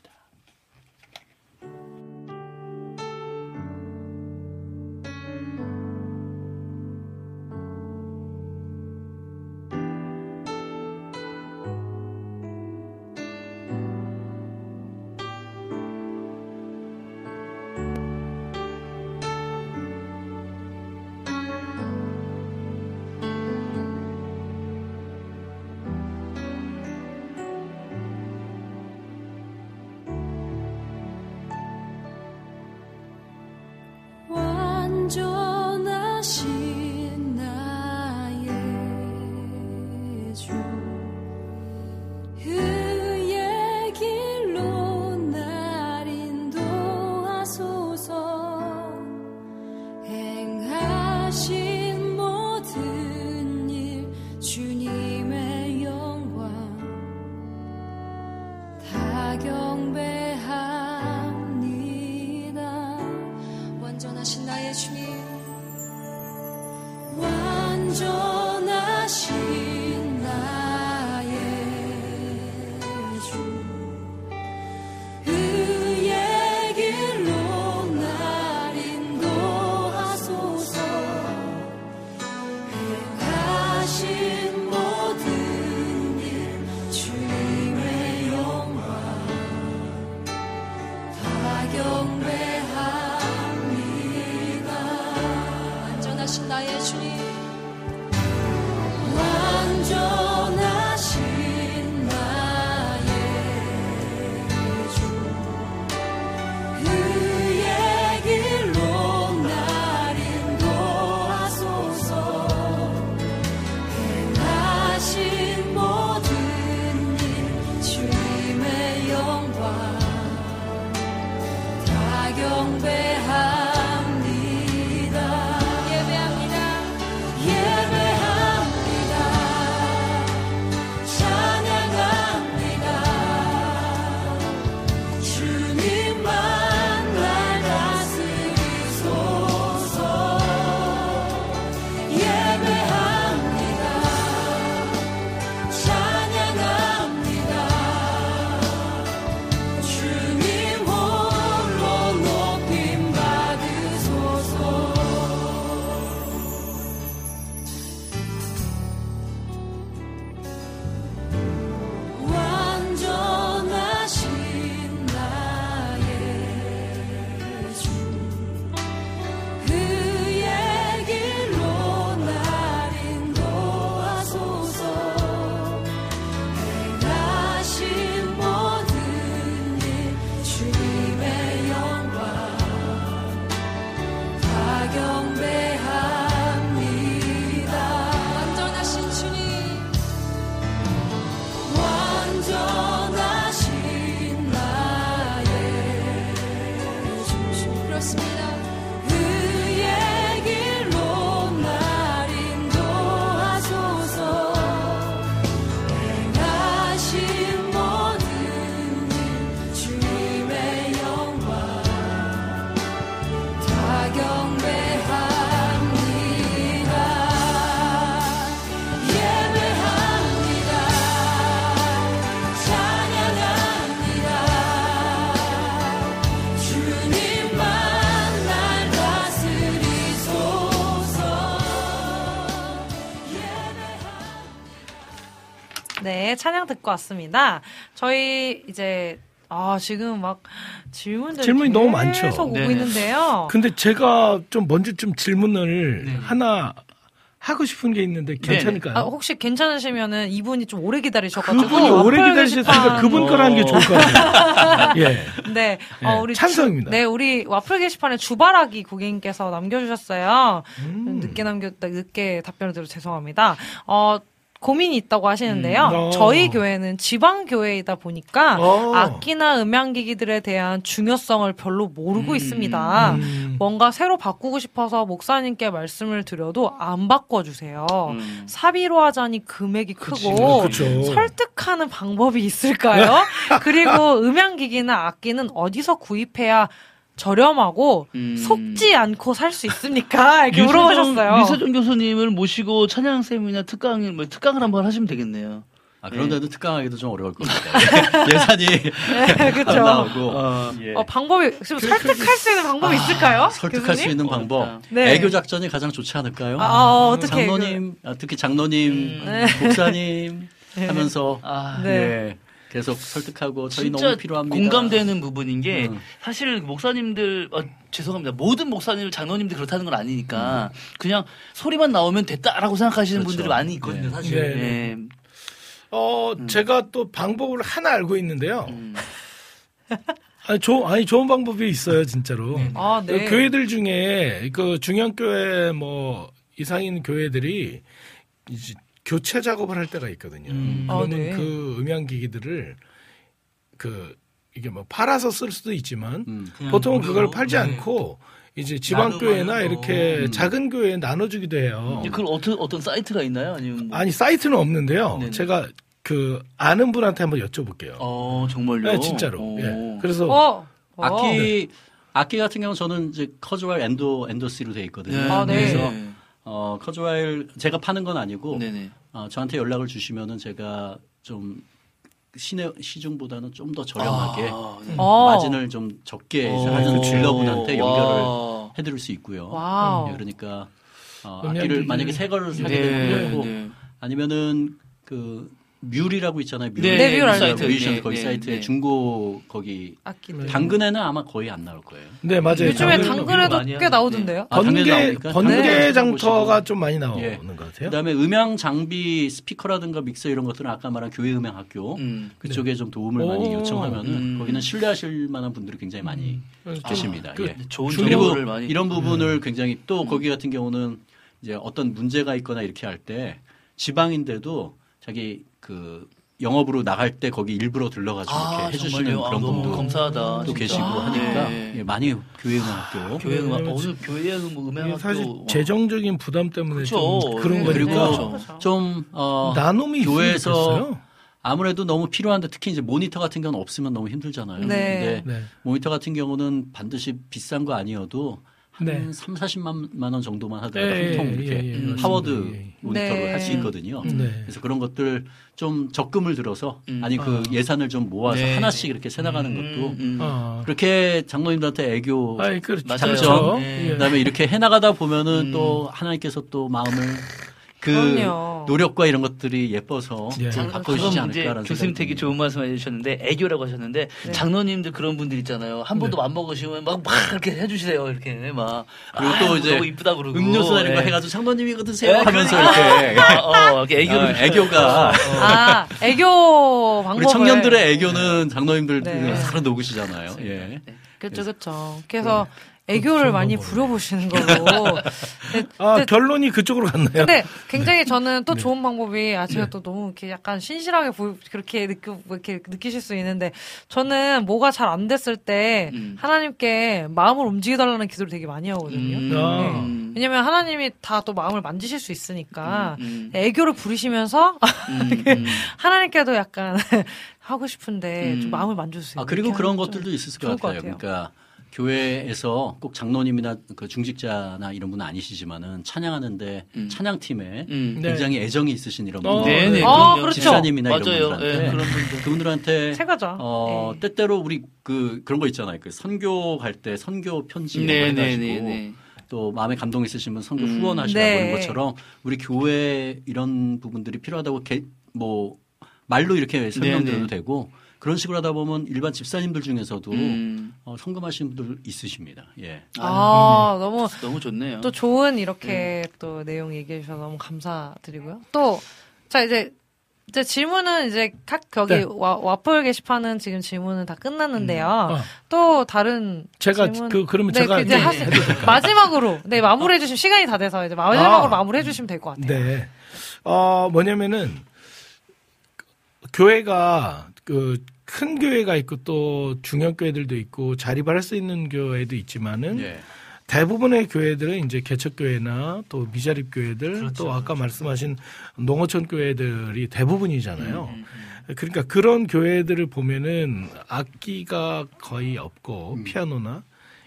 Speaker 1: 찬양 듣고 왔습니다. 저희 이제 아 지금 막 질문들이
Speaker 2: 질문이 너무 많죠.
Speaker 1: 계속 오고
Speaker 3: 네네.
Speaker 1: 있는데요.
Speaker 2: 근데 제가 좀 먼저 좀 질문을
Speaker 3: 네.
Speaker 2: 하나 하고 싶은 게 있는데 괜찮을까요?
Speaker 1: 아, 혹시 괜찮으시면은 이분이 좀 오래 기다리셔가지고
Speaker 2: 그분이 오래 기다리셨으니까 그분 거를 하는 게 좋을 것 같아요. 예.
Speaker 1: 네,
Speaker 2: 예,
Speaker 1: 어, 우리
Speaker 2: 찬성입니다.
Speaker 1: 주- 네, 우리 와플 게시판에 주바라기 고객님께서 남겨주셨어요.
Speaker 2: 음.
Speaker 1: 늦게 남겼다, 늦게 답변을 드려 죄송합니다. 어, 고민이 있다고 하시는데요.
Speaker 2: 음. 어.
Speaker 1: 저희 교회는 지방 교회이다 보니까
Speaker 2: 어.
Speaker 1: 악기나 음향기기들에 대한 중요성을 별로 모르고
Speaker 3: 음.
Speaker 1: 있습니다.
Speaker 2: 음.
Speaker 1: 뭔가 새로 바꾸고 싶어서 목사님께 말씀을 드려도 안 바꿔주세요.
Speaker 3: 음.
Speaker 1: 사비로 하자니 금액이 크고
Speaker 2: 어, 그쵸.
Speaker 1: 설득하는 방법이 있을까요? 그리고 음향기기나 악기는 어디서 구입해야 저렴하고
Speaker 3: 음.
Speaker 1: 속지 않고 살 수 있습니까? 이렇게
Speaker 3: 류세종-
Speaker 1: 물어보셨어요.
Speaker 3: 류세종 교수님을 모시고 찬양 쌤이나 특강을 뭐 특강을 한번 하시면 되겠네요.
Speaker 6: 아, 그런데도 특강하기도 좀 어려울 겁니다. 예산이
Speaker 1: 네, 그쵸.
Speaker 6: 안 나오고
Speaker 3: 어.
Speaker 6: 예.
Speaker 1: 어, 방법이 지금 설득할 수 있는 방법이 있을까요?
Speaker 6: 설득할 수
Speaker 1: 교수님?
Speaker 6: 있는 방법.
Speaker 1: 네.
Speaker 6: 애교 작전이 가장 좋지 않을까요?
Speaker 1: 아, 아, 어떻게
Speaker 6: 장로님, 아, 특히 장로님,
Speaker 3: 음.
Speaker 6: 목사님
Speaker 1: 네.
Speaker 6: 하면서
Speaker 3: 아,
Speaker 1: 네.
Speaker 6: 예, 계속 설득하고 저희
Speaker 3: 진짜
Speaker 6: 너무 필요합니다.
Speaker 3: 공감되는 부분인 게
Speaker 6: 음.
Speaker 3: 사실 목사님들 어, 죄송합니다 모든 목사님 장로님들 그렇다는 건 아니니까 그냥 소리만 나오면 됐다라고 생각하시는
Speaker 6: 그렇죠.
Speaker 3: 분들이 많이 있거든요
Speaker 6: 네.
Speaker 3: 사실.
Speaker 2: 네, 네.
Speaker 3: 예.
Speaker 2: 어, 제가 또 방법을 하나 알고 있는데요.
Speaker 3: 음.
Speaker 2: 아니, 조, 아니, 좋은 방법이 있어요, 진짜로.
Speaker 1: 아, 네.
Speaker 2: 그 교회들 중에, 그 중형교회 뭐, 이상인 교회들이, 이제 교체 작업을 할 때가 있거든요.
Speaker 3: 음.
Speaker 1: 아,
Speaker 2: 그러면
Speaker 1: 네.
Speaker 2: 그 음향 기기들을 그 이게 뭐 팔아서 쓸 수도 있지만
Speaker 6: 음.
Speaker 2: 보통은 그걸
Speaker 7: 무료로?
Speaker 2: 팔지
Speaker 7: 네.
Speaker 2: 않고 이제 지방 교회나 이렇게
Speaker 6: 거. 음.
Speaker 2: 작은 교회에 나눠주기도 해요.
Speaker 3: 그걸 어떤 어떤 사이트가 있나요? 아니면 뭐?
Speaker 2: 아니 사이트는 없는데요.
Speaker 3: 네네.
Speaker 2: 제가 그 아는 분한테 한번 여쭤볼게요.
Speaker 3: 어 정말요?
Speaker 2: 네, 진짜로.
Speaker 3: 오.
Speaker 2: 예. 그래서
Speaker 1: 어. 어.
Speaker 6: 악기 악기 같은 경우는 저는 이제 커즈와일 endo endorsee로 돼 있거든요.
Speaker 3: 네.
Speaker 1: 아, 네.
Speaker 6: 그래서 어 커즈와일 제가 파는 건 아니고
Speaker 3: 네네.
Speaker 6: 어, 저한테 연락을 주시면은 제가 좀 시내 시중보다는 좀 더 저렴하게
Speaker 3: 아, 네.
Speaker 1: 어.
Speaker 6: 마진을 좀 적게. 하는 딜러분한테 연결을
Speaker 3: 와.
Speaker 6: 해드릴 수 있고요.
Speaker 1: 와우.
Speaker 6: 예, 그러니까 어. 악기를 만약에 새 거를 사게
Speaker 3: 네,
Speaker 6: 되면 그렇고
Speaker 3: 네.
Speaker 6: 아니면은 그 뮤리라고 있잖아요. 뮤리
Speaker 3: 네,
Speaker 1: 네, 뮤 알죠.
Speaker 3: 사이트.
Speaker 6: 뮤지션
Speaker 3: 네,
Speaker 6: 거기
Speaker 3: 네,
Speaker 6: 사이트에
Speaker 3: 네.
Speaker 6: 중고 거기
Speaker 1: 악기들.
Speaker 6: 당근에는 아마 거의 안 나올 거예요.
Speaker 2: 네 맞아요.
Speaker 1: 요즘에
Speaker 2: 당근-
Speaker 1: 당근에도 꽤. 나오던데요.
Speaker 6: 아,
Speaker 2: 번개? 번개
Speaker 6: 네.
Speaker 2: 장터가. 좀 많이 나오는
Speaker 6: 예.
Speaker 2: 것 같아요.
Speaker 6: 그다음에 음향 장비 스피커라든가 믹서 이런 것들은 아까 말한 교회 음향 학교
Speaker 3: 음.
Speaker 6: 그쪽에 좀 도움을
Speaker 2: 오.
Speaker 6: 많이 요청하면은
Speaker 3: 음.
Speaker 6: 거기는 신뢰하실 만한 분들이 굉장히 많이 계십니다.
Speaker 2: 그
Speaker 6: 예.
Speaker 3: 좋은
Speaker 6: 그리고
Speaker 3: 정보를 많이
Speaker 6: 이런 부분을
Speaker 2: 음.
Speaker 6: 굉장히 또 거기 같은 경우는 이제 어떤 문제가 있거나 이렇게 할 때 지방인데도 자기 그 영업으로 나갈 때 거기 일부러 들러가지고
Speaker 3: 아,
Speaker 6: 이렇게 해주시는
Speaker 3: 정말요? 아,
Speaker 6: 그런
Speaker 3: 너무
Speaker 6: 분도
Speaker 3: 감사하다.
Speaker 6: 또
Speaker 3: 진짜.
Speaker 6: 계시고
Speaker 3: 아,
Speaker 6: 하니까
Speaker 3: 네.
Speaker 6: 예, 많이 교회 음악학교
Speaker 3: 교회 음악
Speaker 2: 왜냐면
Speaker 3: 오늘 교회 음-
Speaker 2: 이게
Speaker 3: 음악학교
Speaker 2: 사실
Speaker 3: 와.
Speaker 2: 재정적인 부담 때문에
Speaker 3: 그쵸.
Speaker 2: 좀 그런
Speaker 3: 네,
Speaker 6: 그리고
Speaker 2: 거니까
Speaker 1: 그렇죠.
Speaker 6: 좀 어,
Speaker 2: 나눔이
Speaker 6: 교회에서-. 아무래도 너무 필요한데 특히 이제 모니터 같은 경우는 없으면 너무 힘들잖아요.
Speaker 1: 네.
Speaker 6: 근데
Speaker 2: 네.
Speaker 6: 모니터 같은 경우는 반드시 비싼 거 아니어도 한
Speaker 2: 네.
Speaker 6: 3, 40만 원 정도만 하더라도
Speaker 2: 예,
Speaker 6: 한통
Speaker 2: 예,
Speaker 6: 이렇게
Speaker 2: 예, 예.
Speaker 6: 하워드
Speaker 2: 예.
Speaker 6: 모니터를
Speaker 1: 네.
Speaker 6: 할수 있거든요.
Speaker 2: 네.
Speaker 6: 그래서 그런 것들 좀 적금을 들어서
Speaker 3: 음.
Speaker 6: 아니 그
Speaker 2: 아.
Speaker 6: 예산을 좀 모아서
Speaker 3: 네.
Speaker 6: 하나씩 이렇게 세 나가는 것도
Speaker 3: 음, 음.
Speaker 2: 아,
Speaker 6: 그렇게 장로님들한테 애교
Speaker 2: 아이 그렇죠.
Speaker 6: 참죠.
Speaker 3: 네.
Speaker 2: 예.
Speaker 6: 그다음에 이렇게 해 나가다 보면은
Speaker 3: 음.
Speaker 6: 또 하나님께서 또 마음을 그
Speaker 1: 그럼요.
Speaker 6: 노력과 이런 것들이 예뻐서
Speaker 2: 예.
Speaker 3: 이제
Speaker 6: 않을까라는
Speaker 3: 교수님
Speaker 6: 생각이
Speaker 3: 되게
Speaker 6: 듭니다.
Speaker 3: 좋은 말씀 해주셨는데 애교라고 하셨는데
Speaker 1: 네.
Speaker 3: 장로님들 그런 분들 있잖아요 한 번도 안 먹으시면 막막 그렇게 해주세요 이렇게 막
Speaker 6: 그리고
Speaker 3: 아,
Speaker 6: 또 이제
Speaker 3: 너무 이쁘다 그러고
Speaker 6: 음료수나 이런 거
Speaker 3: 네.
Speaker 6: 해가지고 장로님 이 거 드세요
Speaker 3: 네,
Speaker 6: 하면서
Speaker 3: 그러니까.
Speaker 6: 이렇게
Speaker 3: 아, 어, 이렇게 애교를
Speaker 6: 아, 애교가
Speaker 1: 아, 애교 방법을
Speaker 6: 우리 청년들의 애교는 장로님들
Speaker 1: 네.
Speaker 6: 살아 녹으시잖아요. 예.
Speaker 1: 그렇죠, 그렇죠. 그래서 애교를 많이 부려보시는 걸로. 근데,
Speaker 2: 아
Speaker 1: 근데,
Speaker 2: 결론이 그쪽으로 갔나요?
Speaker 1: 근데 굉장히 저는 또 좋은 방법이 아 제가 또 너무 이렇게 약간 신실하게 보 그렇게 느끼 이렇게 느끼실 수 있는데 저는 뭐가 잘 안 됐을 때
Speaker 3: 음.
Speaker 1: 하나님께 마음을 움직여달라는 기도를 되게 많이 하거든요.
Speaker 3: 음.
Speaker 2: 아.
Speaker 3: 음.
Speaker 1: 왜냐면 하나님이 다 또 마음을 만지실 수 있으니까
Speaker 3: 음.
Speaker 1: 애교를 부리시면서
Speaker 3: 음. 음.
Speaker 1: 하나님께도 약간 하고 싶은데
Speaker 3: 음.
Speaker 1: 좀 마음을 만져주세요.
Speaker 6: 아 그리고 그런 것들도 있을 것 같아요.
Speaker 1: 같아요.
Speaker 6: 그러니까 교회에서 꼭 장로님이나 그 중직자나 이런 분은 아니시지만은 찬양하는데
Speaker 3: 음.
Speaker 6: 찬양팀에
Speaker 3: 음.
Speaker 2: 네.
Speaker 6: 굉장히 애정이 있으신 이런
Speaker 2: 어,
Speaker 6: 분들,
Speaker 3: 네, 네.
Speaker 1: 아. 그렇죠.
Speaker 6: 집사님이나
Speaker 3: 맞아요.
Speaker 6: 이런 분들한테
Speaker 3: 예, 그런 분들.
Speaker 6: 그분들한테
Speaker 1: 최고죠.
Speaker 6: 어
Speaker 1: 네.
Speaker 6: 때때로 우리 그 그런 거 있잖아요. 그 선교 갈 때 선교 편지
Speaker 3: 네, 네,
Speaker 6: 해가지고
Speaker 3: 네, 네.
Speaker 6: 또 마음에 감동 있으시면 선교
Speaker 3: 음.
Speaker 6: 후원하시라고
Speaker 1: 네.
Speaker 6: 이런 것처럼 우리 교회 이런 부분들이 필요하다고 개, 뭐 말로 이렇게 설명드려도
Speaker 3: 네, 네.
Speaker 6: 되고 그런 식으로 하다 보면 일반 집사님들 중에서도
Speaker 3: 음.
Speaker 6: 어, 성금하시는 분들 있으십니다. 예.
Speaker 1: 아, 너무
Speaker 3: 너무 좋네요.
Speaker 1: 또 좋은 이렇게 또 내용 얘기해 주셔서 너무 감사드리고요. 또, 자, 이제, 이제 질문은 이제 각 거기
Speaker 2: 네.
Speaker 1: 와, 와플 게시판은 지금 질문은 다 끝났는데요.
Speaker 2: 아.
Speaker 1: 또 다른
Speaker 2: 제가
Speaker 1: 질문-
Speaker 2: 그 그러면
Speaker 1: 네,
Speaker 2: 제가
Speaker 1: 그 이제
Speaker 2: 이제
Speaker 1: 하시? 마지막으로 네 마무리해 주시면 시간이 다 돼서 이제 마지막으로
Speaker 2: 아.
Speaker 1: 마무리해 주시면 될 것 같아요.
Speaker 2: 네. 어, 뭐냐면은, 교회가, 그, 큰 교회가 있고 또 중형 교회들도 있고 자립할 수 있는 교회도 있지만은
Speaker 6: 예.
Speaker 2: 대부분의 교회들은 이제 개척교회나 또 미자립 교회들 또 아까 말씀하신 농어촌 교회들이 대부분이잖아요. 그러니까 그런 교회들을 보면은 악기가 거의 없고 피아노나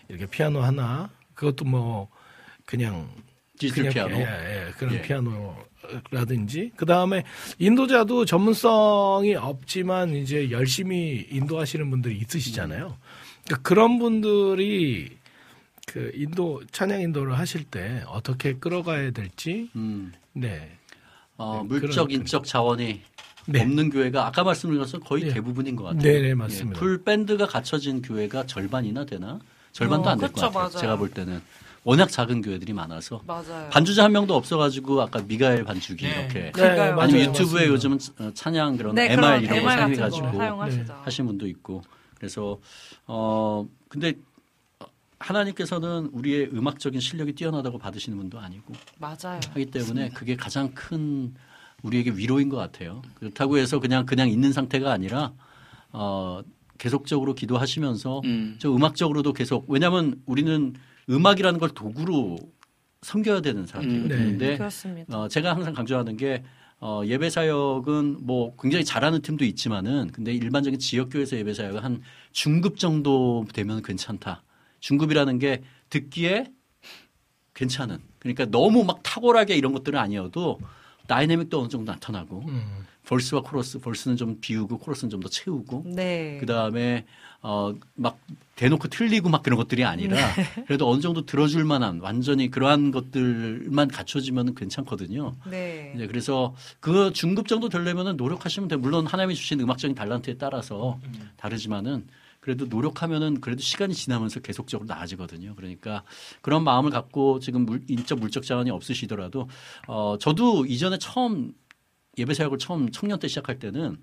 Speaker 2: 이렇게 피아노 하나 그것도 뭐 그냥
Speaker 6: 디지털
Speaker 2: 그냥
Speaker 6: 피아노.
Speaker 2: 예, 예, 그런
Speaker 6: 예.
Speaker 2: 피아노 라든지 그 다음에 인도자도 전문성이 없지만 이제 열심히 인도하시는 분들이 있으시잖아요. 그러니까 그런 분들이 그 인도 찬양 인도를 하실 때 어떻게 끌어가야 될지
Speaker 6: 음.
Speaker 2: 네.
Speaker 6: 어,
Speaker 2: 네,
Speaker 6: 물적
Speaker 2: 그런-
Speaker 6: 인적 자원이
Speaker 2: 네.
Speaker 6: 없는 교회가 아까 말씀드린 것은 거의
Speaker 2: 네.
Speaker 6: 대부분인 것 같아요.
Speaker 2: 네, 네, 맞습니다.
Speaker 6: 예, full 밴드가 갖춰진 교회가 절반이나 되나? 절반도
Speaker 1: 어,
Speaker 6: 안될것
Speaker 1: 그쵸,
Speaker 6: 같아요.
Speaker 1: 맞아요.
Speaker 6: 제가 볼 때는 워낙 작은 교회들이 많아서
Speaker 1: 맞아요.
Speaker 6: 반주자 한 명도 없어가지고 아까 미가엘 반주기
Speaker 7: 네.
Speaker 6: 이렇게.
Speaker 2: 맞아요.
Speaker 6: 아니면 유튜브에
Speaker 2: 맞습니다.
Speaker 6: 요즘은 어, 찬양 그런
Speaker 1: 네,
Speaker 6: MR
Speaker 1: 그런
Speaker 6: 이런 거
Speaker 1: MR 같은 거
Speaker 6: 사용해가지고
Speaker 1: 사용하시죠.
Speaker 6: 하신 분도 있고 그래서 어 근데 하나님께서는 우리의 음악적인 실력이 뛰어나다고 받으시는 분도 아니고
Speaker 1: 맞아요.
Speaker 6: 하기 때문에 그게 가장 큰 우리에게 위로인 것 같아요. 그렇다고 해서 그냥 그냥 있는 상태가 아니라 어 계속적으로 기도하시면서
Speaker 3: 음.
Speaker 6: 저 음악적으로도 계속 왜냐하면 우리는 음악이라는 걸 도구로 섬겨야 되는 사람들이거든요.
Speaker 2: 음, 네.
Speaker 6: 어, 제가 항상 강조하는 게 어, 예배 사역은 뭐 굉장히 잘하는 팀도 있지만은 근데 일반적인 지역교회에서 예배 사역은 한 중급 정도 되면 괜찮다. 중급이라는 게 듣기에 괜찮은. 그러니까 너무 막 탁월하게 이런 것들은 아니어도 다이내믹도 어느 정도 나타나고
Speaker 2: 음.
Speaker 6: 벌스와 코러스, 벌스는 좀 비우고 코러스는 좀 더 채우고
Speaker 1: 네.
Speaker 6: 그 다음에 어막 대놓고 틀리고 막 그런 것들이 아니라
Speaker 1: 네.
Speaker 6: 그래도 어느 정도 들어줄 만한 완전히 그러한 것들만 갖춰지면 괜찮거든요.
Speaker 1: 네.
Speaker 6: 이제 그래서 그 중급 정도 되려면은 노력하시면 돼요. 물론 하나님이 주신 음악적인 달란트에 따라서 다르지만은 그래도 노력하면은 그래도 시간이 지나면서 계속적으로 나아지거든요. 그러니까 그런 마음을 갖고 지금 물, 인적 물적 자원이 없으시더라도 어 저도 이전에 처음 예배 사역을 처음 청년 때 시작할 때는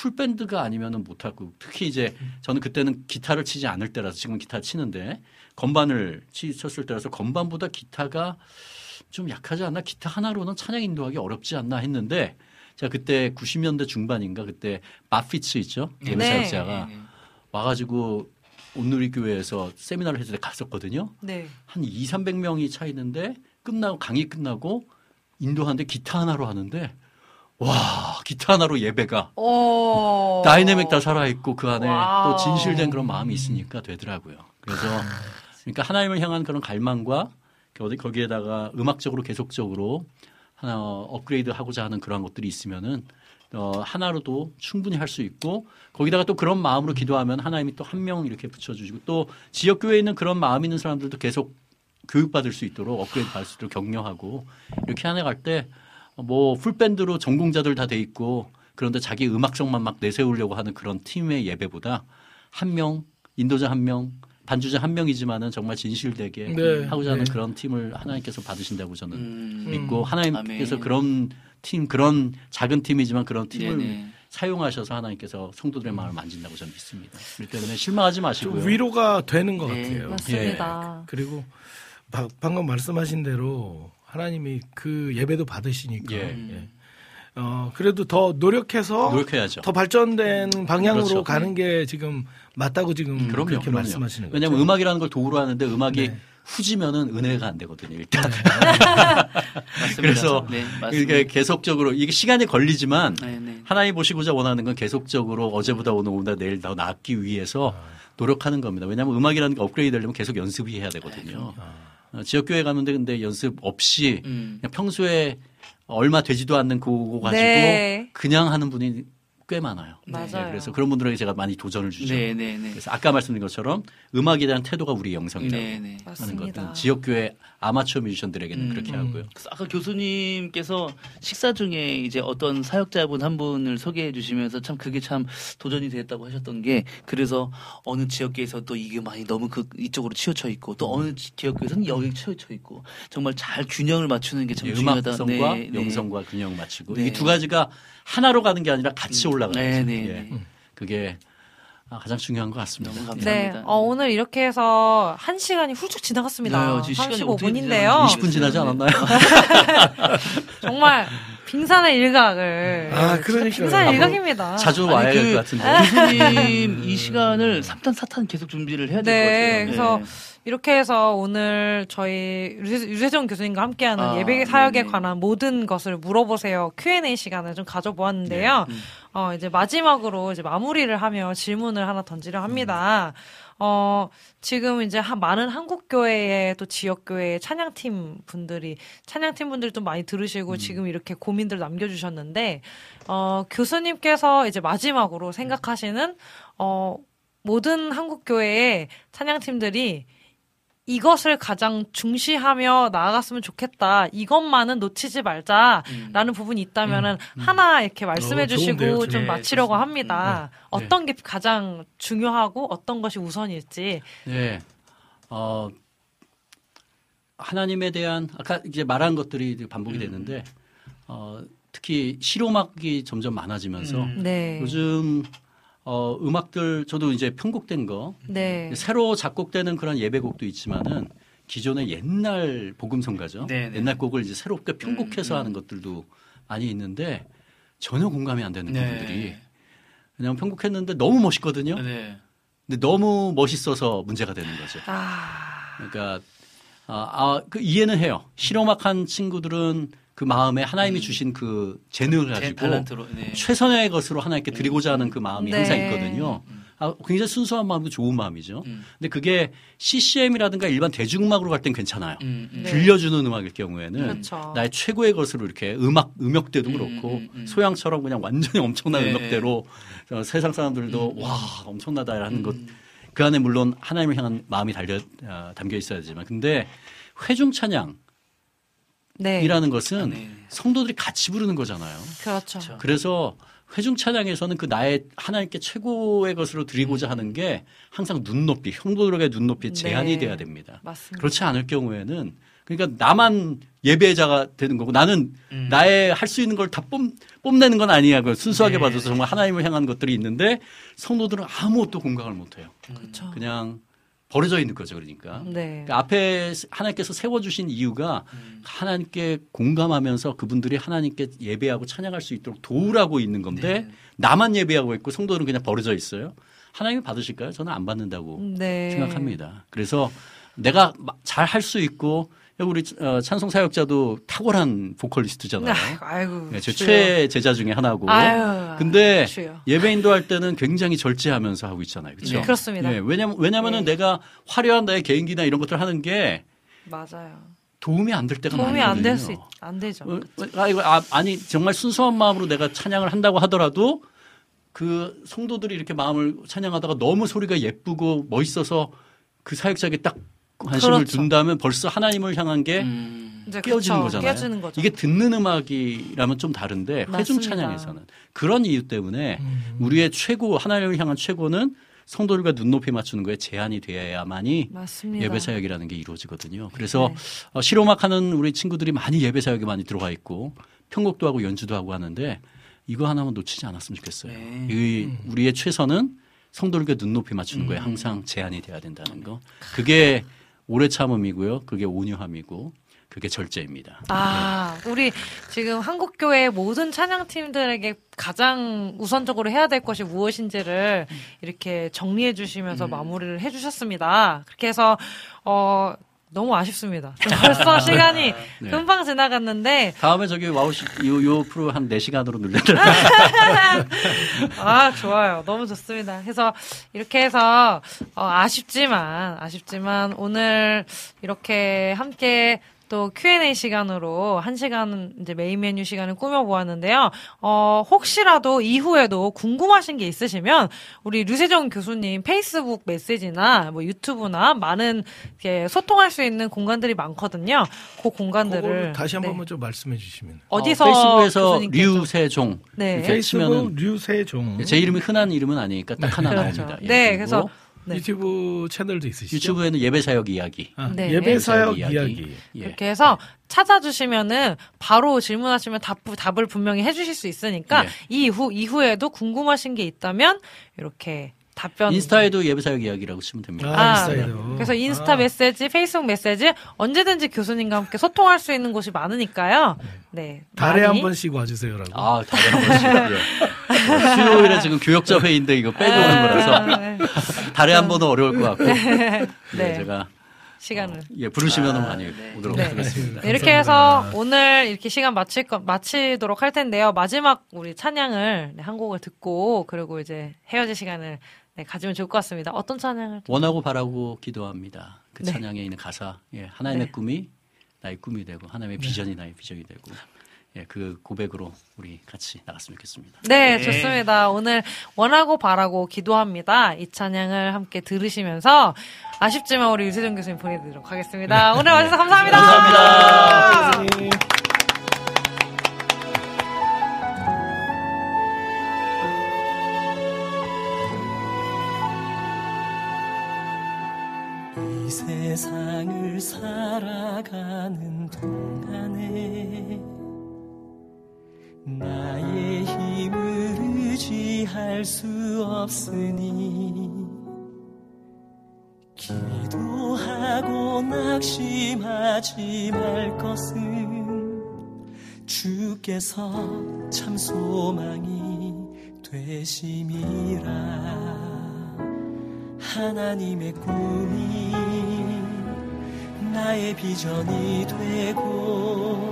Speaker 6: 풀밴드가 아니면은 못하고 특히 이제 저는 그때는 기타를 치지 않을 때라서 지금 기타 치는데 건반을 치, 쳤을 때라서 건반보다 기타가 좀 약하지 않나 기타 하나로는 찬양 인도하기 어렵지 않나 했는데 제가 그때 90년대 중반인가 그때 마피츠 있죠 예배
Speaker 1: 네.
Speaker 6: 사역자가 와가지고 온누리 교회에서 세미나를 했을 때 갔었거든요.
Speaker 1: 네.
Speaker 6: 한 2, 300명이 차 있는데 끝나고 강의 끝나고 인도하는데 기타 하나로 하는데 와 기타 하나로 예배가
Speaker 1: 오.
Speaker 6: 다이내믹 다 살아 있고 그 안에
Speaker 1: 와우.
Speaker 6: 또 진실된 그런 마음이 있으니까 되더라고요. 그래서 그러니까 하나님을 향한 그런 갈망과 어디 거기에다가 음악적으로 계속적으로 하나 업그레이드 하고자 하는 그런 것들이 있으면은 어, 하나로도 충분히 할 수 있고 거기다가 또 그런 마음으로 기도하면 하나님이 또 한 명 이렇게 붙여주시고 또 지역 교회에 있는 그런 마음 있는 사람들도 계속 교육받을 수 있도록 업그레이드 받을 수 있도록 격려하고 이렇게 해나갈 때 뭐 풀밴드로 전공자들 다 돼 있고 그런데 자기 음악성만 막 내세우려고 하는 그런 팀의 예배보다 한 명 인도자 한 명 반주자 한 명이지만은 정말 진실되게
Speaker 2: 네.
Speaker 6: 하고자 하는
Speaker 2: 네.
Speaker 6: 그런 팀을 하나님께서 받으신다고 저는
Speaker 3: 음.
Speaker 6: 믿고 하나님께서
Speaker 3: 아멘.
Speaker 6: 그런 팀 그런 작은 팀이지만 그런 팀을
Speaker 3: 네네.
Speaker 6: 사용하셔서 하나님께서 성도들의 마음을 만진다고 저는 믿습니다. 그렇기 때문에 실망하지
Speaker 2: 좀
Speaker 6: 마시고요.
Speaker 2: 위로가 되는 것
Speaker 3: 네,
Speaker 2: 같아요.
Speaker 1: 맞습니다.
Speaker 2: 그리고 바- 방금 말씀하신 대로 하나님이 그 예배도 받으시니까
Speaker 6: 예.
Speaker 2: 예. 어 그래도 더 노력해서
Speaker 6: 노력해야죠.
Speaker 2: 더 발전된 방향으로
Speaker 6: 그렇죠.
Speaker 2: 가는 게 지금 맞다고 지금
Speaker 6: 그럼요,
Speaker 2: 그렇게
Speaker 6: 그럼요.
Speaker 2: 말씀하시는 거죠.
Speaker 6: 왜냐하면 음악이라는 걸 도구로 하는데 음악이
Speaker 2: 네.
Speaker 6: 후지면은 은혜가 안 되거든요. 일단
Speaker 3: 맞습니다.
Speaker 6: 그래서
Speaker 3: 네,
Speaker 6: 이게
Speaker 3: 맞습니다.
Speaker 6: 계속적으로 이게 시간이 걸리지만
Speaker 3: 네, 네.
Speaker 6: 하나님 보시고자 원하는 건 계속적으로 어제보다 오늘 오늘 내일 더 낫기 위해서 노력하는 겁니다. 왜냐하면 음악이라는 게 업그레이드 되려면 계속 연습이 해야 되거든요. 어, 지역교회 가는데 근데 연습 없이
Speaker 3: 음.
Speaker 6: 그냥 평소에 얼마 되지도 않는 그거 가지고
Speaker 1: 네.
Speaker 6: 그냥 하는 분이 꽤 많아요.
Speaker 1: 맞아요.
Speaker 6: 그래서 그런 분들에게 제가 많이 도전을 주죠.
Speaker 3: 네, 네, 네.
Speaker 6: 그래서 아까 말씀드린 것처럼 음악에 대한 태도가 우리의 영성이라고
Speaker 3: 네, 네.
Speaker 6: 하는. 것은 지역교회 아마추어 뮤지션들에게는
Speaker 3: 음.
Speaker 6: 그렇게 하고요.
Speaker 3: 그래서 아까 교수님께서 식사 중에 이제 어떤 사역자분 한 분을 소개해 주시면서 참 그게 참 도전이 됐다고 하셨던 게 그래서 어느 지역에서 또 이게 많이 너무 그 이쪽으로 치우쳐 있고 또 어느 지- 지역에서는 여기 치우쳐 있고 정말 잘 균형을 맞추는 게참
Speaker 6: 예,
Speaker 3: 중요하다.
Speaker 6: 음악성과
Speaker 3: 네, 네.
Speaker 6: 영성과 균형 맞추고
Speaker 3: 네.
Speaker 6: 이두 가지가 하나로 가는 게 아니라 같이
Speaker 3: 음.
Speaker 6: 올라가는
Speaker 3: 네,
Speaker 6: 거죠.
Speaker 3: 네,
Speaker 6: 예.
Speaker 3: 네.
Speaker 6: 그게 아, 가장 중요한 것 같습니다.
Speaker 3: 너무
Speaker 1: 네,
Speaker 3: 감사합니다.
Speaker 1: 어, 오늘 이렇게 해서 한 시간이 훌쩍 지나갔습니다.
Speaker 3: 네, 지금 시간이 어떻게
Speaker 1: 35분인데요.
Speaker 3: 지나갔는지
Speaker 6: 20분 지나지 않았나요?
Speaker 1: 정말 빙산의 일각을.
Speaker 2: 아,
Speaker 1: 진짜
Speaker 2: 그러니까요.
Speaker 1: 빙산의 일각입니다.
Speaker 6: 자주 와야 될그것 같은데.
Speaker 3: 교수님 이 시간을 3탄, 4탄 계속 준비를 해야 될것
Speaker 1: 네,
Speaker 3: 같아요.
Speaker 1: 그래서 이렇게 해서 오늘 저희 유세- 유세정 교수님과 함께하는
Speaker 3: 아,
Speaker 1: 예배 사역에
Speaker 3: 네네.
Speaker 1: 관한 모든 것을 물어보세요 Q&A 시간을 좀 가져보았는데요.
Speaker 3: 음.
Speaker 1: 어, 이제 마지막으로 이제 마무리를 하며 질문을 하나 던지려 합니다. 어, 지금 이제 한 많은 한국교회의 또 지역교회의 찬양팀 분들이, 찬양팀 분들이 좀 많이 들으시고 지금 이렇게 고민들 남겨주셨는데, 어, 교수님께서 이제 마지막으로 생각하시는, 어, 모든 한국교회의 찬양팀들이 이것을 가장 중시하며 나아갔으면 좋겠다. 이것만은 놓치지 말자라는 부분이 있다면은 하나 이렇게 말씀해
Speaker 2: 어,
Speaker 1: 주시고
Speaker 2: 좋은데요,
Speaker 1: 좀
Speaker 3: 네,
Speaker 1: 마치려고
Speaker 3: 좋습니다.
Speaker 1: 합니다. 어떤 게 가장 중요하고 어떤 것이 우선일지.
Speaker 6: 네. 어, 하나님에 대한 아까 이제 말한 것들이 반복이
Speaker 3: 음.
Speaker 6: 됐는데 어, 특히 실용악이 점점 많아지면서
Speaker 3: 음.
Speaker 1: 네.
Speaker 6: 요즘 어, 음악들 저도 이제 편곡된 거
Speaker 1: 네.
Speaker 6: 새로 작곡되는 그런 예배곡도 있지만은 기존의 옛날 복음성가죠.
Speaker 3: 네, 네.
Speaker 6: 옛날 곡을 이제 새롭게 편곡해서
Speaker 3: 음, 음.
Speaker 6: 하는 것들도 많이 있는데 전혀 공감이 안 되는
Speaker 3: 네.
Speaker 6: 부분들이 그냥 편곡했는데 너무 멋있거든요.
Speaker 3: 네.
Speaker 6: 근데 너무 멋있어서 문제가 되는 거죠.
Speaker 1: 아,
Speaker 6: 그러니까 아, 아, 그 이해는 해요. 실험학한 친구들은 그 마음에 하나님이 주신 그 재능을
Speaker 3: 음. 대-
Speaker 6: 가지고
Speaker 3: 탤런트로. 네.
Speaker 6: 최선의 것으로 하나님께 드리고자 하는 그 마음이
Speaker 1: 네.
Speaker 6: 항상 있거든요. 아, 굉장히 순수한 마음도 좋은 마음이죠.
Speaker 3: 음.
Speaker 6: 근데 그게 CCM이라든가 일반 대중음악으로 갈 땐 괜찮아요.
Speaker 3: 음, 음.
Speaker 1: 네.
Speaker 6: 들려주는 음악일 경우에는
Speaker 1: 그렇죠.
Speaker 6: 나의 최고의 것으로 이렇게 음악 음역대도
Speaker 3: 음,
Speaker 6: 그렇고
Speaker 3: 음, 음.
Speaker 6: 소양처럼 그냥 완전히 엄청난
Speaker 3: 네.
Speaker 6: 음역대로 어, 세상 사람들도
Speaker 3: 음,
Speaker 6: 와 엄청나다라는
Speaker 3: 음.
Speaker 6: 것그 안에 물론 하나님을 향한 마음이 달려 어, 담겨 있어야지만 근데 회중 찬양 이라는
Speaker 1: 네.
Speaker 6: 것은
Speaker 3: 네.
Speaker 6: 성도들이 같이 부르는 거잖아요.
Speaker 1: 그렇죠.
Speaker 3: 그렇죠.
Speaker 6: 그래서 회중 찬양에서는 그 나의 하나님께 최고의 것으로 드리고자 하는 게 항상 눈높이, 성도들에게 눈높이 제한이
Speaker 1: 네.
Speaker 6: 돼야 됩니다.
Speaker 1: 맞습니다.
Speaker 6: 그렇지 않을 경우에는 그러니까 나만 예배자가 되는 거고 나는
Speaker 3: 음.
Speaker 6: 나의 할 수 있는 걸 다 뽐내는 건 아니야. 그 순수하게
Speaker 3: 네.
Speaker 6: 받아서 정말 하나님을 향한 것들이 있는데 성도들은 아무것도 공감을 못 해요.
Speaker 1: 그렇죠.
Speaker 6: 그냥 버려져 있는 거죠. 그러니까.
Speaker 1: 네.
Speaker 6: 그러니까 앞에 하나님께서 세워주신 이유가 하나님께 공감하면서 그분들이 하나님께 예배하고 찬양할 수 있도록 도우라고 있는 건데
Speaker 3: 네.
Speaker 6: 나만 예배하고 있고 성도들은 그냥 버려져 있어요. 하나님이 받으실까요? 저는 안 받는다고
Speaker 1: 네.
Speaker 6: 생각합니다. 그래서 내가 잘 할 수 있고 우리 어, 찬송 사역자도 탁월한 보컬리스트잖아요.
Speaker 1: 아이고.
Speaker 6: 네, 제. 최애 제자 중에 하나고.
Speaker 1: 아유.
Speaker 6: 근데
Speaker 1: 주여.
Speaker 6: 예배 인도 할 때는 굉장히 절제하면서 하고 있잖아요. 그렇죠?
Speaker 1: 네, 그렇습니다.
Speaker 6: 왜냐면 왜냐면은
Speaker 1: 네.
Speaker 6: 내가 화려한 나의 개인기나 이런 것들 하는 게
Speaker 1: 맞아요.
Speaker 6: 도움이 안 될 때가
Speaker 1: 도움이
Speaker 6: 많거든요.
Speaker 1: 안될 수, 안 되죠.
Speaker 6: 어, 아, 이거, 아, 아니 정말 순수한 마음으로 내가 찬양을 한다고 하더라도 그 성도들이 이렇게 마음을 찬양하다가 너무 소리가 예쁘고 멋있어서 그 사역자에게 딱 관심을
Speaker 1: 그렇죠.
Speaker 6: 둔다면 벌써 하나님을 향한 게
Speaker 3: 음.
Speaker 6: 깨어지는
Speaker 1: 그쵸,
Speaker 6: 거잖아요.
Speaker 1: 깨어지는 거죠.
Speaker 6: 이게 듣는 음악이라면 좀 다른데 회중
Speaker 1: 맞습니다.
Speaker 6: 찬양에서는 그런 이유 때문에
Speaker 2: 음.
Speaker 6: 우리의 최고 하나님을 향한 최고는 성도들과 눈높이 맞추는 거에 제한이 돼야만이
Speaker 1: 맞습니다.
Speaker 6: 예배 사역이라는 게 이루어지거든요. 그래서
Speaker 1: 네.
Speaker 6: 어, 실험악 하는 우리 친구들이 많이 예배 사역에 많이 들어가 있고 편곡도 하고 연주도 하고 하는데 이거 하나만 놓치지 않았으면 좋겠어요.
Speaker 3: 네.
Speaker 6: 이 우리의 최선은 성도들과 눈높이 맞추는 거에
Speaker 3: 음.
Speaker 6: 항상 제한이 돼야 된다는 거. 그게 오래 참음이고요. 그게 온유함이고 그게 절제입니다.
Speaker 1: 아, 우리 지금 한국 교회 모든 찬양팀들에게 가장 우선적으로 해야 될 것이 무엇인지를 이렇게 정리해 주시면서
Speaker 6: 음.
Speaker 1: 마무리를 해 주셨습니다. 그렇게 해서, 어, 너무 아쉽습니다. 벌써 시간이
Speaker 6: 네.
Speaker 1: 금방 지나갔는데,
Speaker 6: 다음에 저기 와우 씨, 요, 요 프로 한 4시간으로 늘려드릴게요.
Speaker 1: 아, 좋아요. 너무 좋습니다. 그래서 이렇게 해서 어, 아쉽지만 아쉽지만 오늘 이렇게 함께 또 Q&A 시간으로 한 시간 이제 메인 메뉴 시간을 꾸며 보았는데요. 어, 혹시라도 이후에도 궁금하신 게 있으시면 우리 류세정 교수님 페이스북 메시지나 뭐 유튜브나 많은 이렇게 소통할 수 있는 공간들이 많거든요. 그 공간들을
Speaker 2: 다시 한
Speaker 1: 네.
Speaker 2: 번만 좀 말씀해 주시면.
Speaker 1: 어디서
Speaker 6: 어, 페이스북에서
Speaker 1: 교수님께서-
Speaker 6: 류세종
Speaker 1: 네.
Speaker 6: 이렇게
Speaker 2: 페이스북
Speaker 6: 치면은
Speaker 2: 류세종.
Speaker 6: 제 이름이 흔한 이름은 아니니까 딱 하나
Speaker 1: 그렇죠.
Speaker 6: 나옵니다. 예,
Speaker 1: 네, 그래서 네.
Speaker 2: 유튜브 채널도 있으시죠?
Speaker 6: 유튜브에는 예배 사역 이야기.
Speaker 2: 아,
Speaker 1: 네.
Speaker 2: 예배 사역
Speaker 6: 이야기.
Speaker 2: 이야기.
Speaker 6: 예.
Speaker 1: 그렇게 해서 찾아주시면은 바로 질문하시면 답, 답을 분명히 해주실 수 있으니까
Speaker 6: 예.
Speaker 1: 이후 이후에도 궁금하신 게 있다면 이렇게 답변
Speaker 6: 인스타에도 예배 사역 이야기라고 치면 됩니다.
Speaker 2: 아,
Speaker 1: 아,
Speaker 2: 인스타에도.
Speaker 1: 그래서 인스타
Speaker 2: 아.
Speaker 1: 메시지, 페이스북 메시지 언제든지 교수님과 함께 소통할 수 있는 곳이 많으니까요. 네.
Speaker 2: 달에
Speaker 1: 많이
Speaker 2: 한 번씩 와주세요라고.
Speaker 6: 아, 다른 한 번씩. 예. 수요일에 지금 교역자 회의인데 이거 빼고 오는 거라서
Speaker 1: 아, 네.
Speaker 6: 달에 한 번은 어려울 것 같고. 네.
Speaker 1: 네.
Speaker 6: 제가
Speaker 1: 시간을.
Speaker 6: 예, 부르시면 많이 오도록
Speaker 1: 네.
Speaker 6: 하겠습니다.
Speaker 1: 네, 이렇게 해서 오늘 이렇게 시간 마칠 거, 마치도록 할 텐데요. 마지막 우리 찬양을 네, 한 곡을 듣고 그리고 이제 헤어질 시간을 네, 가지면 좋을 것 같습니다. 어떤 찬양을?
Speaker 6: 원하고 바라고 기도합니다. 그
Speaker 1: 네.
Speaker 6: 찬양에 있는 가사. 예, 하나님의
Speaker 1: 네.
Speaker 6: 꿈이 나의 꿈이 되고 하나님의 비전이 나의 비전이 되고 예, 그 고백으로 우리 같이 나갔으면 좋겠습니다.
Speaker 1: 네,
Speaker 3: 네.
Speaker 1: 좋습니다. 오늘 원하고 바라고 기도합니다. 이 찬양을 함께 들으시면서 아쉽지만 우리 유세정 교수님 보내드리도록 하겠습니다. 오늘 와주셔서 감사합니다.
Speaker 6: 감사합니다.
Speaker 7: 이 세상을 살아가는 동안에 나의 힘을 의지할 수 없으니 기도하고 낙심하지 말 것은 주께서 참 소망이 되심이라. 하나님의 꿈이 나의 비전이 되고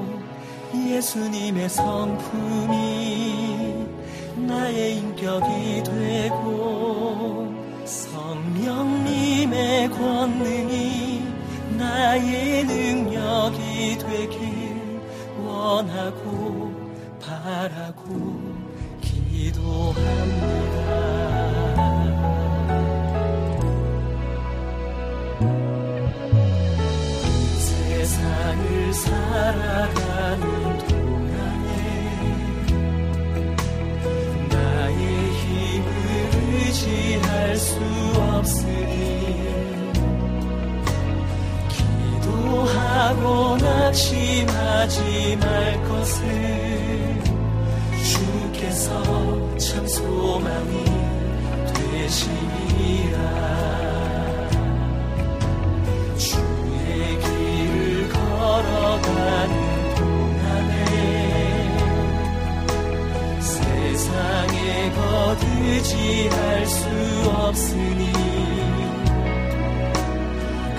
Speaker 7: 예수님의 성품이 나의 인격이 되고 성령님의 권능이 나의 능력이 되길 원하고 바라고 기도합니다. 세상을 살아가는 수 없으니 기도하고 낙심하지 말 것을 주께서 참 소망이 되시니라. 주의 길을 걸어가는 거두지할 수 없으니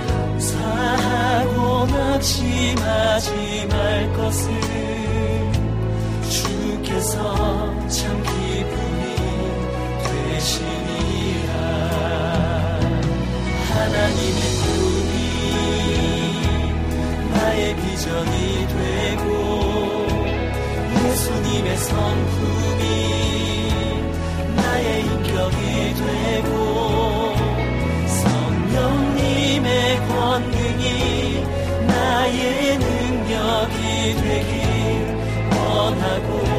Speaker 7: 감사하고 낙심하지 말 것을 주께서 참 기쁨이 되시니라. 하나님의 꿈이 나의 비전이 되고 예수님의 성품 되길 원하고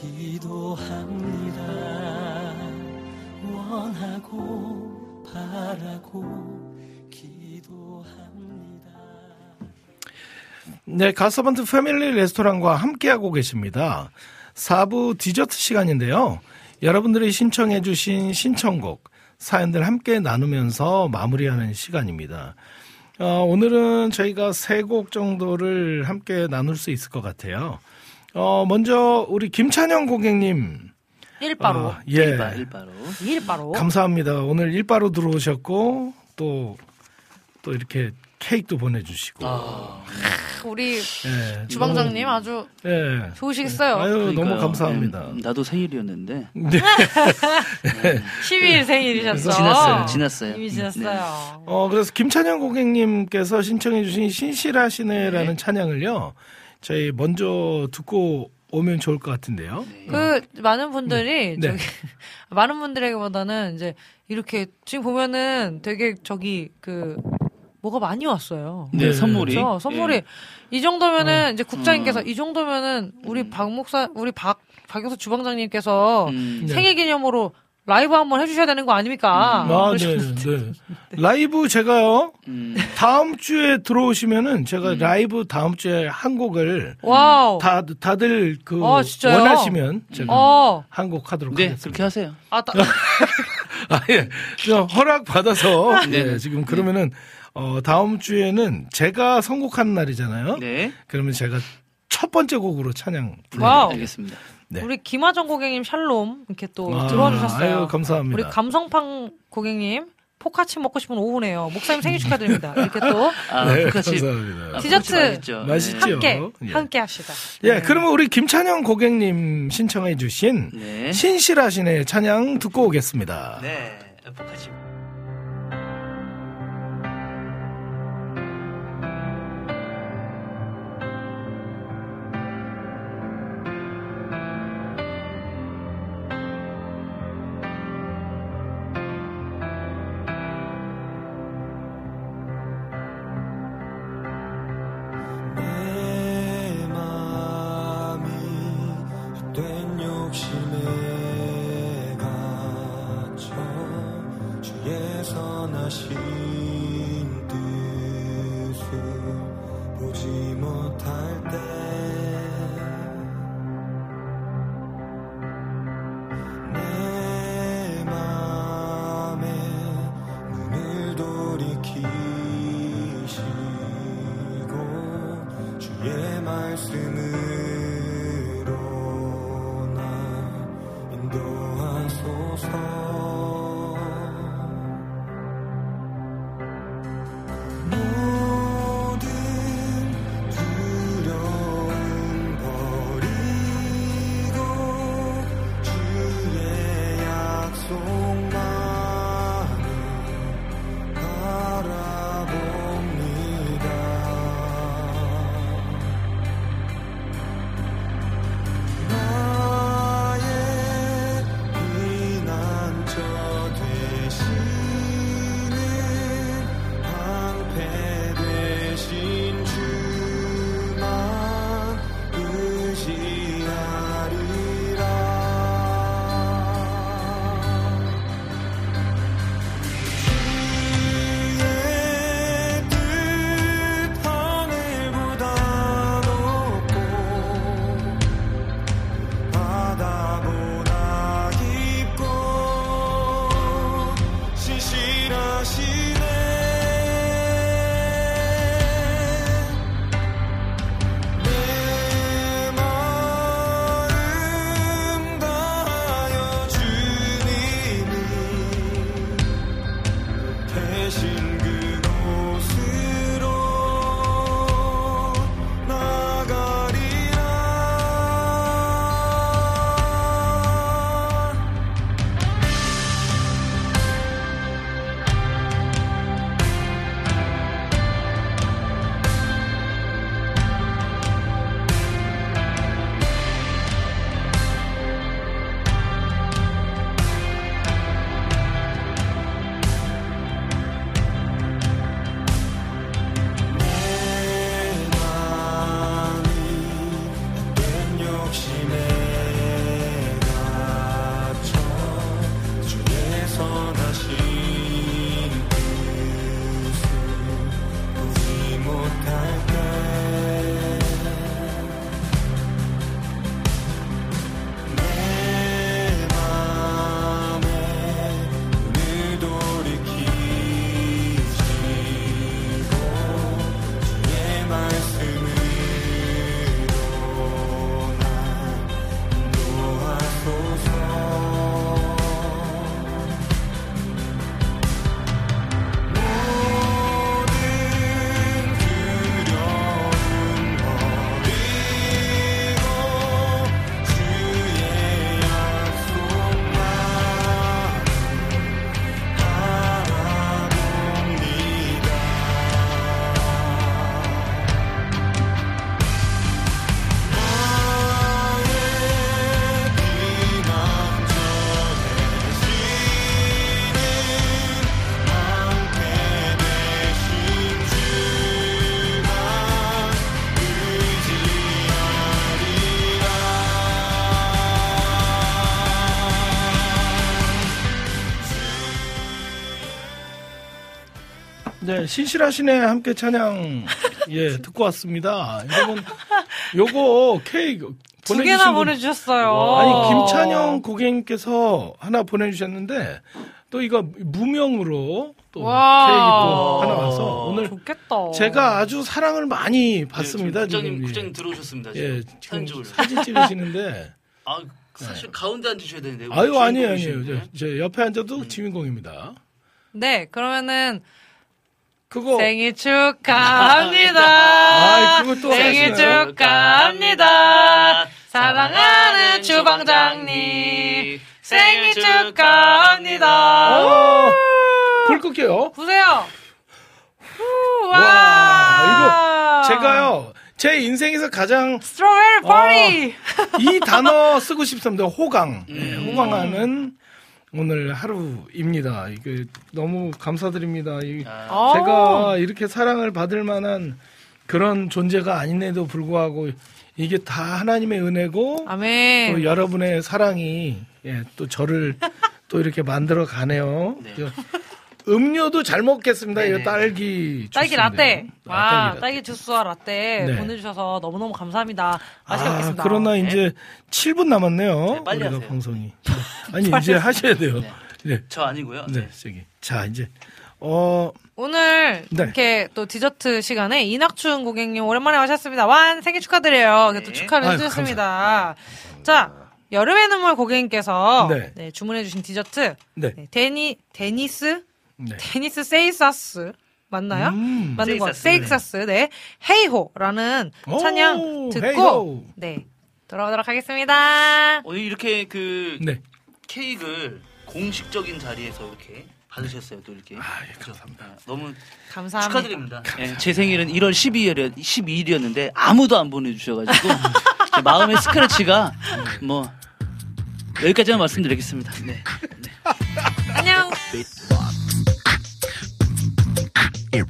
Speaker 7: 기도합니다. 원하고 바라고 기도합니다.
Speaker 2: 네, 가서번트 패밀리 레스토랑과 함께하고 계십니다. 4부 디저트 시간인데요. 여러분들이 신청해 주신 신청곡, 사연들 함께 나누면서 마무리하는 시간입니다. 어, 오늘은 저희가 세 곡 정도를 함께 나눌 수 있을 것 같아요. 어, 먼저 우리 김찬영 고객님.
Speaker 1: 일바로.
Speaker 2: 아, 예.
Speaker 3: 일바, 일바로.
Speaker 1: 일바로.
Speaker 2: 감사합니다. 오늘 일바로 들어오셨고 또, 또 이렇게 케이크도 보내주시고.
Speaker 3: 아,
Speaker 1: 우리
Speaker 2: 예,
Speaker 1: 주방장님 아주
Speaker 2: 너무, 예.
Speaker 1: 좋으시겠어요.
Speaker 2: 아유, 너무
Speaker 3: 그러니까요.
Speaker 2: 감사합니다.
Speaker 3: 음, 나도 생일이었는데.
Speaker 2: 네.
Speaker 1: 12일 생일이셨어.
Speaker 3: 지났어요, 지났어요.
Speaker 1: 이미
Speaker 3: 네.
Speaker 1: 지났어요.
Speaker 2: 어, 그래서 김찬영 고객님께서 신청해주신 신실하시네라는 찬양을요, 저희 먼저 듣고 오면 좋을 것 같은데요.
Speaker 1: 그 많은 분들이
Speaker 2: 네.
Speaker 1: 저기 많은 분들에게보다는 이제 이렇게 지금 보면은 되게 저기 그 뭐가 많이 왔어요.
Speaker 5: 네,
Speaker 2: 네,
Speaker 5: 선물이.
Speaker 1: 그렇죠. 선물이
Speaker 5: 예.
Speaker 1: 이 정도면은 이제 국장님께서
Speaker 5: 음.
Speaker 1: 이 정도면은 우리 박 목사 우리 박 박영수 주방장님께서
Speaker 5: 음.
Speaker 2: 네.
Speaker 1: 생일 기념으로 라이브 한번 해주셔야 되는 거 아닙니까?
Speaker 2: 아, 네,
Speaker 1: 그러셨는데.
Speaker 2: 네. 라이브 제가요,
Speaker 5: 음.
Speaker 2: 다음 주에 들어오시면은 제가 라이브 다음 주에 한 곡을
Speaker 1: 와우.
Speaker 2: 다, 다들 그
Speaker 1: 어, 진짜요?
Speaker 2: 원하시면 제가
Speaker 1: 어.
Speaker 2: 한곡 하도록
Speaker 5: 네,
Speaker 2: 하겠습니다.
Speaker 5: 그렇게 하세요.
Speaker 1: 아, 따,
Speaker 2: 아, 예. 저 허락 받아서
Speaker 5: 네.
Speaker 2: 네, 지금 그러면은 어, 다음 주에는 제가 선곡하는 날이잖아요.
Speaker 5: 네.
Speaker 2: 그러면 제가 첫 번째 곡으로 찬양 불러.
Speaker 1: 와우.
Speaker 5: 알겠습니다.
Speaker 2: 네.
Speaker 1: 우리 김하정 고객님 샬롬 이렇게 또
Speaker 2: 아,
Speaker 1: 들어와 주셨어요.
Speaker 2: 아유, 감사합니다.
Speaker 1: 우리 감성팡 고객님 포카치 먹고 싶은 오후네요. 목사님 생일 축하드립니다. 이렇게 또
Speaker 5: 아,
Speaker 2: 네, 감사합니다.
Speaker 1: 디저트
Speaker 5: 맛있죠.
Speaker 2: 맛있죠.
Speaker 1: 함께
Speaker 2: 예.
Speaker 1: 함께 합시다.
Speaker 2: 예, 그러면 우리 김찬영 고객님 신청해 주신
Speaker 5: 네.
Speaker 2: 신실하신의 찬양 듣고 오겠습니다.
Speaker 5: 네. 똑같이.
Speaker 8: 신실하시네
Speaker 2: 함께 찬양 예 듣고 왔습니다. 여러분 요거 케이크
Speaker 1: 두 개나
Speaker 2: 분-
Speaker 1: 보내주셨어요.
Speaker 2: 아니 김찬영 고객님께서 하나 보내주셨는데 또 이거 무명으로 또
Speaker 1: 와.
Speaker 2: 케이크 또 하나 와서 오늘
Speaker 1: 좋겠다.
Speaker 2: 제가 아주 사랑을 많이 받습니다.
Speaker 3: 네, 국장님,
Speaker 2: 지금. 예.
Speaker 3: 국장님 들어오셨습니다.
Speaker 2: 예,
Speaker 3: 지금
Speaker 2: 지금
Speaker 3: 사진 찍으려고.
Speaker 2: 사진 찍으시는데
Speaker 3: 아, 사실 가운데 앉으셔야 되는데.
Speaker 2: 아유 아니에요. 아니에요. 저, 저 옆에 앉아도
Speaker 3: 음.
Speaker 2: 주인공입니다.
Speaker 1: 네, 그러면은
Speaker 2: 그거
Speaker 1: 생일 축하합니다.
Speaker 2: 아이, 그걸 또
Speaker 1: 생일? 축하합니다. 사랑하는 주방장님. 생일 축하합니다.
Speaker 2: 어, 불 끌게요.
Speaker 1: 보세요. 후,
Speaker 2: 와,
Speaker 1: 와,
Speaker 2: 이거 제가요 제 인생에서 가장
Speaker 1: 스트로베리 파티.
Speaker 2: 이 단어 쓰고 싶습니다. 호강. 네,
Speaker 3: 음.
Speaker 2: 호강하는 오늘 하루입니다. 이게 너무 감사드립니다. 이-
Speaker 3: 아,
Speaker 1: 어.
Speaker 2: 제가 이렇게 사랑을 받을 만한 그런 존재가 아닌데도 불구하고 이게 다 하나님의 은혜고
Speaker 1: 아멘.
Speaker 2: 또 여러분의 사랑이 예, 또 저를 또 이렇게 만들어 가네요.
Speaker 3: 네.
Speaker 2: 음료도 잘 먹겠습니다.
Speaker 3: 네네.
Speaker 2: 이거 딸기
Speaker 1: 딸기
Speaker 2: 주스인데요.
Speaker 1: 라떼.
Speaker 2: 아,
Speaker 1: 와,
Speaker 2: 딸기
Speaker 1: 딸기. 주스와 라떼
Speaker 2: 네.
Speaker 1: 보내주셔서 너무너무 감사합니다. 맛있게
Speaker 2: 아,
Speaker 1: 먹겠습니다.
Speaker 2: 그러나
Speaker 1: 네.
Speaker 2: 이제 7분 남았네요.
Speaker 3: 네, 빨리
Speaker 2: 우리가
Speaker 3: 하세요.
Speaker 2: 방송이. 아니 이제 하셔야 돼요.
Speaker 3: 네.
Speaker 2: 네.
Speaker 3: 저 아니고요.
Speaker 2: 네, 저기. 자, 이제 어
Speaker 1: 오늘
Speaker 2: 네.
Speaker 1: 이렇게 또 디저트 시간에 이낙춘 고객님 오랜만에 와셨습니다. 완 생일 축하드려요. 이렇게 또
Speaker 3: 네.
Speaker 1: 축하를 해주셨습니다. 자, 여름의 눈물 고객님께서
Speaker 2: 네.
Speaker 1: 네, 주문해주신 디저트
Speaker 2: 네.
Speaker 1: 네, 데니 데니스
Speaker 2: 네.
Speaker 1: 데니스 세이사스 맞나요?
Speaker 2: 음.
Speaker 1: 맞는 거
Speaker 3: 세이사스.
Speaker 1: 네 헤이호라는
Speaker 2: 오,
Speaker 1: 찬양 듣고
Speaker 2: 헤이호.
Speaker 1: 네 들어오도록 하겠습니다.
Speaker 3: 오늘 이렇게 그
Speaker 2: 네.
Speaker 3: 케이크를 공식적인 자리에서 이렇게 받으셨어요. 또 이렇게.
Speaker 2: 아, 예, 감사합니다.
Speaker 3: 아, 너무
Speaker 1: 감사합니다.
Speaker 3: 축하드립니다. 예, 제 생일은 1월 12일, 12일이었는데 아무도 안 보내주셔가지고 제 마음의 스크래치가 뭐 여기까지만 말씀드리겠습니다. 네.
Speaker 1: 안녕.
Speaker 4: 내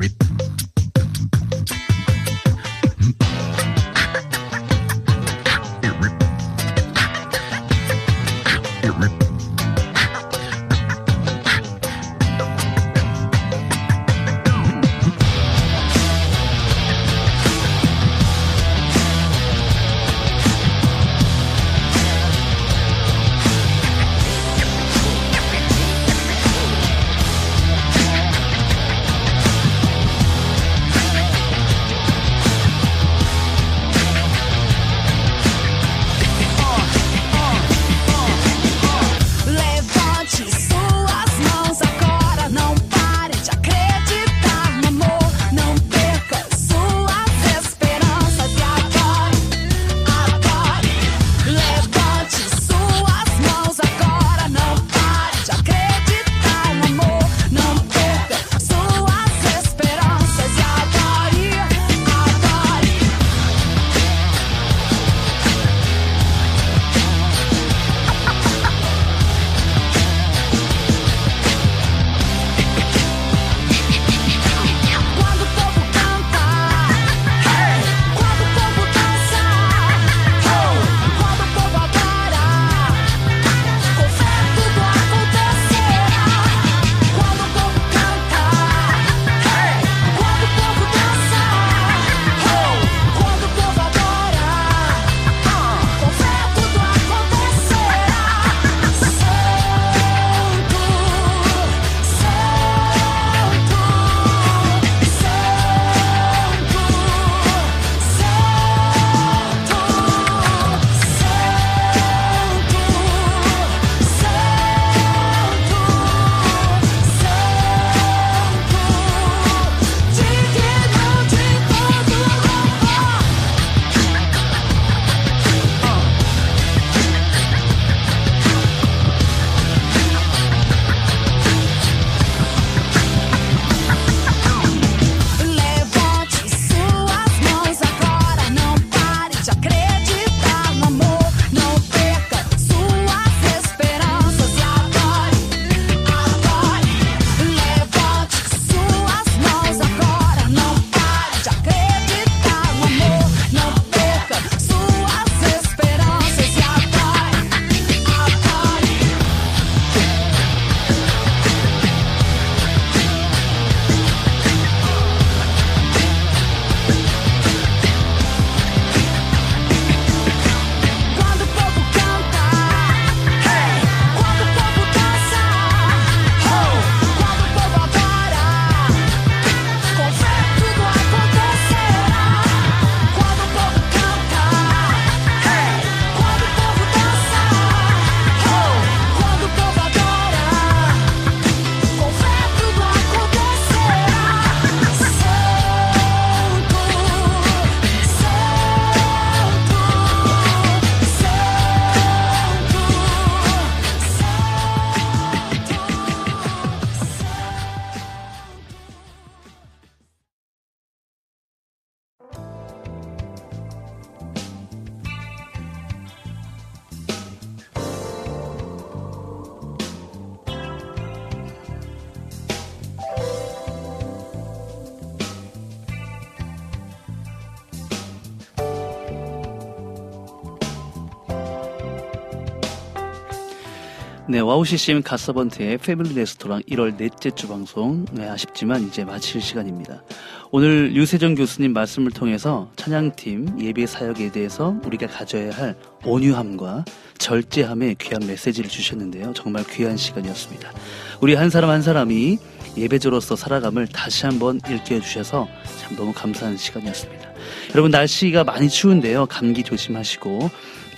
Speaker 3: 와우CCM 갓서번트의 패밀리 레스토랑 1월 넷째 주 방송. 네, 아쉽지만 이제 마칠 시간입니다. 오늘 유세정 교수님 말씀을 통해서 찬양팀 예배 사역에 대해서 우리가 가져야 할 온유함과 절제함의 귀한 메시지를 주셨는데요. 정말 귀한 시간이었습니다. 우리 한 사람 한 사람이 예배자로서 살아감을 다시 한번 일깨워 주셔서 참 너무 감사한 시간이었습니다. 여러분 날씨가 많이 추운데요. 감기 조심하시고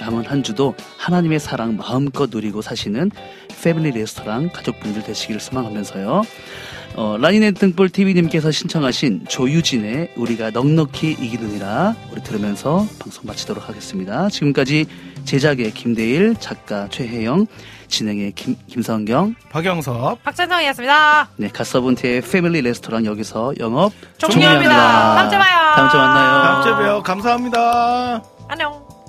Speaker 3: 남은 한 주도 하나님의 사랑 마음껏 누리고 사시는 패밀리 레스토랑 가족분들 되시기를 소망하면서요. 어, 라니네 등불 TV님께서 신청하신 조유진의 우리가 넉넉히 이기느니라 우리 들으면서 방송 마치도록 하겠습니다. 지금까지 제작의 김대일, 작가 최혜영, 진행의 김, 김성경,
Speaker 2: 박영섭.
Speaker 4: 박찬성이었습니다.
Speaker 3: 네, 갓서분트의 패밀리 레스토랑 여기서 영업
Speaker 4: 종료합니다. 다음 주에 봐요.
Speaker 3: 다음 주에 만나요.
Speaker 2: 다음 주에 봬요. 감사합니다.
Speaker 4: 안녕.